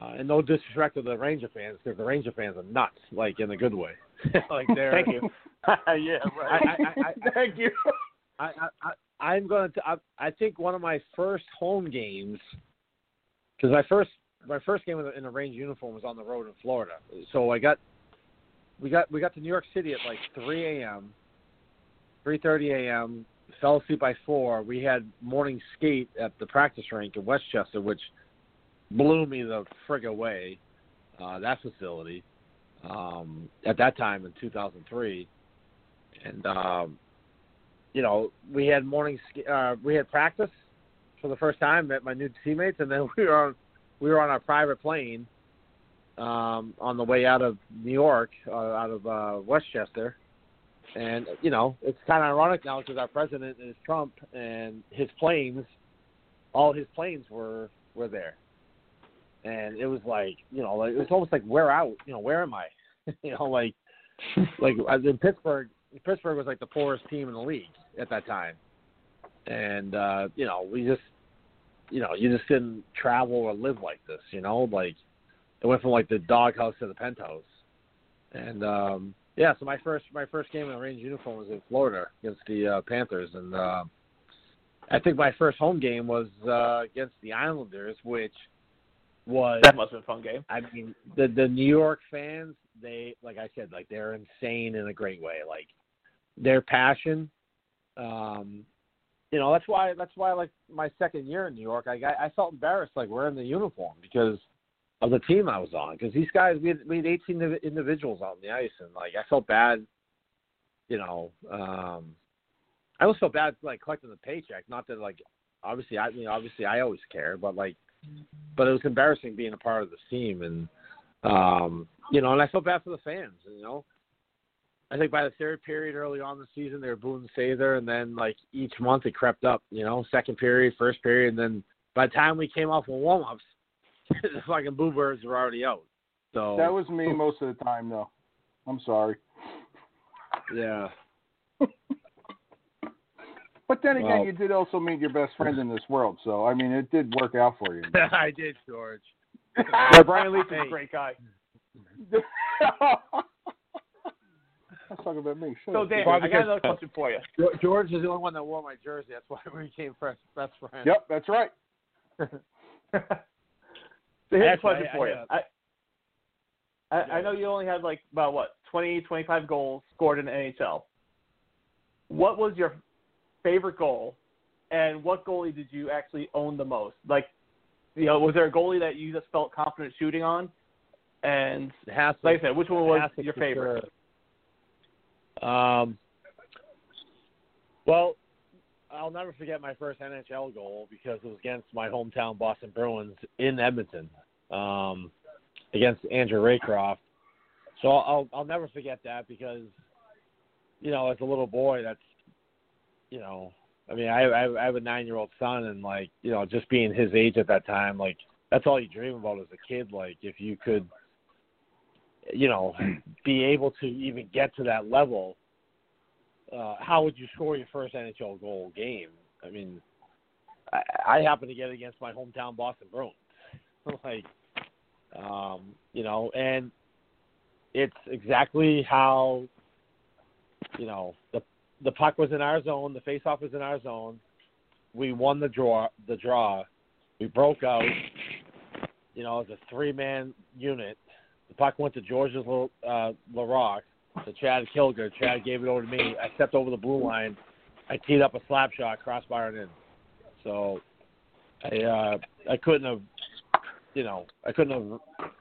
S9: uh, and no disrespect to the Ranger fans, because the Ranger fans are nuts, like in a good way. like they're
S5: Thank you.
S3: yeah,
S9: I,
S3: right.
S9: I, I, I,
S3: Thank you.
S9: I, I, I I'm going to. I, I think one of my first home games, because my first my first game in a, Range uniform was on the road in Florida. So I got we got we got to New York City at like 3 a.m. 3:30 a.m. Fell asleep by four. We had morning skate at the practice rink in Westchester, which blew me the frig away. Uh, that facility um, at that time in 2003, and um, you know, we had morning uh we had practice for the first time, met my new teammates and then we were on we were on our private plane um on the way out of New York, uh, out of uh Westchester. And you know, it's kind of ironic now because our president is Trump and his planes all his planes were were there. And it was like, you know, like it was almost like where out, you know, where am I? you know, like like as in Pittsburgh Pittsburgh was like the poorest team in the league at that time, and uh, you know we just, you know, you just didn't travel or live like this. You know, like it went from like the doghouse to the penthouse, and um, yeah. So my first my first game in a Range uniform was in Florida against the uh, Panthers, and uh, I think my first home game was uh, against the Islanders, which was
S5: That must have been a fun game.
S9: I mean, the the New York fans, they like I said, like they're insane in a great way. Like their passion, um, you know, that's why that's why like my second year in New York, I I felt embarrassed like wearing the uniform because of the team I was on. Because these guys, we had, we had 18 indiv- individuals on the ice, and like I felt bad, you know. um I always felt bad like collecting the paycheck. Not that like obviously I mean obviously I always care, but like but it was embarrassing being a part of this team and um you know and I felt bad for the fans you know I think by the third period early on in the season they were booing Sather and then like each month it crept up you know second period first period and then by the time we came off with warm ups the fucking boo birds were already out so
S2: That was me most of the time, though. I'm sorry.
S9: yeah
S2: But then again,
S9: Well-
S2: you did also meet your best friend in this world, so I mean, it did work out for you.
S9: I did George
S5: Yeah, Brian Leetch is a great guy.
S2: Let's talk about me. Shut
S5: So
S2: up.
S5: Dan, I got another question for you.
S9: George- George is the only one that wore my jersey that's why we became best best friends
S2: Yep, that's right.
S5: so here's a question
S9: I-
S5: for
S9: I
S5: you.
S9: got-
S5: I, I, I know you only had like about what 20, 25 goals scored in the NHL. What was your favorite goal, and what goalie did you actually own the most? Like, you know, was there a goalie that you just felt confident shooting on? And
S9: It
S5: like I said, which one was
S9: Hasek
S5: your favorite?
S9: sure. Um. Well, I'll never forget my first NHL goal because it was against my hometown Boston Bruins in Edmonton, um, against Andrew Raycroft. So I'll I'll never forget that because, you know, as a little boy, that's, you know, I mean, I I, have a nine year old son, and like, you know, just being his age at that time, like, that's all you dream about as a kid. Like if you could, you know, be able to even get to that level. Uh, how would you score your first NHL goal game? I mean, I, I happen to get it against my hometown Boston Bruins. like, um, you know, and it's exactly how, you know, the the puck was in our zone, the faceoff was in our zone. We won the draw. The draw. We broke out. You know, as a three man unit. The puck went to Georges uh, Laraque to Chad Kilger. Chad gave it over to me. I stepped over the blue line. I teed up a slap shot, crossbar and in. So I uh, I couldn't have you know I couldn't have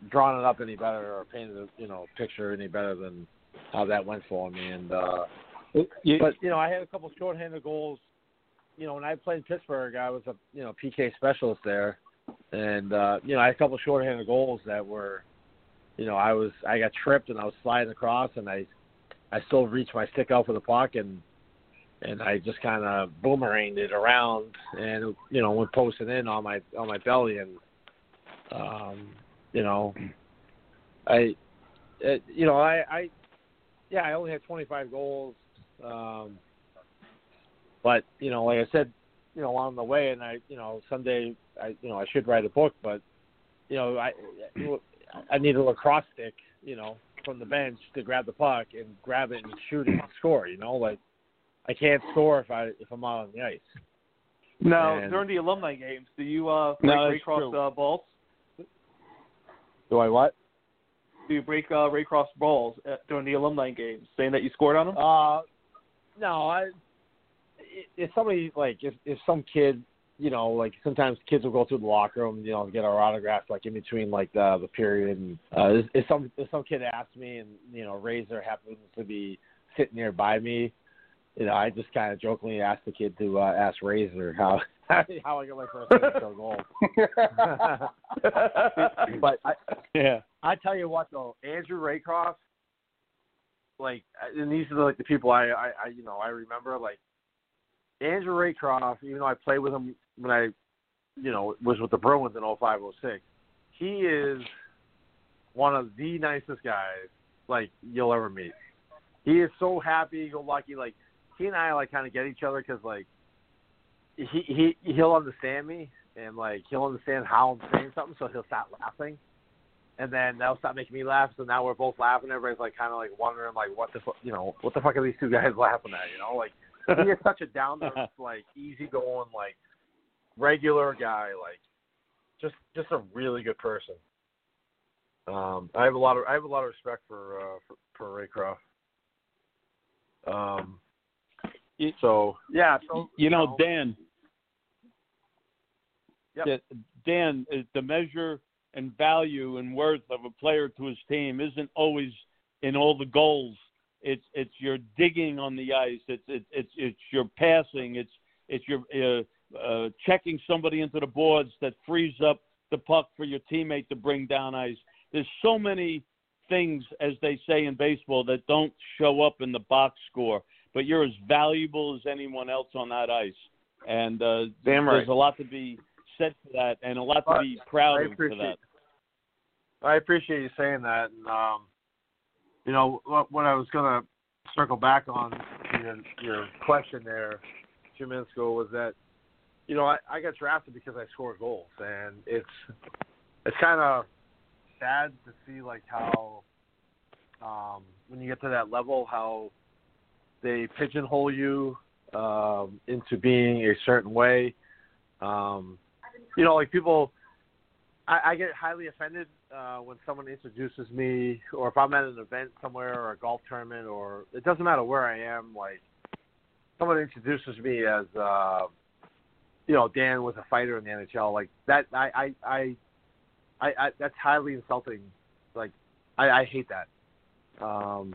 S9: drawn it up any better or painted a you know picture any better than how that went for me. And uh,
S3: You-
S9: but you know I had a couple shorthanded goals. You know when I played Pittsburgh, I was a you know PK specialist there, and uh, you know I had a couple shorthanded goals that were, you know I was I got tripped and I was sliding across and I I still reached my stick out for the puck and and I just kind of boomeranged it around and you know went posting in on my on my belly and um you know I it, you know I I yeah I only had 25 goals um but you know like I said you know along the way and I you know someday I you know I should write a book but you know I I need a lacrosse stick you know from the bench to grab the puck and grab it and shoot it and score you know like I can't score if I if I'm out on the ice.
S5: Now,
S9: And-
S5: during the alumni games, do you uh, break
S3: No, that's
S5: Raycroft's
S3: true.
S5: uh, balls?
S9: Do I what?
S5: Do you break uh, Raycroft's balls uh, during the alumni games, saying that you scored on them?
S9: Uh, no, I. i- If somebody like if if some kid, you know, like sometimes kids will go through the locker room, you know, get our autographs like in between like the the period, and uh, if, if some if some kid asks me, and you know, Razor happens to be sitting nearby me, you know, I just kind of jokingly ask the kid to uh, ask Razor how how I got my first NHL goal. but I,
S3: Yeah.
S9: I tell you what though, Andrew Raycroft, like, and these are the, like the people I, I, I, you know, I remember. Like, Andrew Raycroft, even though I played with him when I, you know, was with the Bruins in 0506, he is one of the nicest guys like you'll ever meet. He is so happy, go lucky. Like he and I like kind of get each other because like he he he'll understand me and like he'll understand how I'm saying something, so he'll start laughing and then that'll stop making me laugh. So now we're both laughing. Everybody's like kind of like wondering like what the fu- you know what the fuck are these two guys laughing at? You know, like he is such a down to like easygoing, like regular guy, like just just a really good person. Um, I have a lot of I have a lot of respect for uh, for, for Raycroft. Um, so yeah, so
S3: you know, Dan.
S9: Yep.
S3: Dan, uh, the measure and value and worth of a player to his team isn't always in all the goals. It's it's your digging on the ice. It's it's it's it's your passing. It's it's your uh, uh, checking somebody into the boards that frees up the puck for your teammate to bring down ice. There's so many things, as they say in baseball, that don't show up in the box score. But you're as valuable as anyone else on that ice, and uh,
S9: Damn right.
S3: there's a lot to be said for that, and a lot to be proud of for that.
S9: I appreciate you saying that. And um, you know what, what I was gonna circle back on your, your question there few minutes ago was that you know I, I got drafted because I score goals, and it's it's kind of sad to see like how um, when you get to that level how they pigeonhole you um, into being a certain way. Um, you know, like people I, I get highly offended uh, when someone introduces me, or if I'm at an event somewhere, or a golf tournament, or it doesn't matter where I am. Like someone introduces me as, uh, you know, Dan was a fighter in the NHL. Like that, I, I, I, I, I that's highly insulting. Like I, I hate that. Um,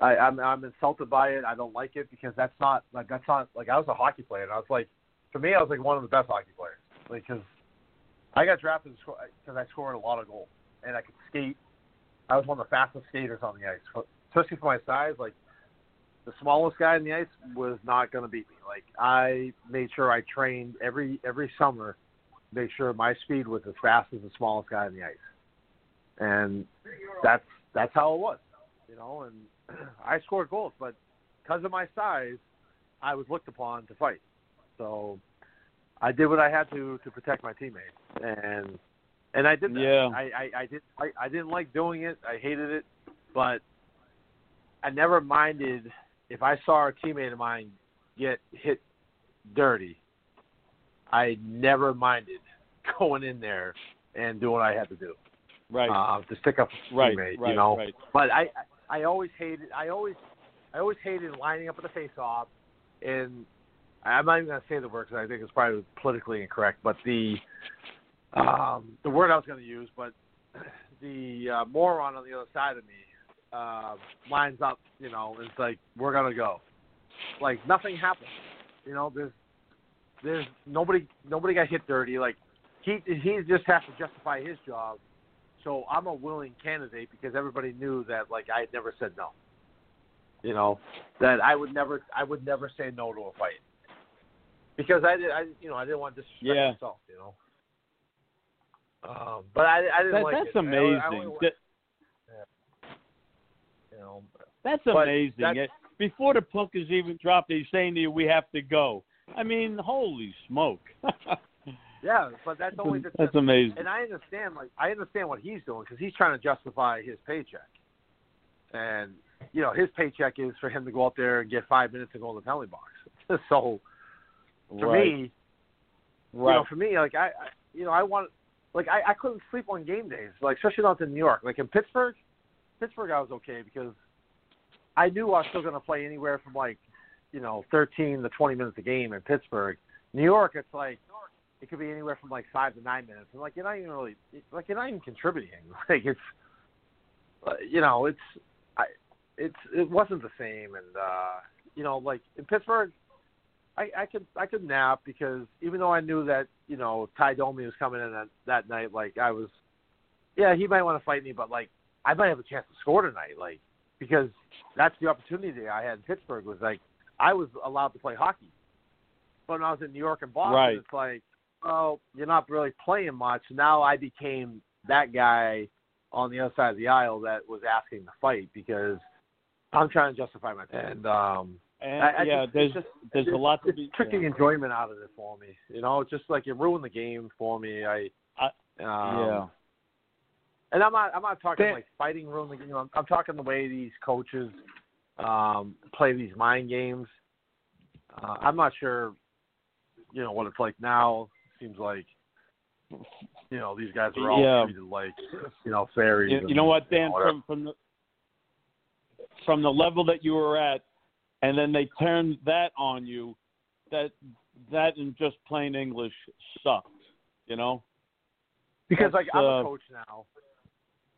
S9: I, I'm, I'm insulted by it. I don't like it because that's not like that's not like I was a hockey player. And I was like, for me, I was like one of the best hockey players. Like because I got drafted because I scored a lot of goals and I could skate. I was one of the fastest skaters on the ice, especially for my size. Like the smallest guy in the ice was not going to beat me. Like I made sure I trained every every summer make sure my speed was as fast as the smallest guy in the ice, and that's that's how it was, you know. And I scored goals, but because of my size, I was looked upon to fight. So I did what I had to to protect my teammates, and and I did that.
S3: Yeah.
S9: I I, I did I, I didn't like doing it. I hated it, but I never minded if I saw a teammate of mine get hit dirty. I never minded going in there and doing what I had to do
S3: Right.
S9: uh, to stick up for
S3: right.
S9: teammate,
S3: right.
S9: you know.
S3: Right.
S9: But I I always hated I always I always hated lining up at the face off and I'm not even gonna say the word because I think it's probably politically incorrect, but the um, the word I was gonna use, but the uh, moron on the other side of me uh, lines up, you know, and it's like we're gonna go, like nothing happened, you know. There's there's nobody nobody got hit dirty. Like he he just has to justify his job. So I'm a willing candidate because everybody knew that like I had never said no. You know that I would never I would never say no to a fight because I did I you know I didn't want to disrespect
S3: Yeah.
S9: myself. You know. Um, but I, I didn't
S3: That,
S9: like
S3: that's
S9: it. I- I
S3: amazing.
S9: only-
S3: That-
S9: know,
S3: That's
S9: But
S3: amazing.
S9: that's-
S3: Before the puck is even dropped, he's saying to you, "We have to go." I mean, holy smoke!
S9: yeah, but that's only the,
S3: That's amazing.
S9: And I understand, like I understand what he's doing because he's trying to justify his paycheck, and you know his paycheck is for him to go out there and get five minutes and go in the penalty box. so to
S3: right.
S9: me, you know, for me, like I, I you know, I want, like I, I couldn't sleep on game days, like especially not in New York. Like in Pittsburgh, Pittsburgh, I was okay because I knew I was still going to play anywhere from like, you know, 13 to 20 minutes a game in Pittsburgh. New York, it's like it could be anywhere from like five to nine minutes, and like you're not even really, like you're not even contributing. Like it's, uh, you know, it's, I, it's, it wasn't the same, and uh, you know, like in Pittsburgh. I, I could I could nap because even though I knew that you know Tie Domi was coming in that, that night, like I was, yeah, he might want to fight me, but like I might have a chance to score tonight, like because that's the opportunity I had in Pittsburgh was like I was allowed to play hockey, but when I was in New York and Boston,
S3: Right.
S9: it's like, oh, you're not really playing much. Now I became that guy on the other side of the aisle that was asking to fight because I'm trying to justify my and um
S3: and
S9: I, I
S3: yeah,
S9: just,
S3: there's
S9: just,
S3: there's a lot to be.
S9: tricking
S3: yeah.
S9: enjoyment out of it for me. You know, it's just like it ruined the game for me. I,
S3: I-
S9: um,
S3: yeah.
S9: And I'm not I'm not talking like fighting ruin the game. I'm, I'm talking the way these coaches um play these mind games. Uh, I'm not sure, you know, what it's like now. Seems like, you know, these guys are all
S3: Yeah.
S9: treated like, you know, fairies.
S3: You,
S9: and,
S3: you know what, Dan?
S9: whatever.
S3: From from the from the level that you were at, and then they turned that on you. That that in just plain English sucked. You know.
S9: Because like I'm
S3: uh,
S9: a coach now,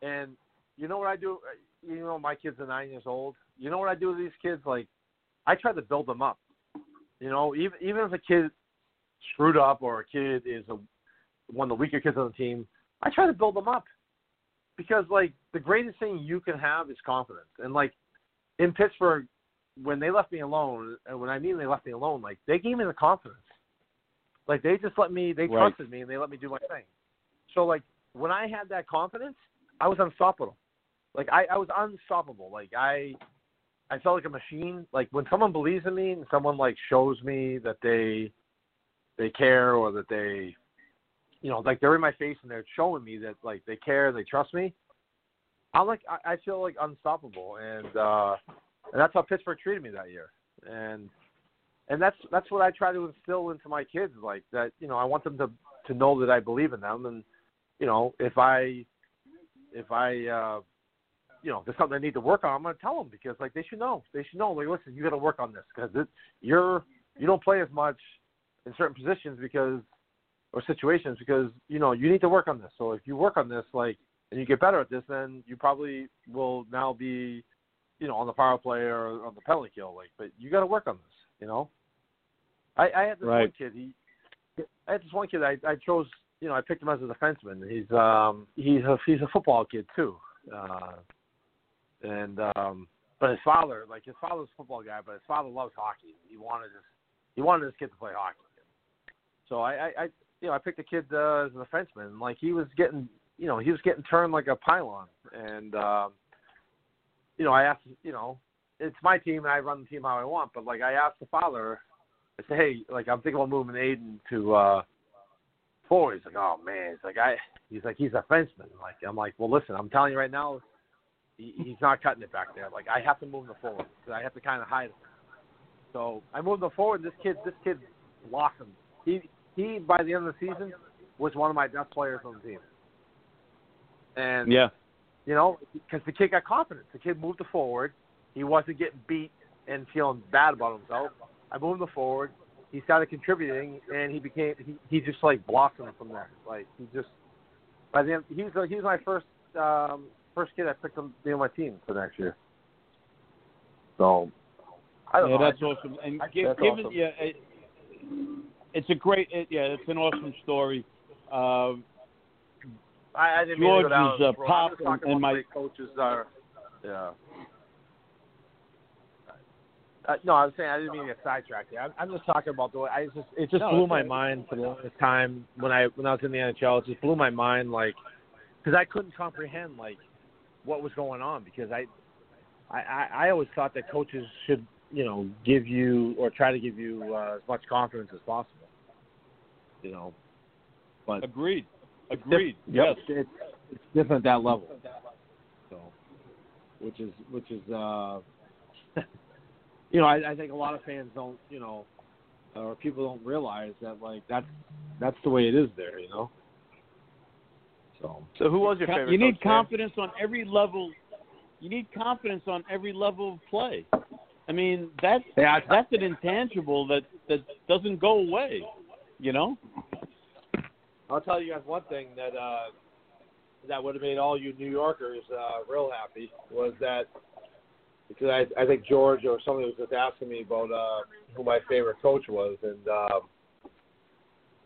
S9: and you know what I do? You know, my kids are nine years old. You know what I do with these kids? Like, I try to build them up. You know, even even if a kid screwed up or a kid is a, one of the weaker kids on the team, I try to build them up because like the greatest thing you can have is confidence. And like in Pittsburgh, when they left me alone, and when I mean they left me alone, like they gave me the confidence. Like they just let me, they
S3: Right.
S9: trusted me, and they let me do my thing. So like when I had that confidence, I was unstoppable. Like I, I was unstoppable. Like I I felt like a machine. Like when someone believes in me and someone like shows me that they they care or that they you know, like they're in my face and they're showing me that like they care, they trust me. I'm like I, I feel like unstoppable and uh and that's how Pittsburgh treated me that year. And and that's that's what I try to instill into my kids, like that, you know, I want them to to know that I believe in them and you know, if I if I uh you know, there's something I need to work on, I'm going to tell them because like they should know. They should know. Like, listen, you got to work on this because you're you don't play as much in certain positions because or situations because you know you need to work on this. So if you work on this, like, and you get better at this, then you probably will now be, you know, on the power play or on the penalty kill. Like, but you got to work on this. You know, I, I had this one kid. He, I had this one kid. I, I chose. You know, I picked him as a defenseman. He's um he's a he's a football kid too. Uh, and um but his father like his father's a football guy but his father loves hockey he wanted his he wanted his kid to play hockey so i i i, you know, I picked a kid uh, as a defenseman. Like he was getting, you know, he was getting turned like a pylon, and um, you know, I asked, you know, it's my team and I run the team how I want, but like I asked the father, I said, hey, like I'm thinking about moving Aiden to uh forward. He's like, oh man, he's like I, he's like he's a fenceman. Like I'm like, well, listen, I'm telling you right now, he, he's not cutting it back there. Like I have to move him to forward. 'cause I have to kind of hide him. So I moved him forward. This kid, this kid blossomed. He he by the end of the season was one of my best players on the team. And
S3: Yeah.
S9: you know, because the kid got confidence. The kid moved to forward. He wasn't getting beat and feeling bad about himself. I moved him to forward. He started contributing, and he became he, he just like blossomed from there. Like he just by the end, he was he was my first um, first kid I picked to be on my team for next year. So I don't
S3: yeah,
S9: know. I
S3: that's
S9: just-
S3: awesome. And
S9: I-
S3: gi-
S9: that's
S3: given,
S9: awesome.
S3: yeah, it, it's a great, it, yeah, it's an awesome story. Uh,
S9: I, I didn't mean to go down
S3: George's, uh, pop and
S9: about
S3: my-
S9: coaches are. Yeah. Uh, no, I was saying I didn't mean to get sidetracked. Here. I'm, I'm just talking about the way I just it just
S3: No,
S9: blew my mind for the longest time when I when I was in the NHL. It just blew my mind, like because I couldn't comprehend like what was going on because I, I I always thought that coaches should you know give you or try to give you uh, as much confidence as possible. You know, but
S3: agreed. Agreed.
S9: Yep.
S3: Yes.
S9: It's, it's different at that level. So, which is which is uh, you know, I, I think a lot of fans don't, you know, or people don't realize that like that's that's the way it is there, you know. So,
S5: So who was your favorite?
S3: You need
S5: coach, Dave?
S3: confidence on every level. You need confidence on every level of play. I mean, that's
S9: Yeah, I-
S3: that's an intangible that that doesn't go away. You know.
S9: I'll tell you guys one thing that uh, that would have made all you New Yorkers uh, real happy was that because I, I think George or somebody was just asking me about uh, who my favorite coach was, and um,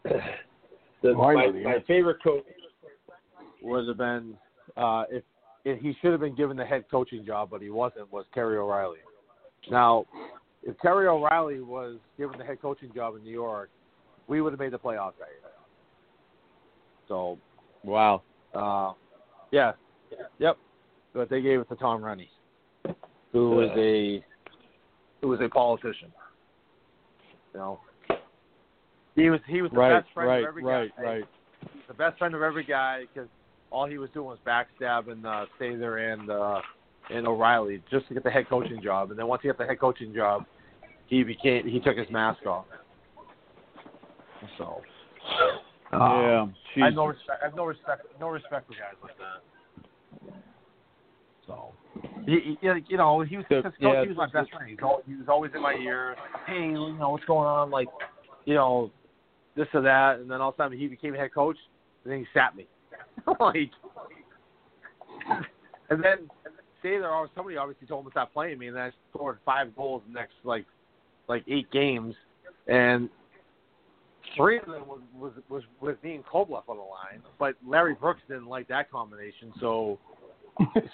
S9: the,
S2: I know
S9: my, my favorite coach would have been uh, if, if he should have been given the head coaching job, but he wasn't. Was Terry O'Reilly? Now, if Terry O'Reilly was given the head coaching job in New York, we would have made the playoffs that year. So,
S3: Wow.
S9: uh, yeah, yep. But they gave it to Tom Renney, who was a who was a politician. You know, he was he was the
S3: Right.
S9: best friend
S3: Right.
S9: of every
S3: Right.
S9: guy.
S3: Right.
S9: The best friend of every guy because all he was doing was backstabbing uh, Sather and uh, and O'Reilly just to get the head coaching job. And then once he got the head coaching job, he became he took his mask off. So. uh,
S3: yeah.
S9: I have no respect. I have no respect. No respect for guys like that. So, he, he, you know, he was
S3: So, yeah,
S9: he was my best friend. He was, al- he was always in my ear. Hey, you know what's going on? Like, you know, this or that. And then all of a sudden he became head coach, and then he sat me. like, and then say there was somebody obviously told him to stop playing me, and then I scored five goals the next like like eight games, and three of them was was was with me and Kovalev on the line, but Larry Brooks didn't like that combination. So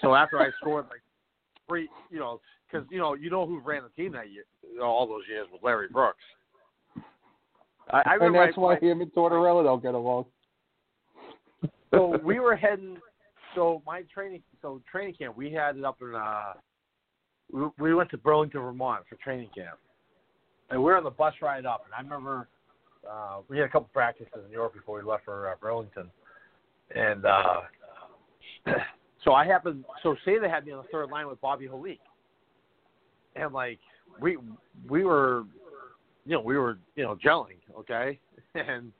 S9: so after I scored like three, you know, because you know you know who ran the team that year, all those years was Larry Brooks. I, I
S2: and that's
S9: I-
S2: why him and Tortorella don't get along.
S9: so we were heading. So my training, so training camp, we had it up in. uh we, we went to Burlington, Vermont for training camp, and we were on the bus ride up. And I remember uh we had a couple practices in New York before we left for uh, Burlington, and uh so I happened. So say they had me on the third line with Bobby Holik, and like we we were, you know, we were you know gelling, okay, and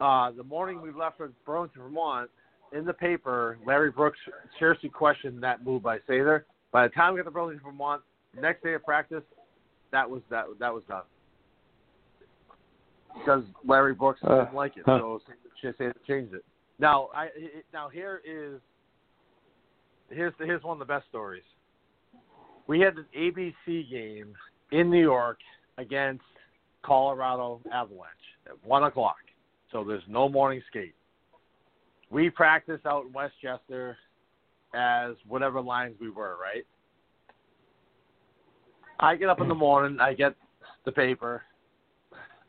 S9: uh, the morning we left for Burlington, Vermont, in the paper, Larry Brooks seriously questioned that move by Sather. By the time we got to Burlington, Vermont, next day of practice, that was that that was done because Larry Brooks
S2: Uh,
S9: didn't like it,
S3: huh.
S9: so Sather changed it. Now, I now here is here's here's one of the best stories. We had an ABC game in New York against Colorado Avalanche at one o'clock. So there's no morning skate. We practice out in Westchester as whatever lines we were, right? I get up in the morning, I get the paper.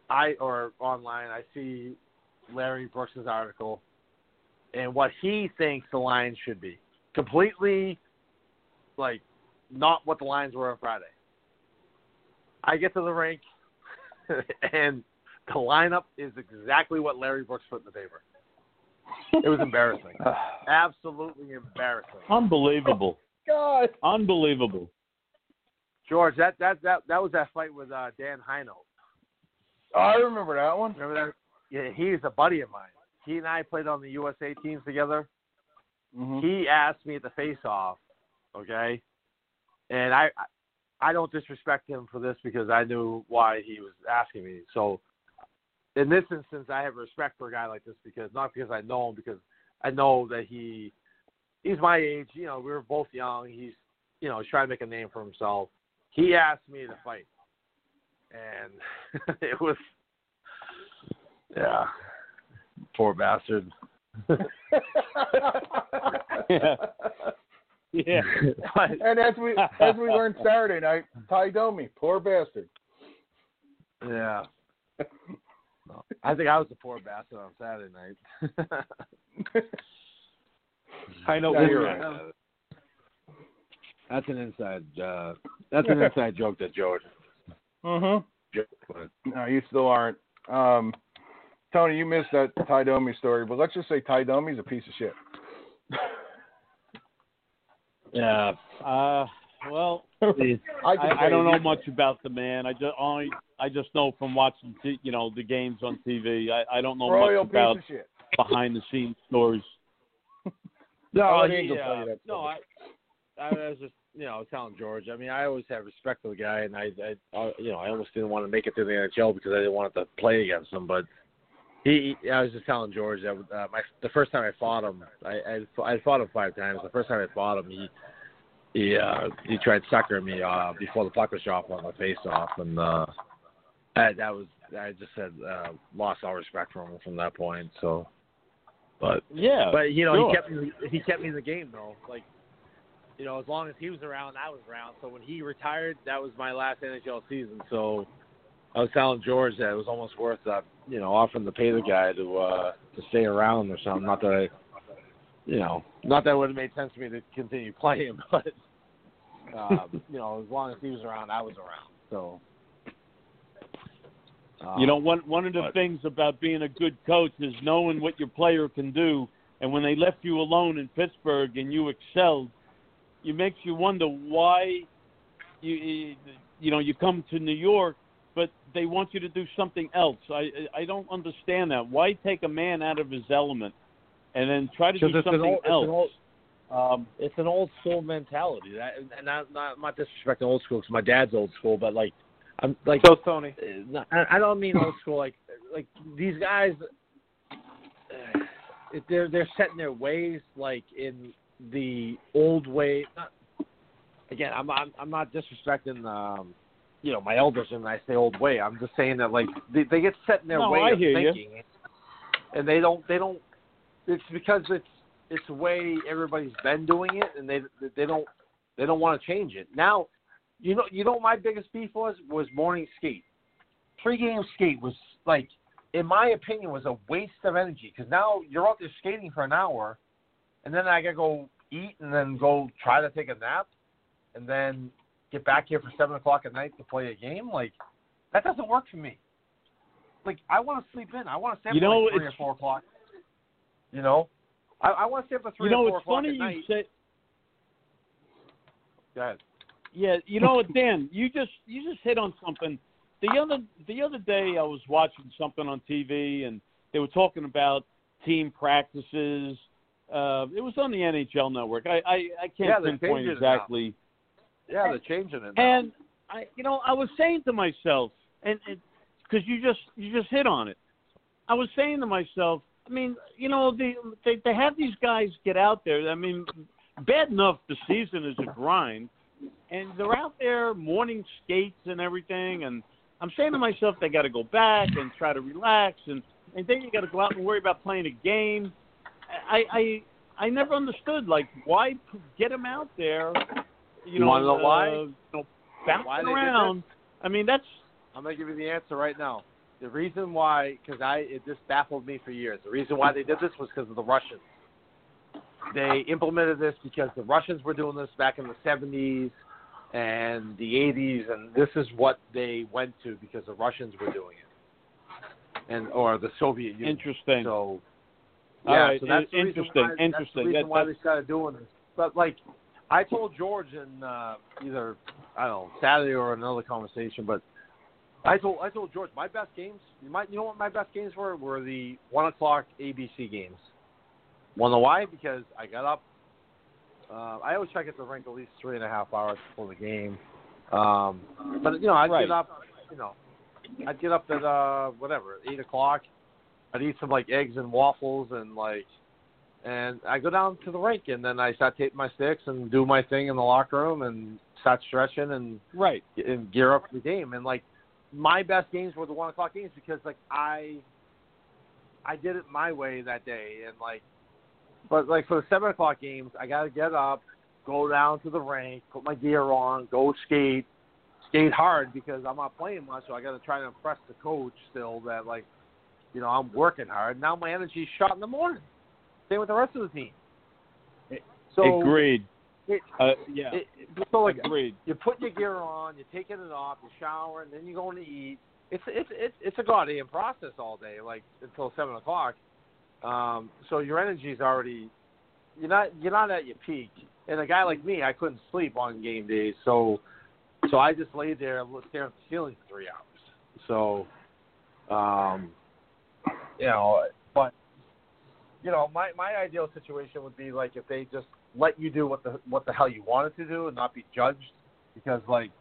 S9: I or online I see Larry Brooks's article and what he thinks the lines should be. Completely like not what the lines were on Friday. I get to the rink and the lineup is exactly what Larry Brooks put in the paper. It was embarrassing. Absolutely embarrassing.
S3: Unbelievable.
S2: God.
S3: Unbelievable.
S9: George, that that that that was that fight with uh, Dan Hinote.
S2: Oh, I remember that one.
S9: Remember that? Yeah, he's a buddy of mine. He and I played on the USA teams together.
S2: Mhm.
S9: He asked me at the face-off, okay, and I I don't disrespect him for this because I knew why he was asking me. So in this instance, I have respect for a guy like this because not because I know him, because I know that he he's my age. You know, we were both young. He's you know he's trying to make a name for himself. He asked me to fight, and it was yeah, poor bastard.
S3: Yeah. Yeah.
S2: And as we as we learned Saturday night, Tie Domi, poor bastard.
S9: Yeah. I think I was the poor bastard on Saturday night.
S3: I know.
S2: Yeah, you're right.
S9: That's an inside. Uh, that's an inside joke that George. Mm-hmm.
S2: No, you still aren't. Um, Tony, you missed that Tie Domi story, but let's just say Tie Domi's a piece of shit.
S3: Yeah. Uh, well,
S2: I,
S3: I, I don't know much about the man. I just only I just know from watching t- you know the games on TV. I, I don't know
S2: Royal
S3: much about
S2: piece of shit.
S3: behind the scenes stories.
S9: No,
S2: let
S9: he, uh, no, I, I was just you know telling George. I mean, I always have respect for the guy, and I, I, I you know, I almost didn't want to make it to the NHL because I didn't want to play against him. But he, I was just telling George that uh, my the first time I fought him, I, I, I fought him five times. The first time I fought him, he. He uh, he tried suckering me uh, before the puck was dropped on the face off, and uh, that, that was I just said uh, lost all respect for him from that point. So, but
S3: Yeah.
S9: but you know,
S3: sure.
S9: he kept me he kept me in the game though. Like you know, as long as he was around, I was around. So when he retired, that was my last NHL season. So I was telling George that it was almost worth uh, you know, offering to pay the guy to uh to stay around or something. Not that I you know, not that it would have made sense to me to continue playing, but um, you know, as long as he was around, I was around. So um,
S3: You know, one one of the
S9: but-
S3: things about being a good coach is knowing what your player can do. And when they left you alone in Pittsburgh and you excelled, it makes you wonder why you, you know you come to New York, but they want you to do something else. I I don't understand that. Why take a man out of his element and then try to do
S9: Because it's an
S3: something
S9: old- it's an
S3: else?
S9: old-
S3: um,
S9: it's an old school mentality. That, and not not I'm not disrespecting old school because my dad's old school, but like I'm like
S5: So Tony,
S9: uh, I I don't mean old school like like these guys. Uh, they're they're setting their ways like in the old way. Not, again, I'm I'm I'm not disrespecting um you know my elders when I say old way. I'm just saying that like they, they get set in their
S3: No,
S9: way
S3: I
S9: of
S3: hear you.
S9: thinking, and they don't they don't. It's because it's it's the way everybody's been doing it, and they they don't they don't want to change it. Now, you know you know what my biggest beef was was morning skate. Pre-game skate was like, in my opinion, was a waste of energy because now you're out there skating for an hour, and then I gotta go eat and then go try to take a nap, and then get back here for seven o'clock at night to play a game. Like that doesn't work for me. Like I want to sleep in. I want to stay up
S3: You know,
S9: like three or four o'clock. You know, I, I want to stay up at three
S3: you know,
S9: or four
S3: it's
S9: o'clock
S3: funny
S9: at
S3: you
S9: night.
S3: say
S9: Go ahead.
S3: Yeah, you know what, Dan? You just you just hit on something. The other the other day, I was watching something on TV, and they were talking about team practices. Uh, it was on the NHL Network. I I, I can't
S9: Yeah,
S3: pinpoint
S9: exactly. now. Yeah, they're changing it. Now.
S3: And I, you know, I was saying to myself, and because you just you just hit on it, I was saying to myself, I mean, you know, the, they they have these guys get out there. I mean, bad enough the season is a grind, and they're out there morning skates and everything. And I'm saying to myself, they got to go back and try to relax, and and then you got to go out and worry about playing a game. I I I never understood like why get them out there. You
S9: You
S3: know,
S9: wanna know why?
S3: uh, you know, bouncing
S9: Why
S3: around. I mean, that's
S9: I'm gonna give you the answer right now. the reason why, because I it just baffled me for years. The reason why they did this was because of the Russians. They implemented this because the Russians were doing this back in the 70s and the 80s, and this is what they went to because the Russians were doing it, and or the Soviet Union.
S10: Interesting.
S9: So, yeah,
S10: right,
S9: so that's the reason
S10: interesting,
S9: That's the
S10: interesting.
S9: reason
S10: That-
S9: why they started doing this. But like, I told George in uh, either I don't know Saturday or another conversation, but I told I told George my best games. You might you know what my best games were were the one o'clock ABC games. Wanna know why? Because I got up. Uh, I always try to get to the rink at least three and a half hours before the game. Um, but you know, I'd
S10: Right.
S9: get up. You know, I'd get up at uh, whatever eight o'clock. I'd eat some like eggs and waffles and like, and I go down to the rink and then I start taping my sticks and do my thing in the locker room and start stretching and
S10: right
S9: and gear up for the game. And like my best games were the one o'clock games because like I I did it my way that day and like but like for the seven o'clock games I gotta get up, go down to the rink, put my gear on, go skate, skate hard because I'm not playing much, so I gotta try to impress the coach still that like you know, I'm working hard. Now my energy's shot in the morning. Same with the rest of the team. So
S10: Agreed.
S9: It,
S10: Uh, yeah.
S9: it, so like
S10: Agreed.
S9: you put your gear on, you're taking it off, you shower, and then you're going to eat. It's it's it's it's a goddamn process all day, like until seven o'clock. Um, so your energy's already you're not you're not at your peak. And a guy like me, I couldn't sleep on game days, so so I just laid there staring at the ceiling for three hours. So, um, you know, you know, my my ideal situation would be like if they just let you do what the what the hell you wanted to do and not be judged, because like,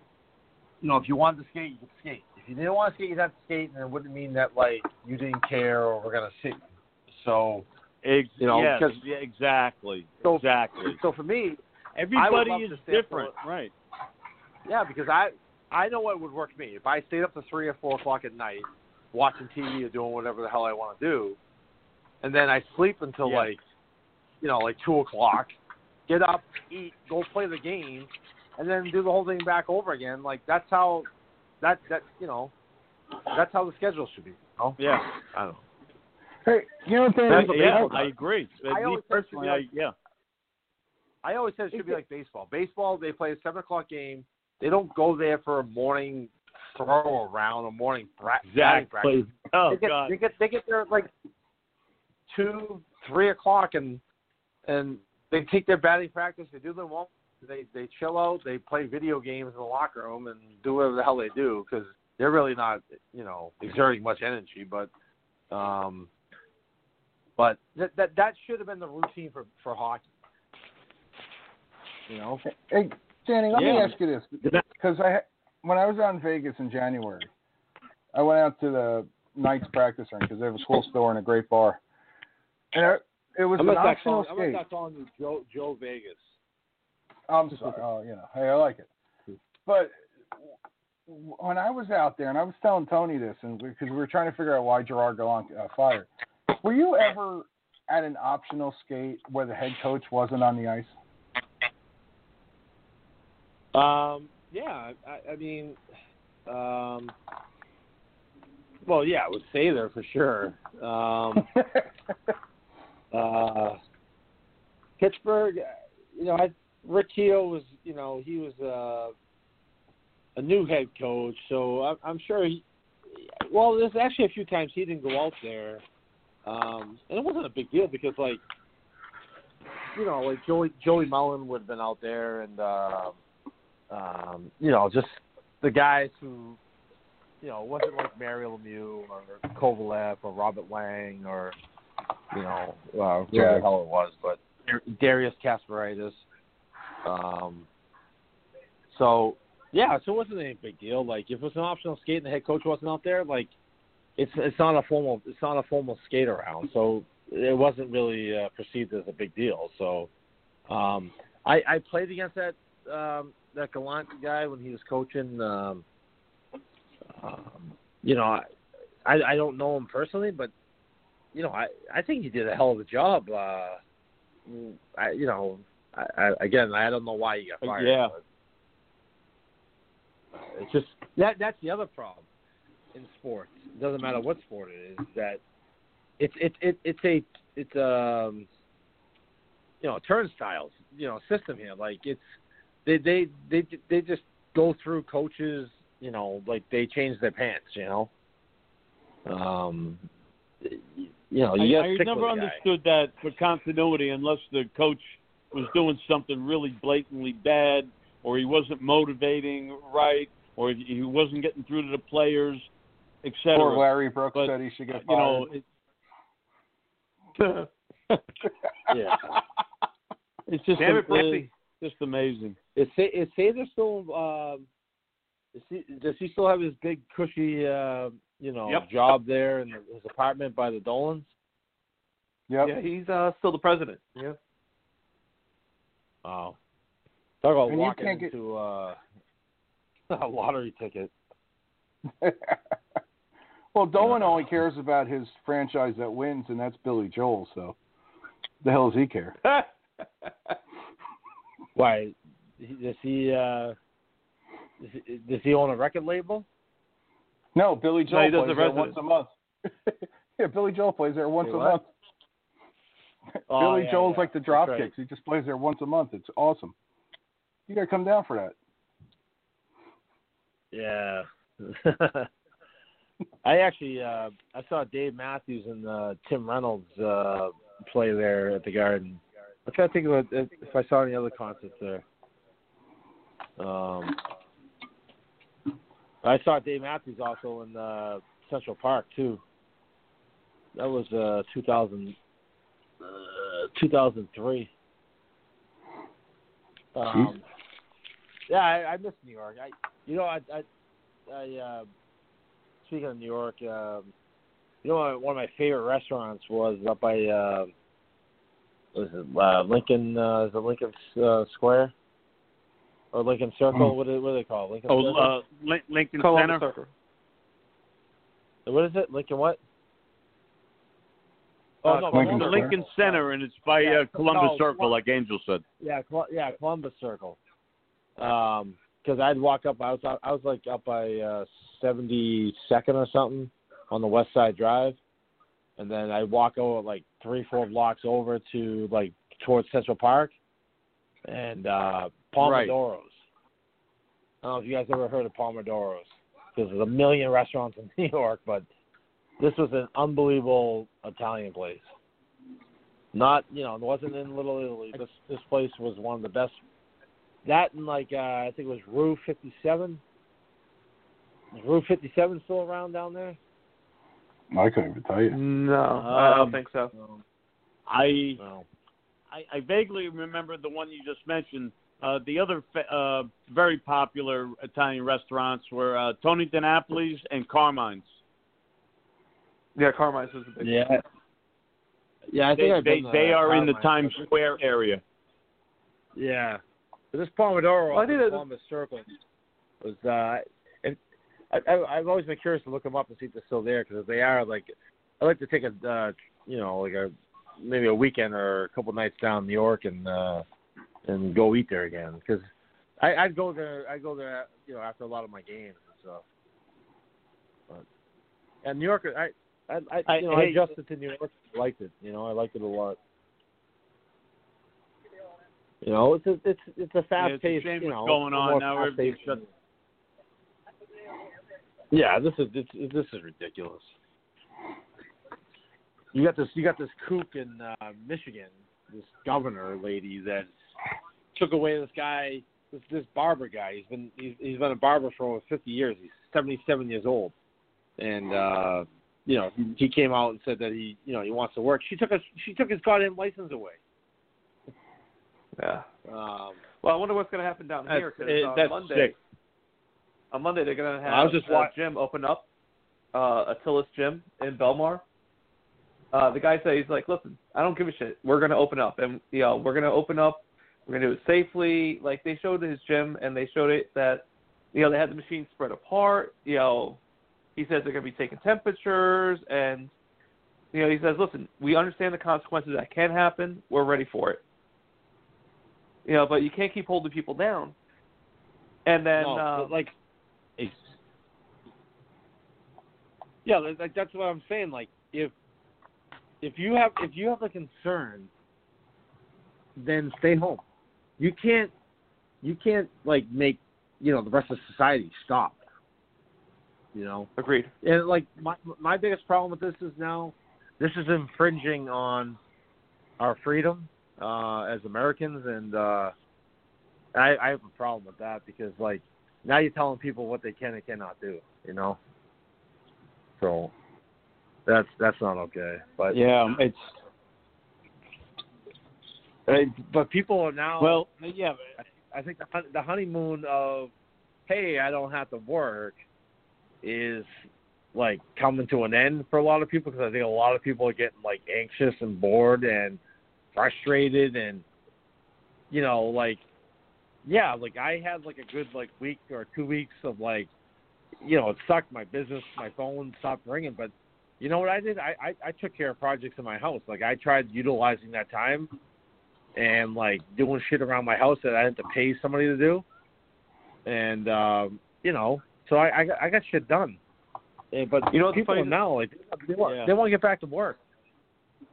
S9: you know, if you wanted to skate, you could skate. If you didn't want to skate, you'd have to skate, and it wouldn't mean that like you didn't care or we're gonna sit. So,
S10: Ex-
S9: you know,
S10: yes,
S9: because
S10: yeah, exactly.
S9: So-
S10: exactly.
S9: so for me,
S10: Everybody is
S9: to stay up
S10: different, right?
S9: Yeah, because I I know what would work for me. If I stayed up to three or four o'clock at night watching TV or doing whatever the hell I want to do, and then I sleep until
S10: Yeah.
S9: like you know like two o'clock, get up, eat, go play the game, and then do the whole thing back over again. Like that's how that that you know that's how the schedule should be. You know?
S10: Yeah.
S9: I don't know.
S2: Hey, you know what they
S9: That's what
S10: yeah, I
S9: does.
S10: agree.
S9: I
S10: Me
S9: always said it should
S10: personally,
S9: be
S10: I, yeah.
S9: I always said it should be like baseball. Baseball, they play a seven o'clock game. They don't go there for a morning throw around, a morning bra- batting practice.
S10: Exactly. Oh
S9: they get,
S10: God.
S9: They get they get there like two, three o'clock, and and they take their batting practice. They do their warm. They they chill out. They play video games in the locker room and do whatever the hell they do because they're really not you know exerting much energy. But um, but that that that should have been the routine for for hockey. You know.
S2: Hey, Danny, let me ask you this because I when I was out in Vegas in January, I went out to the Knights practice rink because they have a cool store and a great bar, and it, was
S9: I'm
S2: an optional
S9: calling, I'm gonna calling you Joe Joe Vegas.
S2: I'm sorry. Oh, you know, hey, I like it. But when I was out there, and I was telling Tony this, and because we were trying to figure out why Gerard Gallant uh, fired, were you ever at an optional skate where the head coach wasn't on the ice?
S9: Um, yeah, I, I mean, um, well, yeah, I would say there for sure. Um, uh, Pittsburgh, you know, I, Rick Kehoe was, you know, he was uh, a new head coach, so I'm, I'm sure he. Well, there's actually a few times he didn't go out there, um, and it wasn't a big deal because, like, you know, like Joey Joey Mullen would have been out there, and uh, um, you know, just the guys who, you know, it wasn't like Mario Lemieux or Kovalev or Robert Lang or, you know, uh, whoever
S2: Yeah.
S9: the hell it was, but Darius Kasparaitis. Um, so yeah, so it wasn't any big deal. Like if it was an optional skate and the head coach wasn't out there, like it's it's not a formal it's not a formal skate around, so it wasn't really uh, perceived as a big deal. So um, I I played against that um, that Gallant guy when he was coaching. Um, um, you know, I, I I don't know him personally, but you know, I I think he did a hell of a job. Uh, I you know, I, I again I don't know why he got fired.
S10: Yeah.
S9: It's just that that's the other problem in sports. It doesn't matter what sport it is. That it's it's it, it's a it's um you know turnstiles you know system here. Like it's they they they they just go through coaches. You know, like they change their pants. You know. Um, you know, you
S3: I, I never
S9: with the guy.
S3: understood that for continuity unless the coach was doing something really blatantly bad or he wasn't motivating right or he- he wasn't getting through to the players, etc.
S2: Or Larry Brooks
S3: But,
S2: said he should get fired.
S3: you know, it,
S9: Yeah.
S3: it's just
S5: Damn it,
S3: uh, just amazing.
S9: Is Sa- is Sather still? Um, is he, does he still have his big cushy, uh, you know,
S5: Yep.
S9: job there in his apartment by the Dolans?
S2: Yep.
S5: Yeah, he's uh, still the president. Yeah.
S9: Oh, talk about
S2: And you
S9: walking
S2: can't get-
S9: into uh, a lottery ticket.
S2: well, Dolan only cares about his franchise that wins, and that's Billy Joel. So, the hell does he care?
S9: Why? Does he? Uh, does he, does he own a record label?
S2: No, Billy
S5: No,
S2: Joel
S5: he does
S2: plays
S5: the
S2: there once a month. yeah, Billy Joel plays there once
S9: Say
S2: a
S9: what?
S2: month.
S9: Oh,
S2: Billy
S9: yeah,
S2: Joel's
S9: yeah,
S2: like the
S9: that's
S2: Dropkicks.
S9: right.
S2: He just plays there once a month. It's awesome. You gotta come down for that.
S9: Yeah. I actually uh I saw Dave Matthews and uh Tim Reynolds uh play there at the Garden. I'm trying to think about if if I saw any other concerts there. Um I saw Dave Matthews also in uh Central Park too. That was uh 2000 uh 2003. Um, yeah, I, I miss New York. I, you know, I, I, I uh, speaking of New York, um, you know, one of my favorite restaurants was up by, uh, was it uh, Lincoln? Uh, is it Lincoln uh, Square or Lincoln Circle?
S2: Mm.
S9: What, do, what do they call it? Lincoln
S3: Oh,
S9: Circle?
S3: uh, Lin- Lincoln
S5: Columbus
S3: Center.
S5: Circle.
S9: what is it? Lincoln what?
S5: Uh,
S9: Oh, no,
S2: Lincoln
S3: The Lincoln Center, and it's by
S9: Yeah,
S3: uh, Columbus
S9: no,
S3: Circle, like Angel said.
S9: Yeah, Col- yeah, Columbus Circle. Um 'cause I'd walk up. I was I was like up by uh, 72nd or something on the West Side Drive, and then I'd walk over like three, four blocks over to like towards Central Park, and uh,
S3: Right.
S9: Pomodoros. I don't know if you guys ever heard of Pomodoros. Because there's a million restaurants in New York, but this was an unbelievable Italian place. Not, you know, it wasn't in Little Italy. This this place was one of the best. That and like uh, I think it was Rue 57. Is Rue 57 still around down there?
S2: I couldn't even tell you.
S5: No, I don't
S3: Um,
S5: think so.
S3: I
S9: No.
S3: I, I vaguely remember the one you just mentioned. Uh, the other fa- uh, very popular Italian restaurants were uh, Tony DiNapoli's and Carmine's.
S5: Yeah, Carmine's is the big.
S9: Yeah. Yeah, I
S3: They
S9: think I've
S3: they,
S9: been to
S3: they are in the
S9: Carmine's.
S3: Times Square area.
S9: Yeah. But this Pomodoro
S5: Well, I
S9: on
S5: think
S9: the
S5: that-
S9: Columbus Circle was uh it, I, I I've always been curious to look them up and see if they're still there because if they are like I like to take a uh you know like a maybe a weekend or a couple nights down in New York and uh and go eat there again because I I'd go there I go there you know after a lot of my games and stuff. But and New York I I, I
S3: I-
S9: you know I
S3: hey-
S9: adjusted to New York I liked it you know I liked it a lot. You know, it's a, it's it's a fast
S3: a
S9: paced. you
S3: what's
S9: know,
S3: going on now. Everything's shut-
S9: Yeah, this is this, this is ridiculous. You got this you got this kook in uh, Michigan, this governor lady that took away this guy, this this barber guy. He's been he's, he's been a barber for over fifty years. He's seventy seven years old, and uh, you know he, he came out and said that he you know he wants to work. She took his she took his goddamn license away.
S5: Yeah.
S9: Um,
S5: Well, I wonder what's going to happen down here because on
S3: that's
S5: Monday,
S3: sick.
S5: on Monday they're going to have
S9: I was just
S5: a
S9: wa-
S5: gym open up, uh, Atilis gym in Bellmawr. Uh, the guy said he's like, listen, I don't give a shit. We're going to open up, and you know, we're going to open up. We're going to do it safely. Like they showed his gym, and they showed it that, you know, they had the machines spread apart. You know, he says they're going to be taking temperatures, and you know, he says, listen, we understand the consequences that can happen. We're ready for it. You know, but you can't keep holding people down. And then,
S9: no,
S5: uh,
S9: like, Yeah, like, that's what I'm saying. Like if if you have if you have a concern, then stay home. You can't you can't like make you know the rest of society stop. You know,
S5: Agreed.
S9: and like my my biggest problem with this is now this is infringing on our freedom uh, as Americans, and uh, I, I have a problem with that because like now you're telling people what they can and cannot do. You know, so that's that's not okay. But
S3: Yeah, it's
S9: uh, but people are now
S3: well, yeah.
S9: I think the the honeymoon of hey, I don't have to work is like coming to an end for a lot of people because I think a lot of people are getting like anxious and bored and frustrated and you know like yeah, like I had like a good like week or two weeks of like you know it sucked my business my phone stopped ringing but you know what I did I I, I took care of projects in my house like I tried utilizing that time and like doing shit around my house that I had to pay somebody to do. And um, you know, so I I got, I got shit done. Eh, but
S5: You know
S9: people
S5: funny?
S9: now like they want
S3: Yeah.
S9: they want to get back to work.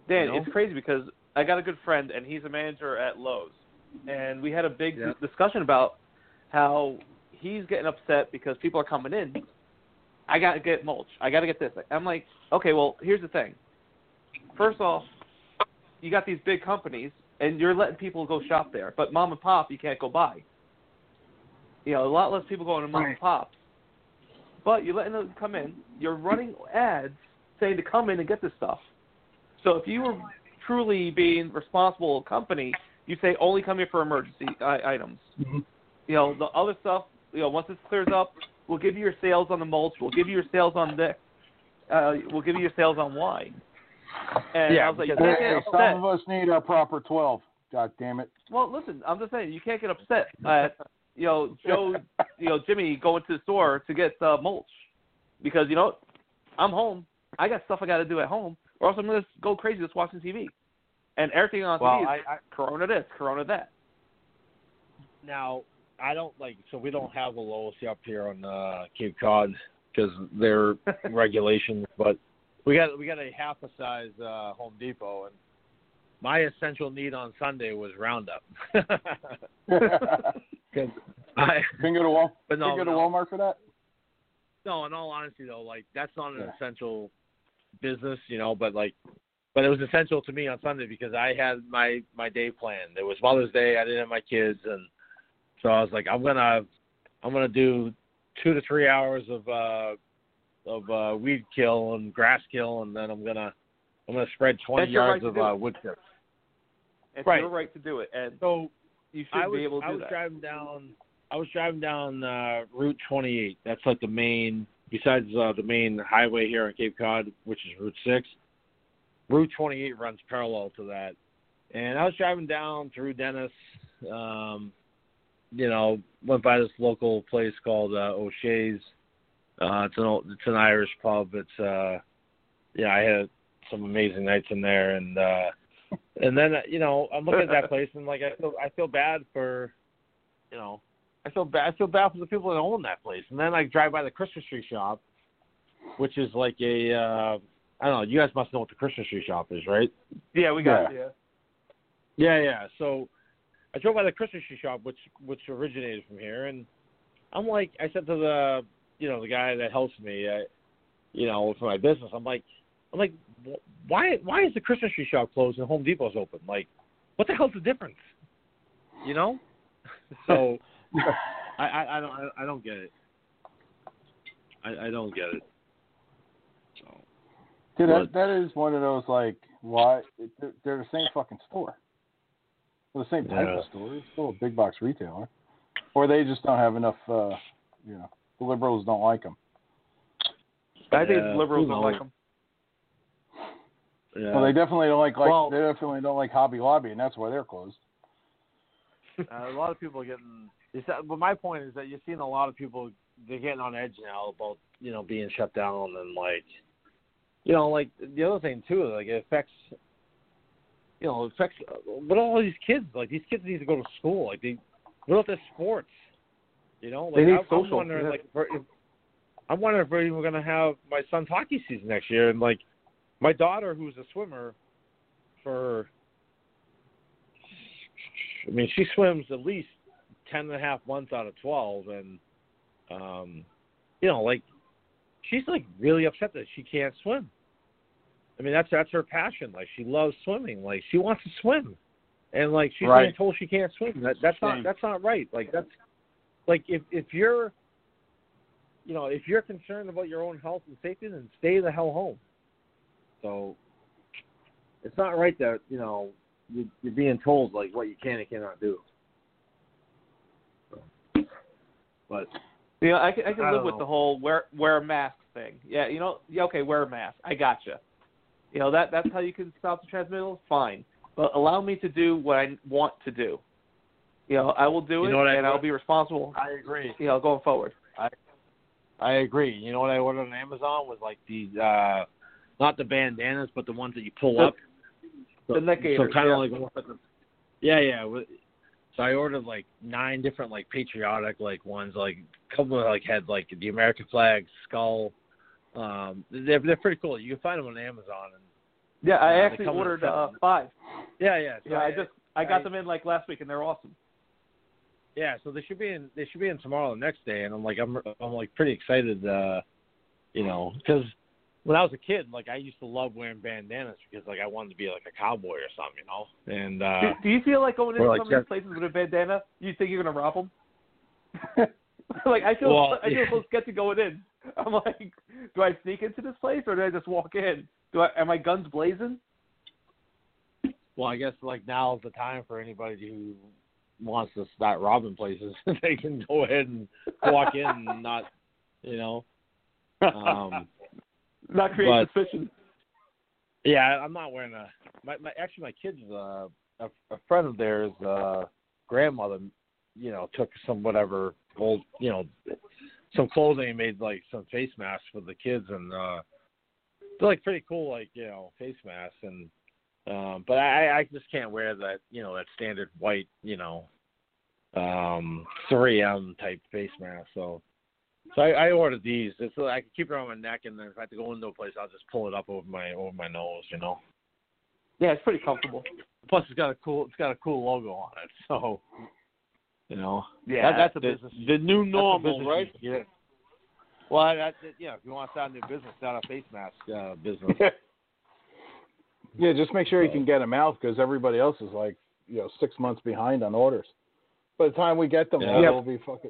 S5: Dan,
S9: You know?
S5: it's crazy because I got a good friend and he's a manager at Lowe's, and we had a big
S9: Yeah.
S5: discussion about how he's getting upset because people are coming in. I gotta get mulch. I gotta get this. I'm like, okay, well, here's the thing. First off, you got these big companies and you're letting people go shop there, but mom and pop you can't go buy. You know, a lot less people going to mom and pops. But you're letting them come in. You're running ads saying to come in and get this stuff. So if you were truly being responsible company, you say only come here for emergency I- items. Mm-hmm. You know the other stuff. You know once this clears up, we'll give you your sales on the mulch. We'll give you your sales on this. Uh, we'll give you your sales on Y. And
S9: Yeah,
S5: I was like, you
S9: because-
S5: can't
S2: Hey, some
S5: upset.
S2: of us need our proper twelve. God damn it.
S5: Well, listen, I'm just saying you can't get upset at you know Joe, you know Jimmy going to the store to get uh, mulch because you know? I'm home. I got stuff I got to do at home, or else I'm gonna go crazy just watching TV. And everything on
S9: Well,
S5: TV is
S9: I, I
S5: Corona this, Corona that.
S9: now I don't like so we don't have a Lowe's up here on uh, Cape Cod because they're regulations, but we got we got a half a size uh, Home Depot and my essential need on Sunday was Roundup. Because I
S2: Can go to Wal-
S9: but no,
S2: go to
S9: no.
S2: Walmart for that?
S9: No, in all honesty though, like that's not an
S2: Yeah.
S9: essential business, you know, but like but it was essential to me on Sunday because I had my my day planned. It was Mother's Day, I didn't have my kids and so I was like I'm going to I'm to do 2 to 3 hours of uh of uh weed kill and grass kill and then I'm going to I'm to spread 20
S5: That's your
S9: yards
S5: right
S9: of uh wood chips.
S5: It's
S9: Right.
S5: your right to do it, and
S9: So
S5: you should
S9: was,
S5: be able to
S9: I
S5: do
S9: was
S5: that.
S9: driving down. I was driving down uh, Route 28. That's like the main, besides uh, the main highway here in Cape Cod, which is Route 6. Route 28 runs parallel to that, and I was driving down through Dennis. Um, you know, went by this local place called uh, O'Shea's. Uh, it's an old, it's an Irish pub. It's uh, yeah, I had some amazing nights in there, and uh, and then you know I'm looking at that place and like I feel I feel bad for, you know, I feel bad I feel bad for the people that own that place. And then I drive by the Christmas tree shop, which is like a uh, I don't know. You guys must know what the Christmas tree shop is, right?
S5: Yeah, we got it.
S9: Yeah, yeah. So I drove by the Christmas tree shop, which which originated from here, and I'm like, I said to the you know the guy that helps me, uh, you know, for my business, I'm like, I'm like, why why is the Christmas tree shop closed and Home Depot's open? Like, what the hell's the difference? You know? So I, I I don't I, don't get it. I, I don't get it. So
S2: Dude,
S9: But-
S2: that, that is one of those like why they're, they're the same fucking store. They're the same type
S9: Yeah.
S2: of store. It's still a big box retailer, or they just don't have enough. uh You know, the liberals don't like them.
S5: I think
S9: Yeah,
S5: liberals don't like them.
S9: yeah.
S2: Well, they definitely don't like like
S9: Well-
S2: they definitely don't like Hobby Lobby, and that's why they're closed.
S9: Uh, a lot of people are getting. It's, that- but my point is that you're seeing a lot of people they're getting on edge now about you know being shut down and like, you know, like the other thing too, like it affects. You know, it affects. What all these kids like? These kids need to go to school. Like they, what about their sports? You know, like
S5: They need
S9: I'm, I'm wondering
S5: yeah.
S9: like if, I'm wondering if we're even going to have my son's hockey season next year. And like my daughter, who's a swimmer, for I mean, she swims at least ten and a half months out of twelve, and um, you know, like she's like really upset that she can't swim. I mean, that's that's her passion. Like she loves swimming. Like she wants to swim, and like she's
S2: Right.
S9: being told she can't swim. That that's not that's not right. Like that's like if if you're you know if you're concerned about your own health and safety, then stay the hell home. So it's not right that you know you, you're being told like what you can and cannot do. But
S10: You know, I can, I can
S9: I
S10: live with
S9: know.
S10: the whole wear wear a mask thing. Yeah, you know, yeah, okay, wear a mask. I gotcha. You know that that's how you can stop the transmittal. Fine, but allow me to do what I want to do. You know, I will do
S9: You
S10: it,
S9: know what I-
S10: and I'll be responsible.
S9: I agree.
S10: You know, going forward.
S9: I I agree. You know what I ordered on Amazon was like these uh not the bandanas but the ones that you pull
S10: The-
S9: up. So,
S10: the neck
S9: so kind
S10: yeah.
S9: of like like Yeah, yeah. So I ordered like nine different like patriotic like ones like a couple of like had like the American flag skull. Um they're they're pretty cool. You can find them on Amazon and
S10: Yeah, I
S9: they
S10: actually
S9: come in a
S10: ordered uh, five.
S9: yeah, yeah. So
S10: Yeah, I just I got
S9: I-
S10: them in like last week, and they're awesome.
S9: Yeah, so they should be in. They should be in tomorrow, the next day, and I'm like, I'm, I'm like pretty excited, uh, you know, because when I was a kid, like I used to love wearing bandanas because like I wanted to be like a cowboy or something, you know. And uh,
S10: do, do you feel like going into
S9: like
S10: some of these places with a bandana, you think you're gonna rob them? like I feel
S9: Well,
S10: I feel
S9: yeah.
S10: so sketchy going in. I'm like, do I sneak into this place or do I just walk in? Do I am my guns blazing?
S9: well, I guess like now's the time for anybody who wants to start robbing places. they can go ahead and walk in and not, you know. Um,
S10: Not create
S9: but-
S10: suspicion.
S9: Yeah, I'm not wearing a. My, my actually, my kids, uh, a, a friend of theirs, uh, grandmother, you know, took some whatever old, you know, some clothing made like some face masks for the kids, and uh, they're like pretty cool, like you know, face masks, and um, but I, I just can't wear that, you know, that standard white, you know, um, 3M type face mask, so. So I, I ordered these. It's so I can keep it around my neck, and then if I have to go into a place, I'll just pull it up over my over my nose. You know.
S10: Yeah, it's pretty comfortable.
S9: Plus, it's got a cool it's got a cool logo on it. So, you know.
S10: Yeah,
S9: that, that's a
S3: the,
S9: business.
S3: the new normal, right?
S9: you can get. Well, that's it. Yeah, if you want to start a new business, start a face mask uh, business.
S2: Yeah, just make sure you can get them out because everybody else is like, you know, six months behind on orders. By the time we get them,
S9: Yeah.
S2: they'll be fucking.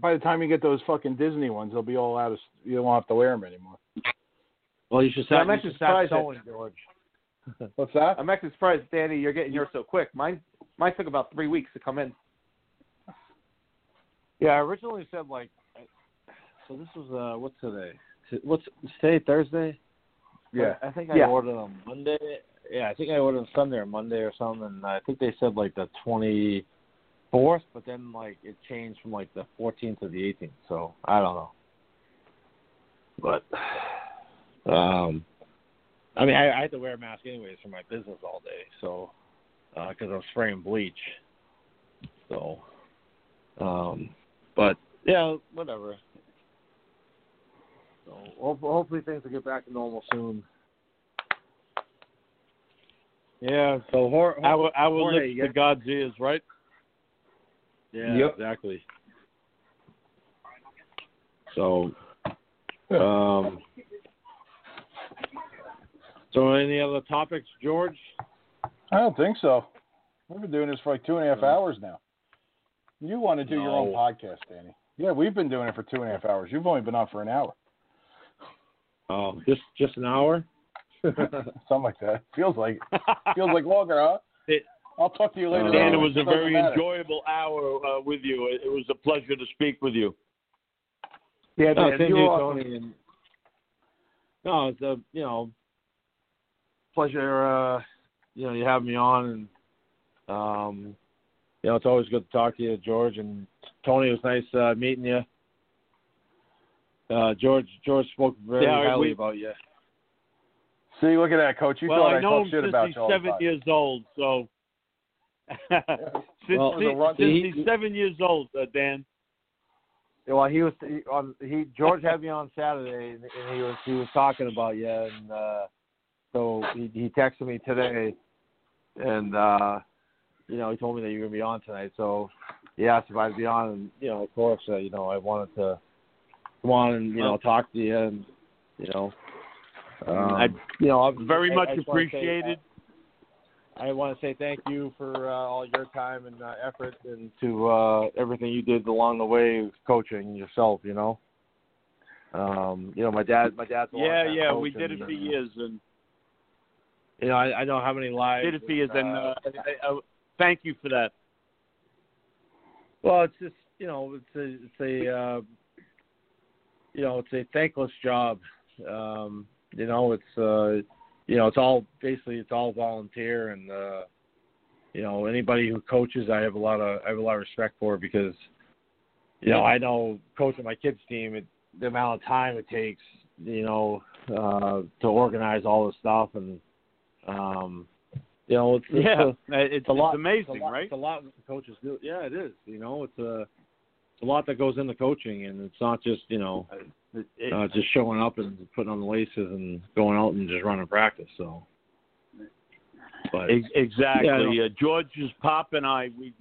S2: By the time you get those fucking Disney ones, they'll be all out of. You won't have to wear them anymore.
S9: well, you should
S10: Yeah,
S9: start.
S10: I'm actually
S9: should start
S10: surprised that-
S9: sewing, George.
S2: What's that?
S10: I'm actually surprised, Danny, you're getting yours so quick. Mine mine took about three weeks to come in.
S9: Yeah, I originally said like. So this was uh, what's today? What's today? Thursday.
S2: Yeah.
S9: I think I
S10: Yeah.
S9: ordered on Monday. Yeah, I think I ordered on Sunday or Monday or something. And I think they said like the twenty fourth, but then like it changed from like the fourteenth to the eighteenth. So I don't know. But um, I mean, I, I had to wear a mask anyways for my business all day, so because I'm spraying bleach. So, um, but yeah, whatever. So hopefully things will get back to normal soon.
S3: Yeah.
S9: So Hor-
S3: Our our
S9: Jorge,
S3: lips
S9: you
S3: to God's ears, right?
S9: Yeah,
S2: Yep.
S9: exactly. So, um, so any other topics, George?
S2: I don't think so. We've been doing this for like two and a half hours now. You want to do your own podcast, Danny? Yeah, we've been doing it for two and a half hours. You've only been on for an hour,
S9: Oh, just just an hour.
S2: something like that. Feels like feels like longer, huh?
S3: It-
S2: I'll talk to you later.
S3: Dan, it was a very
S2: matter.
S3: enjoyable hour uh, with you. It, it was a pleasure to speak with you.
S10: Yeah,
S9: no,
S10: Dan,
S9: same
S10: you're awesome.
S9: Tony. And, no, it's a you know pleasure. Uh, you know, you have me on, and um, you know, it's always good to talk to you, George and Tony. It was nice uh, meeting you. Uh, George, George spoke very
S3: Yeah,
S9: highly
S3: we-
S9: about you.
S2: See, look at that, coach. You
S3: well,
S2: thought
S3: I
S2: I
S3: know
S2: shit about
S3: he's
S2: you all the
S3: seven
S2: time.
S3: years old. So since,
S9: Well,
S3: he- since
S9: he-
S3: he's seven years old, uh, Dan.
S9: well, he was he, on. He George had me on Saturday, and, and he was he was talking about you, and uh, so he he texted me today, and uh, you know he told me that you were gonna be on tonight. So he asked if I'd be on, and you know of course uh, you know I wanted to come on and you know talk to you, and you know. Um,
S3: I
S9: you know, I'm
S3: very
S9: I-
S3: much
S9: I uh,
S3: appreciated.
S9: I want to say thank you for uh, all your time and uh, effort and to uh, everything you did along the way coaching yourself. You know, um, you know my dad. My dad's a
S3: yeah, yeah, we did it
S9: and,
S3: for
S9: uh,
S3: years, and
S9: You know, I, I know how many lives.
S3: did it for years, and uh, I, I, thank you for that.
S9: Well, it's just you know, it's a it's a uh, you know, it's a thankless job. Um, you know, it's uh, you know, it's all basically it's all volunteer, and uh, you know, anybody who coaches, I have a lot of I have a lot of respect for because you know, I know coaching my kids team, it, the amount of time it takes, you know, uh, to organize all this stuff and um, you know, it's, it's
S3: Yeah,
S9: a,
S3: it's,
S9: it's a lot.
S3: amazing,
S9: it's a lot,
S3: right?
S9: It's a lot coaches do. Yeah, it is. You know, it's a it's a lot that goes into coaching, and it's not just you know uh, just showing up and putting on the laces and going out and just running practice. So, but
S3: Exactly.
S9: Yeah,
S3: uh, George's pop and I we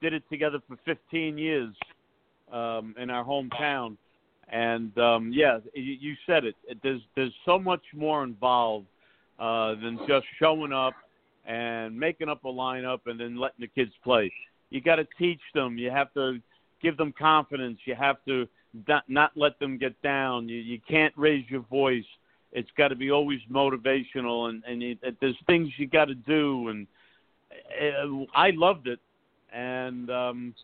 S3: did it together for 15 years um, in our hometown, and um, yeah, you, you said it. There's there's so much more involved uh, than just showing up and making up a lineup and then letting the kids play. You got to teach them. You have to give them confidence. You have to not, not let them get down. You you can't raise your voice. It's got to be always motivational, and and you, there's things you got to do. And uh, I loved it, and um,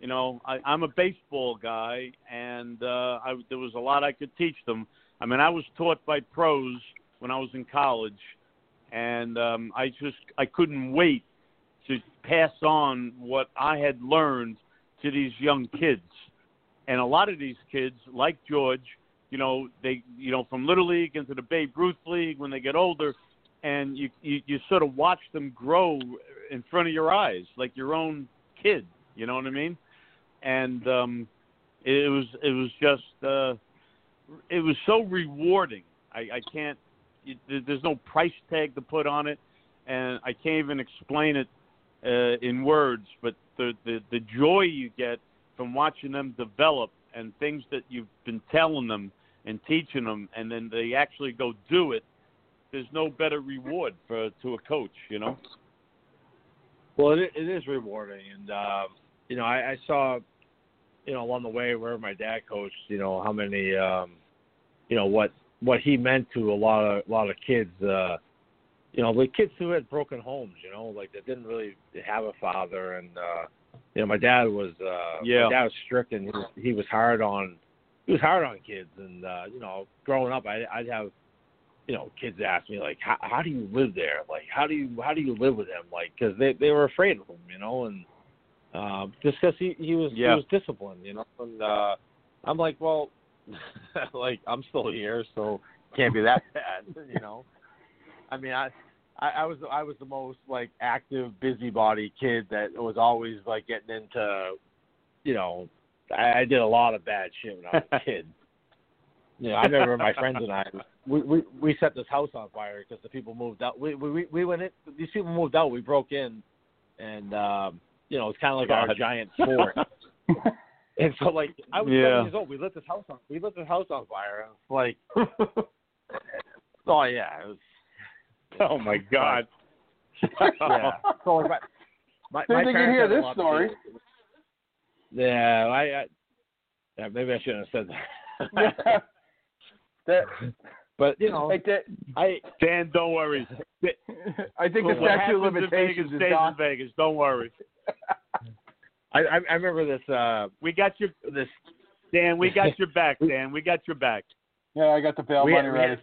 S3: you know I, I'm a baseball guy, and uh, I, there was a lot I could teach them. I mean, I was taught by pros when I was in college, and um, I just I couldn't wait to pass on what I had learned to these young kids. And a lot of these kids, like George, you know, they you know from little league into the Babe Ruth league when they get older, and you you, you sort of watch them grow in front of your eyes, like your own kid. You know what I mean? And um, it was it was just uh, it was so rewarding. I, I can't. There's no price tag to put on it, and I can't even explain it uh, in words. But the, the the joy you get from watching them develop and things that you've been telling them and teaching them, and then they actually go do it. There's no better reward for to a coach, you know.
S9: Well, it, it is rewarding, and um, you know, I, I saw, you know, along the way where my dad coached, you know, how many, um, you know, what what he meant to a lot of a lot of kids. Uh, you know, the kids who had broken homes, you know, like that didn't really have a father, and uh, you know, my dad was, uh,
S3: Yeah.
S9: my dad was strict, and he was, he was hard on, he was hard on kids, and uh, you know, growing up, I, I'd have you know, kids ask me like, how, how do you live there? Like, how do you how do you live with him? Like, because they they were afraid of him, you know, and uh, just because he he was
S3: Yeah.
S9: he was disciplined, you know, and uh, I'm like, well, like I'm still here, so can't be that bad, you know. I mean, I. I, I was I was the most like active busybody kid that was always like getting into, you know, I, I did a lot of bad shit when I was a kid. You know, I remember my friends and I we we, we set this house on fire because the people moved out. We we we went in. These people moved out. We broke in, and um, you know it's kind of like our giant fort. And so like I was
S3: Yeah.
S9: seven years old. We lit this house on. We lit this house on fire. And it's like, oh yeah, it was.
S3: Oh my God.
S9: yeah. So like my, my,
S2: Didn't
S9: my
S2: think you'd
S9: parents
S2: hear this story.
S9: Yeah, I, I yeah, maybe I shouldn't have said that.
S2: that,
S9: but you know,
S2: like that,
S9: I
S3: Dan, don't worry.
S2: I think the
S3: What
S2: statute of
S3: happens in Vegas
S2: is
S3: stays in Vegas. Don't worry.
S9: I I, I remember this uh
S3: We got your
S9: this
S3: Dan. We got your back, Dan. We got your back.
S2: Yeah, I got the bail
S9: we
S2: money
S9: had, we
S2: ready.
S9: had,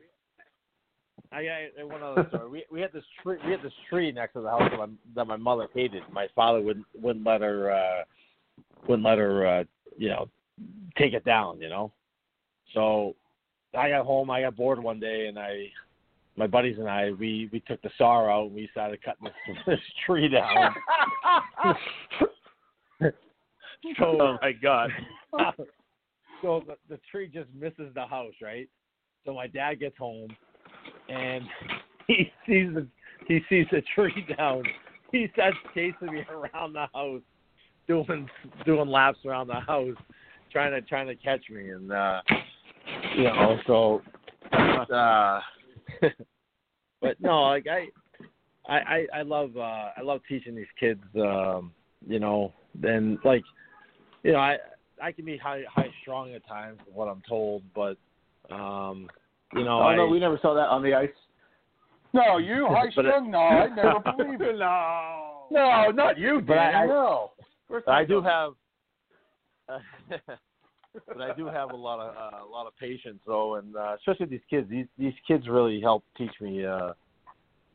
S9: I got one other story. We we had this tree we had this tree next to the house that my that my mother hated. My father wouldn't wouldn't let her uh wouldn't let her uh you know take it down, you know. So I got home, I got bored one day and I my buddies and I we we took the saw out and we started cutting this, this tree down. so
S3: Oh my God.
S9: so the, the tree just misses the house, right? So my dad gets home, and he sees the he sees the tree down. He starts chasing me around the house, doing doing laps around the house, trying to trying to catch me, and uh, you know, so. Uh, but no, like I, I, I, I love uh, I love teaching these kids. Um, you know, and like, you know, I I can be high high strong at times, what I'm told, but um, you know,
S10: Oh
S9: I,
S10: no, we never saw that on the ice.
S2: No, you high
S9: But it-
S2: strung? No, I never believe it.
S3: No.
S2: No, not you,
S9: But I-
S2: Dan.
S9: I-
S2: no.
S10: First
S9: But I
S10: time
S9: do
S10: though.
S9: have, but I do have a lot of uh, a lot of patience though, and uh, especially these kids. These these kids really help teach me. Uh,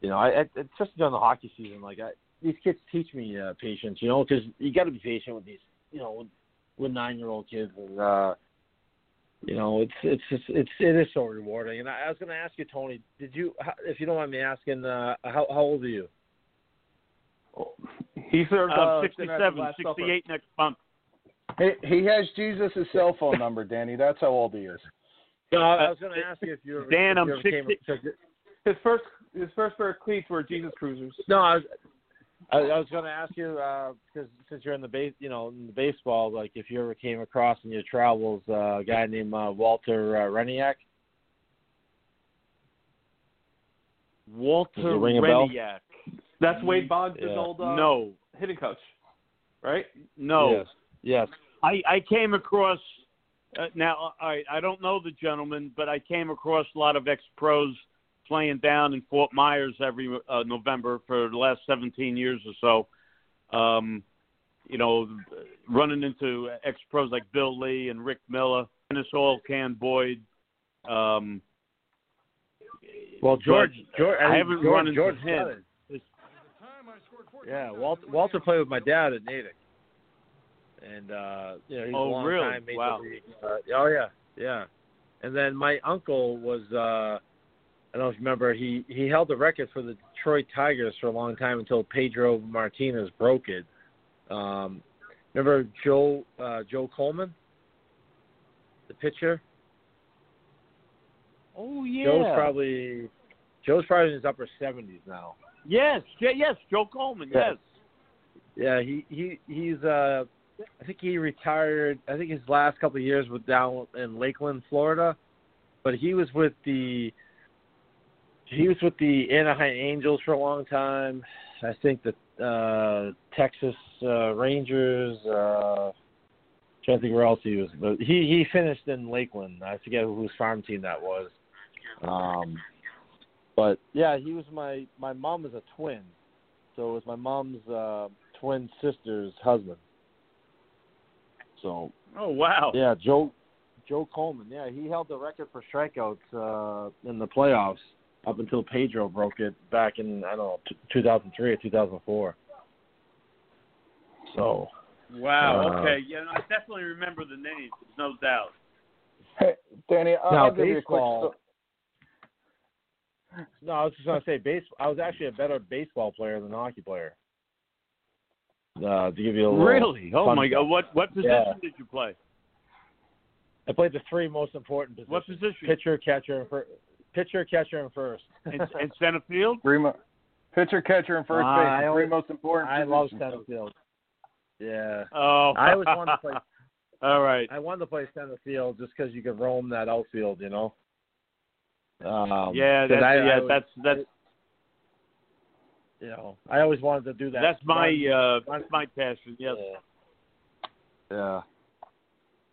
S9: you know, I, I especially during the hockey season, like I, these kids teach me uh, patience. You know, because you got to be patient with these. You know, with, with nine year old kids, and uh, you know, it's it's just, it's it is so rewarding. And I, I was going to ask you, Tony, did you, if you don't mind me asking, uh, how how old are you?
S10: He served
S3: Uh,
S10: uh,
S3: 67,
S10: Last Supper.
S3: 68 next month.
S2: He, he has Jesus' cell phone number, Danny. That's how old he is.
S9: No, I was going to ask you if you ever,
S3: Dan,
S9: if you
S3: I'm
S9: ever came-
S3: 60
S10: His first his first pair of cleats were Jesus Cruisers.
S9: No, I was I, I was going to ask you because since you're in the base, you know, in the baseball, like if you ever came across in your travels uh, a guy named uh, Walter uh, Hriniak.
S3: Walter
S9: Does it ring a bell?
S3: Hriniak.
S10: That's Wade Boggs'
S9: Yeah.
S10: old uh,
S3: No,
S10: hitting coach, right?
S3: no.
S9: Yes. Yes.
S3: I, I came across uh, now. I I don't know the gentleman, but I came across a lot of ex pros playing down in Fort Myers every uh, November for the last 17 years or so. Um, you know, running into ex pros like Bill Lee and Rick Miller, Dennis Oil Can Boyd. Um,
S9: Well, George, George,
S3: I
S9: think
S3: haven't
S9: George,
S3: run into
S9: George
S3: him.
S9: Yeah, Walter, Walter played with my dad at Natick, and uh, you know he's
S3: Oh,
S9: a long
S3: really?
S9: time major
S3: Wow.
S9: league. Uh, oh yeah, yeah. And then my uncle was uh, I don't know if you remember he he held the record for the Detroit Tigers for a long time until Pedro Martinez broke it. Um, remember Joe uh, Joe Coleman, the pitcher.
S3: oh yeah.
S9: Joe's probably Joe's probably in his upper seventies now.
S3: yes, yes, Joe Coleman. Yes.
S9: Yeah, he he he's uh I think he retired. I think his last couple of years was down in Lakeland, Florida, but he was with the he was with the Anaheim Angels for a long time. I think the uh Texas uh Rangers uh trying to think where else he was, but he he finished in Lakeland. I forget whose farm team that was. Um but yeah, he was my my mom is a twin. So it was my mom's uh twin sister's husband. So
S3: Oh wow.
S9: yeah, Joe Joe Coleman. Yeah, he held the record for strikeouts uh, in the playoffs up until Pedro broke it back in I don't know t- 2003 or 2004. So
S3: Wow.
S9: Uh,
S3: okay. Yeah, I definitely remember the names. There's no doubt.
S2: Hey, Danny, I'll,
S9: Now,
S2: I'll give you a quick.
S9: baseball- no, I was just gonna say baseball. I was actually a better baseball player than a hockey player. Uh, to give you a little
S3: Really? Oh my. God. What what position
S9: Yeah.
S3: did you play?
S9: I played the three most important positions:
S3: What position?
S9: pitcher, catcher, and fir- pitcher, catcher, and first.
S3: and, in center field?
S2: Three mo- pitcher, catcher, and first
S9: Ah,
S2: base.
S9: I
S2: the three most important.
S9: I love
S2: positions.
S9: center field. Yeah,
S3: Oh.
S9: I always wanted to play.
S3: All right.
S9: I wanted to play center field just because you could roam that outfield, you know. Um,
S3: yeah,
S9: 'cause
S3: that's,
S9: I,
S3: yeah,
S9: I,
S3: that's that's
S9: you know, I always wanted to do that.
S3: that's my uh that's my passion. Yes.
S9: Yeah.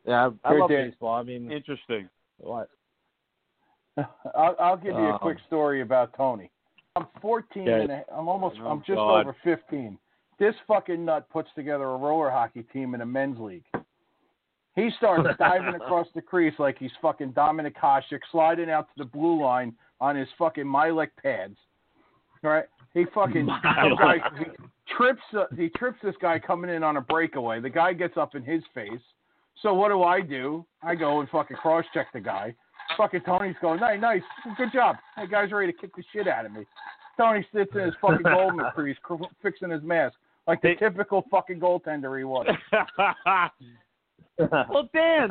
S9: Yeah, I, I
S2: Great
S9: love
S2: day.
S9: baseball. I mean,
S3: Interesting.
S9: what?
S2: I'll, I'll give you a
S9: Um,
S2: quick story about Tony. I'm 14
S9: Yeah.
S2: and a, I'm almost
S3: Oh,
S2: I'm just
S3: God.
S2: over 15. This fucking nut puts together a roller hockey team in a men's league. He starts diving across the crease like he's fucking Dominik Hasek, sliding out to the blue line on his fucking Mylec pads. Right? He fucking guy, he trips uh, he trips this guy coming in on a breakaway. The guy gets up in his face. So what do I do? I go and fucking cross check the guy. Fucking Tony's going, nice, nice, good job. That guy's ready to kick the shit out of me. Tony sits in his fucking goalman crease, cr- fixing his mask like the
S3: They-
S2: typical fucking goaltender he was.
S3: Well, Dan,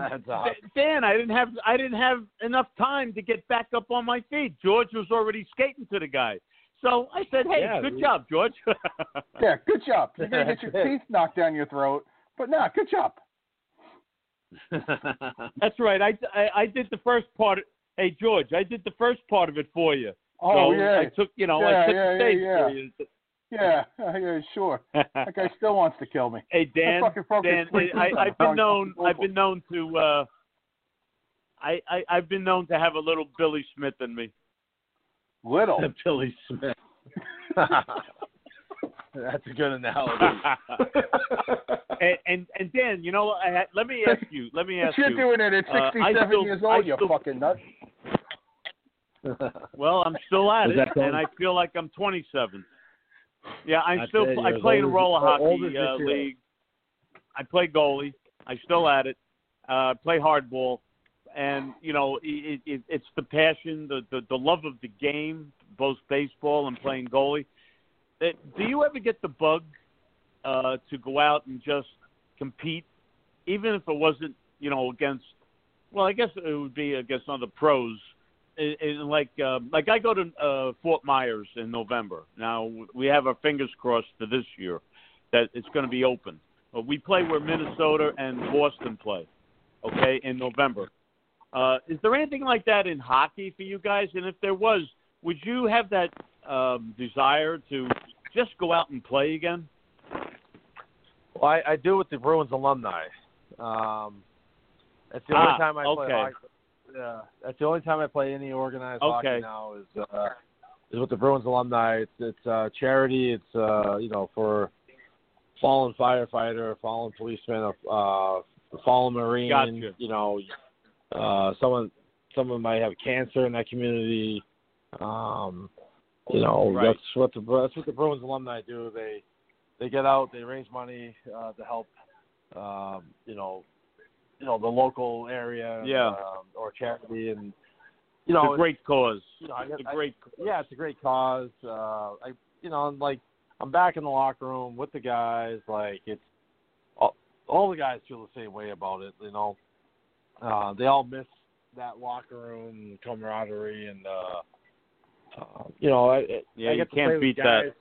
S3: Dan, I didn't have I didn't have enough time to get back up on my feet. George was already skating to the guy, so I said, "Hey,
S9: Yeah,
S3: good
S9: we-
S3: job, George."
S2: Yeah, good job. You're gonna get your teeth knocked down your throat, but nah, good job.
S3: That's right. I, I I did the first part. Hey, George, I did the first part of it for you.
S2: Oh
S3: so
S2: yeah,
S3: I took you know
S2: Yeah,
S3: I took
S2: yeah,
S3: the stage
S2: yeah,
S3: for
S2: yeah.
S3: you.
S2: yeah, yeah, sure. That guy still wants to kill me.
S3: Hey Dan,
S2: I fucking broke his
S3: Dan, I, I,
S2: have
S3: been known. I've been known to. uh I, I I've been known to have a little Billy Smith in me.
S2: Little.
S9: Billy Smith. That's a good analogy.
S3: and, and and Dan, you know, I had, let me ask you. Let me ask
S2: You're
S3: you.
S2: doing it at
S3: Uh,
S2: 67
S3: I still-
S2: years
S3: I
S2: old, you
S3: still-
S2: fucking nut.
S3: Well, I'm still at
S9: Is
S3: it, and I feel like I'm 27. Yeah, I'm
S9: That's
S3: still.
S9: it.
S3: I play in a roller hockey uh, league. I play goalie. I still at it. Uh, play hardball, and you know, it, it, it's the passion, the, the the love of the game, both baseball and playing goalie. Uh, Do you ever get the bug uh, to go out and just compete, even if it wasn't, you know, against? Well, I guess it would be against other pros. In like uh, like I go to uh, Fort Myers in November. Now we have our fingers crossed for this year that it's going to be open. But we play where Minnesota and Boston play. Okay, in November. Uh, is there anything like that in hockey for you guys? And if there was, would you have that um, desire to just go out and play again?
S9: Well, I, I do with the Bruins alumni. Um, that's the
S3: Ah,
S9: only time I play.
S3: okay.
S9: Hockey. Yeah, that's the only time I play any organized
S3: Okay.
S9: hockey now is uh, is with the Bruins alumni. It's it's uh, charity. It's uh, you know for fallen firefighter, fallen policeman, uh, fallen marine.
S3: Gotcha.
S9: You know, uh, someone someone might have cancer in that community. Um, you know,
S3: Right.
S9: that's what the that's what the Bruins alumni do. They they get out, they raise money uh, to help, um, you know, you know the local area,
S3: Yeah.
S9: um, or charity, and you know,
S3: it's a great cause.
S9: you know,
S3: It's
S9: guess
S3: a great.
S9: yeah, it's a great cause. Uh, I, you know, and, like I'm back in the locker room with the guys. Like it's all, all the guys feel the same way about it. You know, uh, they all miss that locker room camaraderie, and uh, uh, you know, I,
S3: Yeah,
S9: I
S3: you
S9: get to
S3: can't beat that.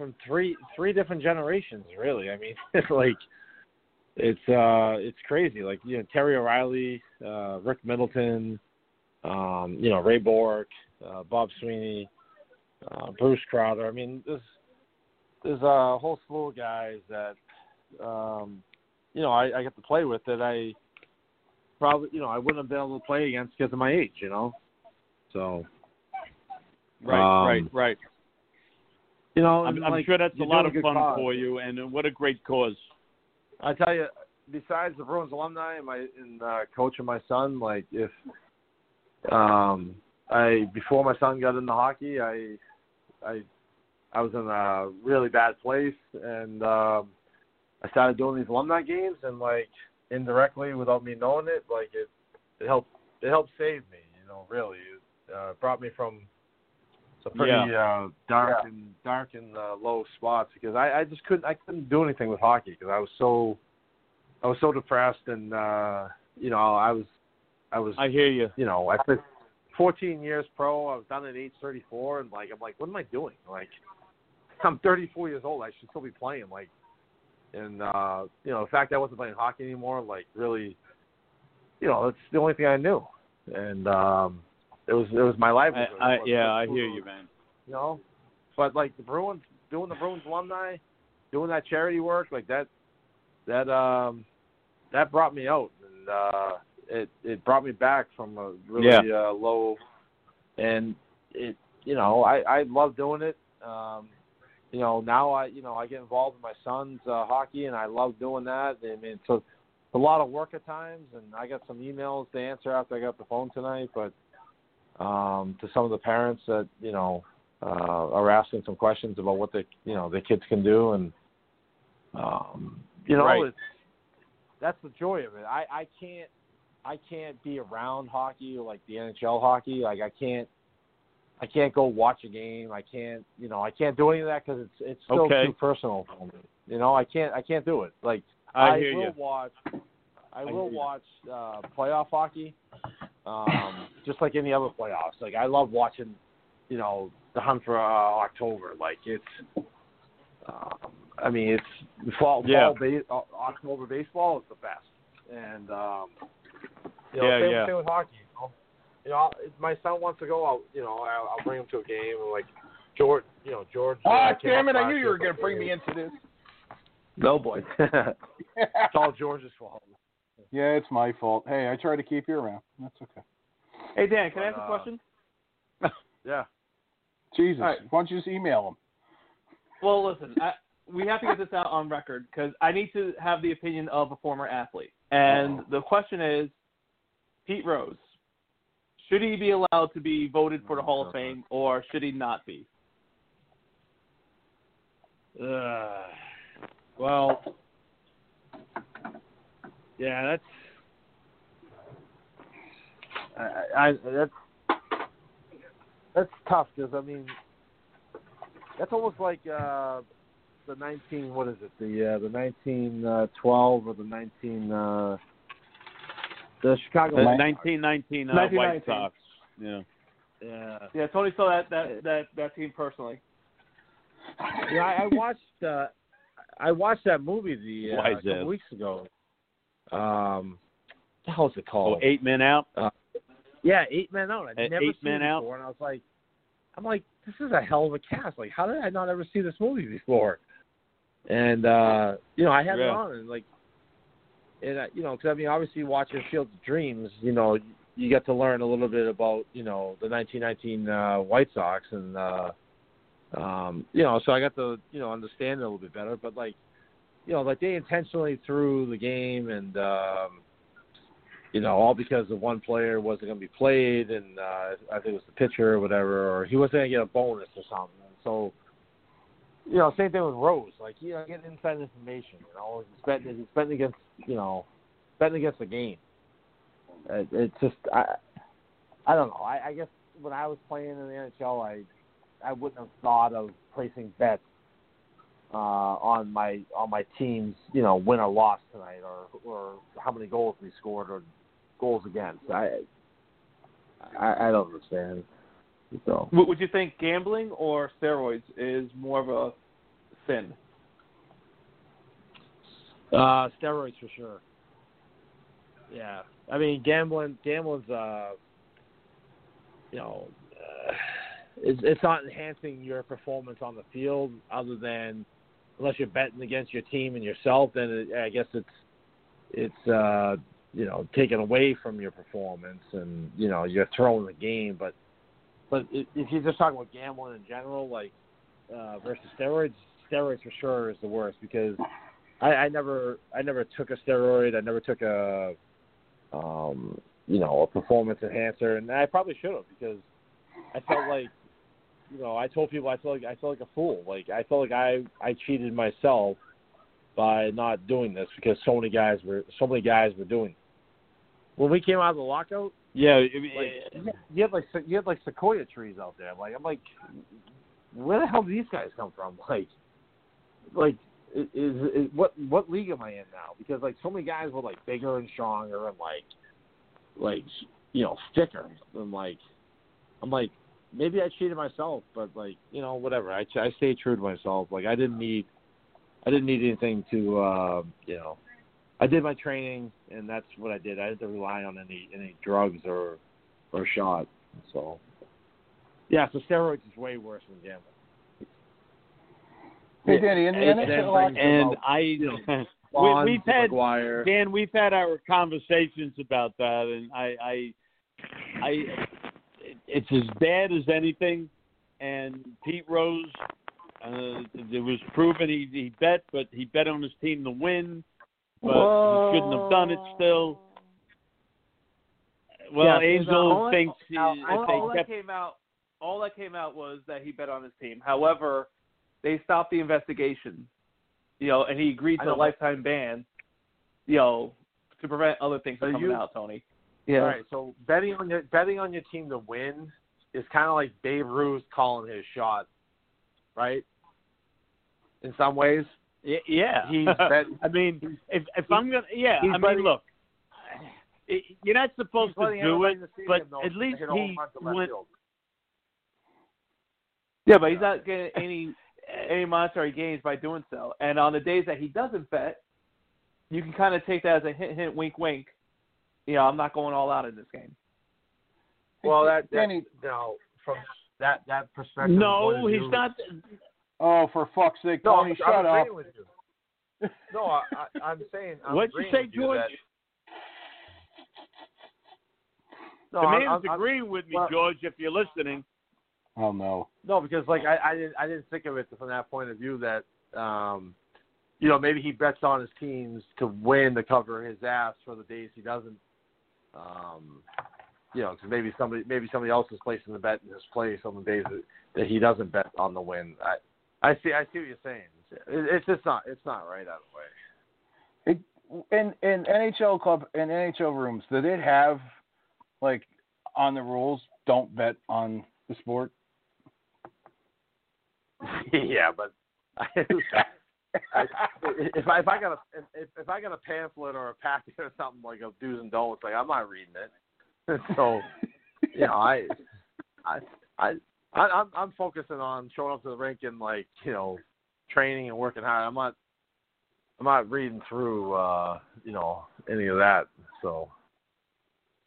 S9: From three three different generations. Really, I mean, it's like it's uh it's crazy. Like you know, Terry O'Reilly, uh, Rick Middleton, um, you know, Ray Bourque, uh, Bob Sweeney, uh, Bruce Crowder. I mean, there's there's a whole slew of guys that um, you know I, I get to play with that I probably you know I wouldn't have been able to play against because of my age. You know, so
S3: Right,
S9: um,
S3: right, right.
S9: You know,
S3: I'm, I'm
S9: like,
S3: sure that's a lot of
S9: good
S3: fun
S9: cause.
S3: for you, and what a great cause.
S9: I tell you, besides the Bruins alumni and my and uh, coach and my son, like if um I before my son got into hockey, I I I was in a really bad place and um I started doing these alumni games and like indirectly without me knowing it, like it it helped it helped save me, you know, really. It uh, brought me from some pretty uh, dark and dark and uh, low spots because I, I just couldn't I couldn't do anything with hockey because I was so I was so depressed and uh, you know I was I was
S3: I hear you.
S9: you know I played 14 years pro. I was done at age 34 and like I'm like what am I doing? Like I'm 34 years old. I should still be playing. Like and uh, you know the fact that I wasn't playing hockey anymore like really you know that's the only thing I knew and um, it was it was my
S3: I,
S9: livelihood.
S3: I,
S9: was-
S3: yeah, I hear you, man.
S9: you know. But like the Bruins, doing the Bruins alumni, doing that charity work, like that, that um, that brought me out, and uh, it it brought me back from a really
S3: Yeah.
S9: uh, low, and it you know I I love doing it. Um, you know now I you know I get involved in my son's uh, hockey, and I love doing that. I mean, so it's a lot of work at times, and I got some emails to answer after I got the phone tonight, but um, to some of the parents that you know uh, are asking some questions about what the you know the kids can do, and um, you know
S3: Right.
S9: it's that's the joy of it. I I can't I can't be around hockey or like the NHL hockey. Like I can't I can't go watch a game. I can't you know I can't do any of that because it's it's still
S3: Okay.
S9: too personal for me. You know I can't I can't do it. Like
S3: I hear
S9: will
S3: you.
S9: watch I
S3: I
S9: will watch uh, playoff hockey, um, just like any other playoffs. Like I love watching, you know, the hunt for uh, October. Like it's, um, I mean, it's fall,
S3: Yeah.
S9: fall base, uh, October baseball is the best, and um, you know,
S3: Yeah,
S9: same,
S3: yeah.
S9: same with hockey. You know, you know if my son wants to go out. You know, I'll, I'll bring him to a game. And like George, you know, George.
S2: Ah,
S9: uh,
S2: damn it! I knew you were going to bring me into this.
S9: No, boy. it's all George's fault.
S2: Yeah, it's my fault. Hey, I try to keep you around. That's okay.
S5: Hey Dan, can I ask
S9: But,
S5: a
S9: uh,
S5: question?
S9: Yeah.
S2: Jesus,
S5: All right.
S2: why don't you just email him?
S5: Well, listen, I, we have to get this out on record because I need to have the opinion of a former athlete. And the question is, Pete Rose, should he be allowed to be voted for the Hall of Fame or should he not be?
S9: Uh, well, yeah, that's I, I that's that's tough because I mean that's almost like uh, the nineteen what is it the uh, the nineteen uh, twelve or the nineteen uh, the Chicago
S3: The 1919 uh, White Sox. Yeah.
S9: yeah
S5: Yeah, Tony saw that that that, that team personally.
S9: yeah I, I watched uh, I watched that movie the uh, a couple weeks ago. Um, what the hell is it called?
S3: Oh, eight men out.
S9: Uh, Yeah, eight men out. I'd
S3: Uh,
S9: never
S3: Eight
S9: seen
S3: Men
S9: it
S3: Out?
S9: before, and I was like, I'm like, this is a hell of a cast. Like, how did I not ever see this movie before? And uh, you know, I had it on, and like, and uh, you know, because I mean, obviously, watching Field of Dreams, you know, you get to learn a little bit about you know the 1919 uh, White Sox, and uh, um, you know, so I got to you know understand it a little bit better. But like, you know, like they intentionally threw the game, and um, you know, all because the one player wasn't to be played, and uh, I think it was the pitcher or whatever, or he wasn't to get a bonus or something. So, you know, same thing with Rose. Like, you know, get inside information. You know, he's betting, he's betting against, you know, betting against the game. It, it's just, I, I don't know. I, I guess when I was playing in the NHL, I, I wouldn't have thought of placing bets uh, on my on my team's you know win or loss tonight, or or how many goals we scored, or goals against. I I, I don't understand. So
S5: Would would you think gambling or steroids is more of a sin?
S9: uh, steroids for sure. Yeah, I mean gambling. Gambling's uh, you know, uh, it's it's not enhancing your performance on the field, other than unless you're betting against your team and yourself. Then it, I guess it's it's uh, you know taken away from your performance, and you know you're throwing the game. But but if you're just talking about gambling in general, like uh, versus steroids, steroids for sure is the worst because I, I never I never took a steroid. I never took a um, you know a performance enhancer, and I probably should have because I felt like you know I told people I felt like I felt like a fool. Like I felt like I I cheated myself by not doing this because so many guys were so many guys were doing. It. When we came out of the lockout,
S3: Yeah.
S9: like you had like you had like sequoia trees out there. Like I'm like, where the hell do these guys come from? Like, like is, is what what league am I in now? Because like so many guys were like bigger and stronger and like like you know thicker and like I'm like maybe I cheated myself, but like you know whatever. I I stayed true to myself. Like I didn't need I didn't need anything to uh, you know. I did my training and that's what I did. I didn't rely on any any drugs or or shot. So yeah, so steroids is way worse than gambling.
S2: Hey, Danny, in the
S9: And
S2: hockey-
S3: and I,
S9: Bonds,
S3: we, we've had
S9: McGwire.
S3: Dan, we've had our conversations about that, and I, I, I, it's as bad as anything. And Pete Rose, uh, it was proven he, he bet, but he bet on his team to win, but he shouldn't have done it still. Well,
S5: Yeah,
S3: Angel
S5: that-
S3: thinks he,
S5: all,
S3: if
S5: all that
S3: kept
S5: came out, all that came out was that he bet on his team. However, they stopped the investigation, you know, and he agreed to a lifetime ban, you know, to prevent other things from coming
S9: you-
S5: out. Tony.
S9: All right, so betting on your betting on your team to win is kind of like Babe Ruth calling his shot, right? In some ways,
S3: Y- Yeah,
S9: He's bet-
S3: I mean, if if I'm gonna, yeah,
S9: he's
S3: I mean,
S9: betting-
S3: look, it, you're not supposed to do it,
S9: in
S3: but
S9: stadium know
S3: at least
S9: hit a home
S3: he
S9: run
S3: went.
S9: field.
S5: Yeah, but he's not getting any any monetary gains by doing so. And on the days that he doesn't bet, you can kind of take that as a hint, hint, wink, wink. You know, I'm not going all out in this game.
S9: Well, that, that
S2: Danny-
S9: no, from that that perspective.
S3: No, he's
S9: view-
S3: not.
S2: Oh, for fuck's sake,
S9: No,
S2: Tony,
S9: I'm,
S2: shut
S9: I'm
S2: up.
S9: with you. No, I, I, I'm saying. I'm
S3: What'd you say,
S9: with you
S3: George?
S9: that- no,
S3: the
S9: I'm-
S3: man's
S9: I'm- I'm-
S3: agreeing with me,
S9: well-
S3: George. If you're listening,
S2: Oh no.
S9: No, because like I, I didn't I didn't think of it from that point of view that um you know maybe he bets on his teams to win to cover his ass for the days he doesn't um you know because maybe somebody maybe somebody else is placing the bet in his place on the days that, that he doesn't bet on the win. I I see I see what you're saying. It, it's just not it's not right out of the way.
S2: It, in in NHL club in NHL rooms, did it have like on the rules? Don't bet on the sport.
S9: yeah, but I, I, if I if I got a if, if I got a pamphlet or a packet or something like a do's and don'ts, like I'm not reading it. so, you know, I I I I I'm I'm focusing on showing up to the rink and like you know training and working hard. I'm not I'm not reading through uh you know any of that. So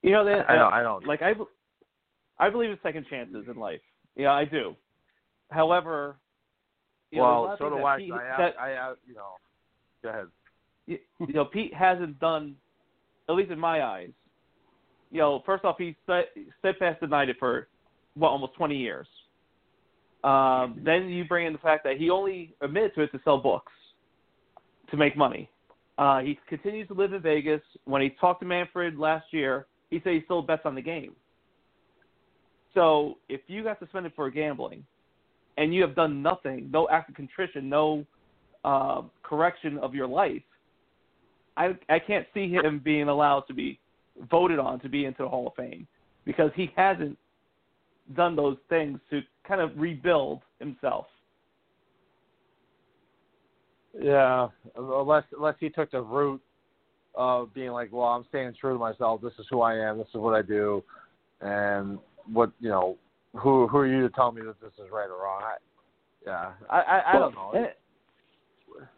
S5: You know, that,
S9: I don't I don't
S5: like I, I believe in second chances in life. Yeah, I do. However, you
S9: well
S5: a
S9: so do I.
S5: things
S9: I, have,
S5: that-
S9: I have you know go ahead.
S5: you, you know, Pete hasn't done, at least in my eyes. You know, first off, he's steadfast denied it for what almost 20 years. Um, then you bring in the fact that he only admitted to it to sell books, to make money. Uh, he continues to live in Vegas. When he talked to Manfred last year, he said he still bets on the game. So if you got suspended for gambling, and you have done nothing, no act of contrition, no uh, correction of your life, I I can't see him being allowed to be voted on to be into the Hall of Fame because he hasn't done those things to kind of rebuild himself.
S9: Yeah, unless unless he took the route of being like, well, I'm staying true to myself. This is who I am. This is what I do, and what you know, who who are you to tell me that this is right or wrong? I, yeah, I I, I don't know.
S5: Well,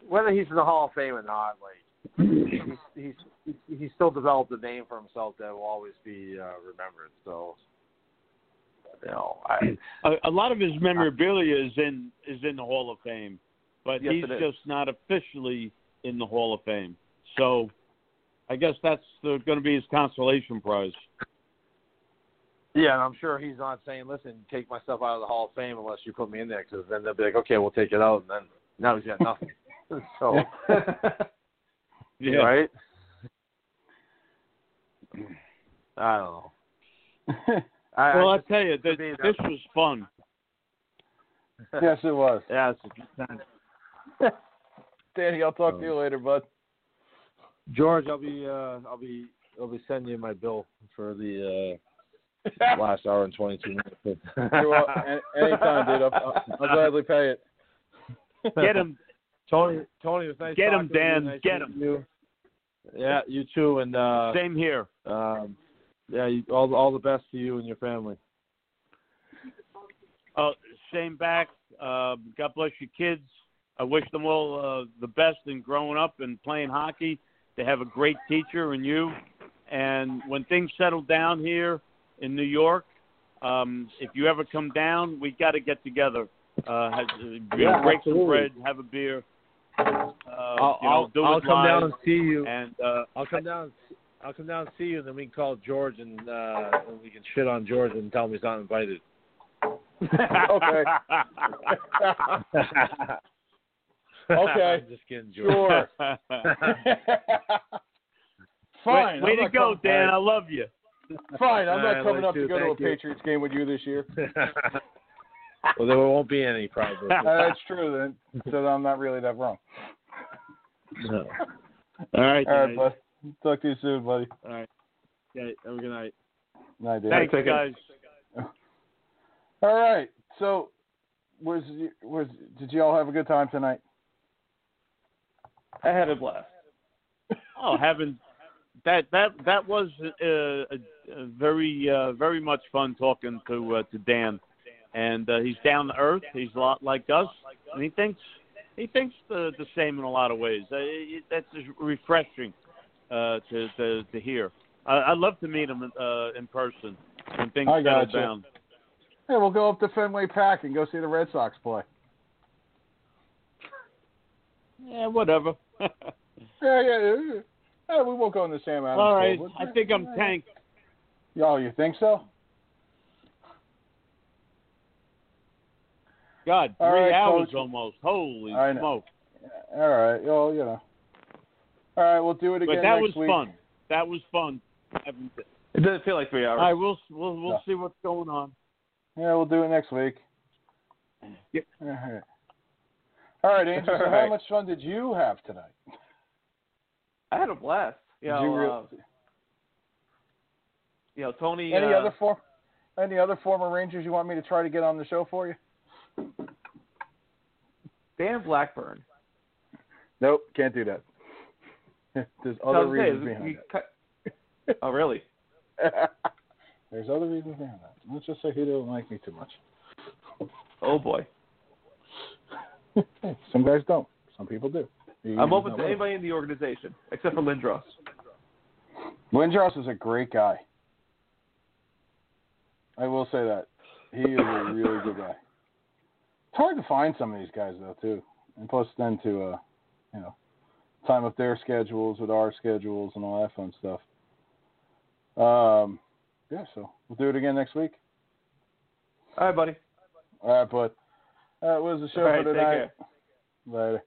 S9: Whether he's in the Hall of Fame or not, like he's he's he's still developed a name for himself that will always be uh, remembered. So, you know, I
S3: a, a lot of his memorabilia is in is in the Hall of Fame, but
S5: Yes,
S3: he's just not officially in the Hall of Fame. So, I guess that's going to be his consolation prize.
S9: Yeah, and I'm sure he's not saying, "Listen, take myself out of the Hall of Fame unless you put me in there," because then they'll be like, "Okay, we'll take it out," and then now he's got nothing. so,
S3: Yeah.
S9: right? I don't know. I,
S3: well,
S9: I
S3: I tell you, this, this was fun.
S2: yes, it was.
S9: yeah, it's a good time.
S2: Danny, I'll talk to you later, bud.
S9: George, I'll be uh, I'll be I'll be sending you my bill for the uh, last hour and twenty two minutes.
S2: You're wel- an- anytime, dude. I'll, I'll, I'll gladly pay it.
S3: Get him,
S9: Tony, Tony, it was nice.
S3: Get him,
S9: talking to you.
S3: Dan,
S9: Nice
S3: get
S9: him. You. Yeah, you too, and uh,
S3: same here.
S9: um, yeah, you, all all the best to you and your family.
S3: Uh, same back. Uh, God bless your kids. I wish them all uh, the best in growing up and playing hockey. They have a great teacher in you. And when things settle down here in New York, um, if you ever come down, we got to get together. Uh, have, you know,
S9: Yeah,
S3: break some bread, have a beer. Uh,
S9: I'll
S3: you know,
S9: I'll, I'll come down and see you.
S3: And uh,
S9: I'll come down. I'll come down and see you, and then we can call George and uh, and we can shit on George and tell him he's not invited.
S2: Okay. Okay.
S9: I'm just kidding, George.
S2: Sure. Fine.
S3: way
S2: I'm
S3: to go,
S2: com-
S3: Dan. I love you.
S2: Fine. I'm
S9: All right,
S2: not coming
S9: like
S2: up to
S9: you.
S2: go to a
S9: Thank you.
S2: Patriots game with you this year.
S9: well, there won't be any probably.
S2: Uh, that's true then. So I'm not really that wrong.
S9: No.
S3: All right,
S2: All right,
S3: guys.
S2: bud. Talk to you soon, buddy.
S3: All right. Okay, have a good night.
S2: Night, Dan.
S3: Thanks, guys.
S2: All right. So, was was did you all have a good time tonight?
S5: I had a blast.
S3: Oh, having that that that was uh, uh, very uh, very much fun talking to uh, to Dan, and uh, he's down to earth. He's a lot like us, and he thinks he thinks the the same in a lot of ways. Uh, it, that's just refreshing uh, to, to to hear. I, I'd love to meet him uh, in person when things
S2: I
S3: settle
S2: gotcha.
S3: down.
S2: Hey, we'll go up to Fenway Park and go see the Red Sox play.
S3: Yeah, whatever.
S2: Yeah, yeah, yeah. Hey, we won't go in the Sam Adams.
S3: All right. I think I'm tanked.
S2: Oh, you think so?
S3: God,
S2: All
S3: three
S2: right,
S3: hours
S2: Coach.
S3: almost. Holy
S2: I know.
S3: smoke!
S2: All right. Well, you know. All right, we'll do it again
S3: But that
S2: next
S3: was
S2: week.
S3: fun. That was fun.
S10: It doesn't feel like three hours.
S3: All right, we'll we'll we'll
S2: No.
S3: see what's going on.
S2: Yeah, we'll do it next week.
S3: Yep.
S2: All right. All right, Angel.
S10: All
S2: So how much fun did you have tonight?
S10: I had a blast. You
S2: Did
S10: know,
S2: you real-
S10: uh, you know, Tony.
S2: any
S10: uh,
S2: other form? Any other former Rangers you want me to try to get on the show for you?
S10: Dan Blackburn.
S2: Nope, can't do that. There's other
S10: say,
S2: reasons behind
S10: cut- oh, really?
S2: There's other reasons behind that. Let's just say he don't like me too much.
S10: Oh boy.
S2: Some guys don't. Some people do. He-
S10: I'm open to anybody in the organization except for Lindros.
S2: Lindros is a great guy. I will say that. He is a really good guy. It's hard to find some of these guys though too, and plus then to uh, you know, time up their schedules with our schedules and all that fun stuff. Um, yeah, so we'll do it again next week.
S10: All right, buddy.
S2: All right, bud. That was the show
S10: right,
S2: for
S10: take
S2: tonight.
S10: care.
S2: Later.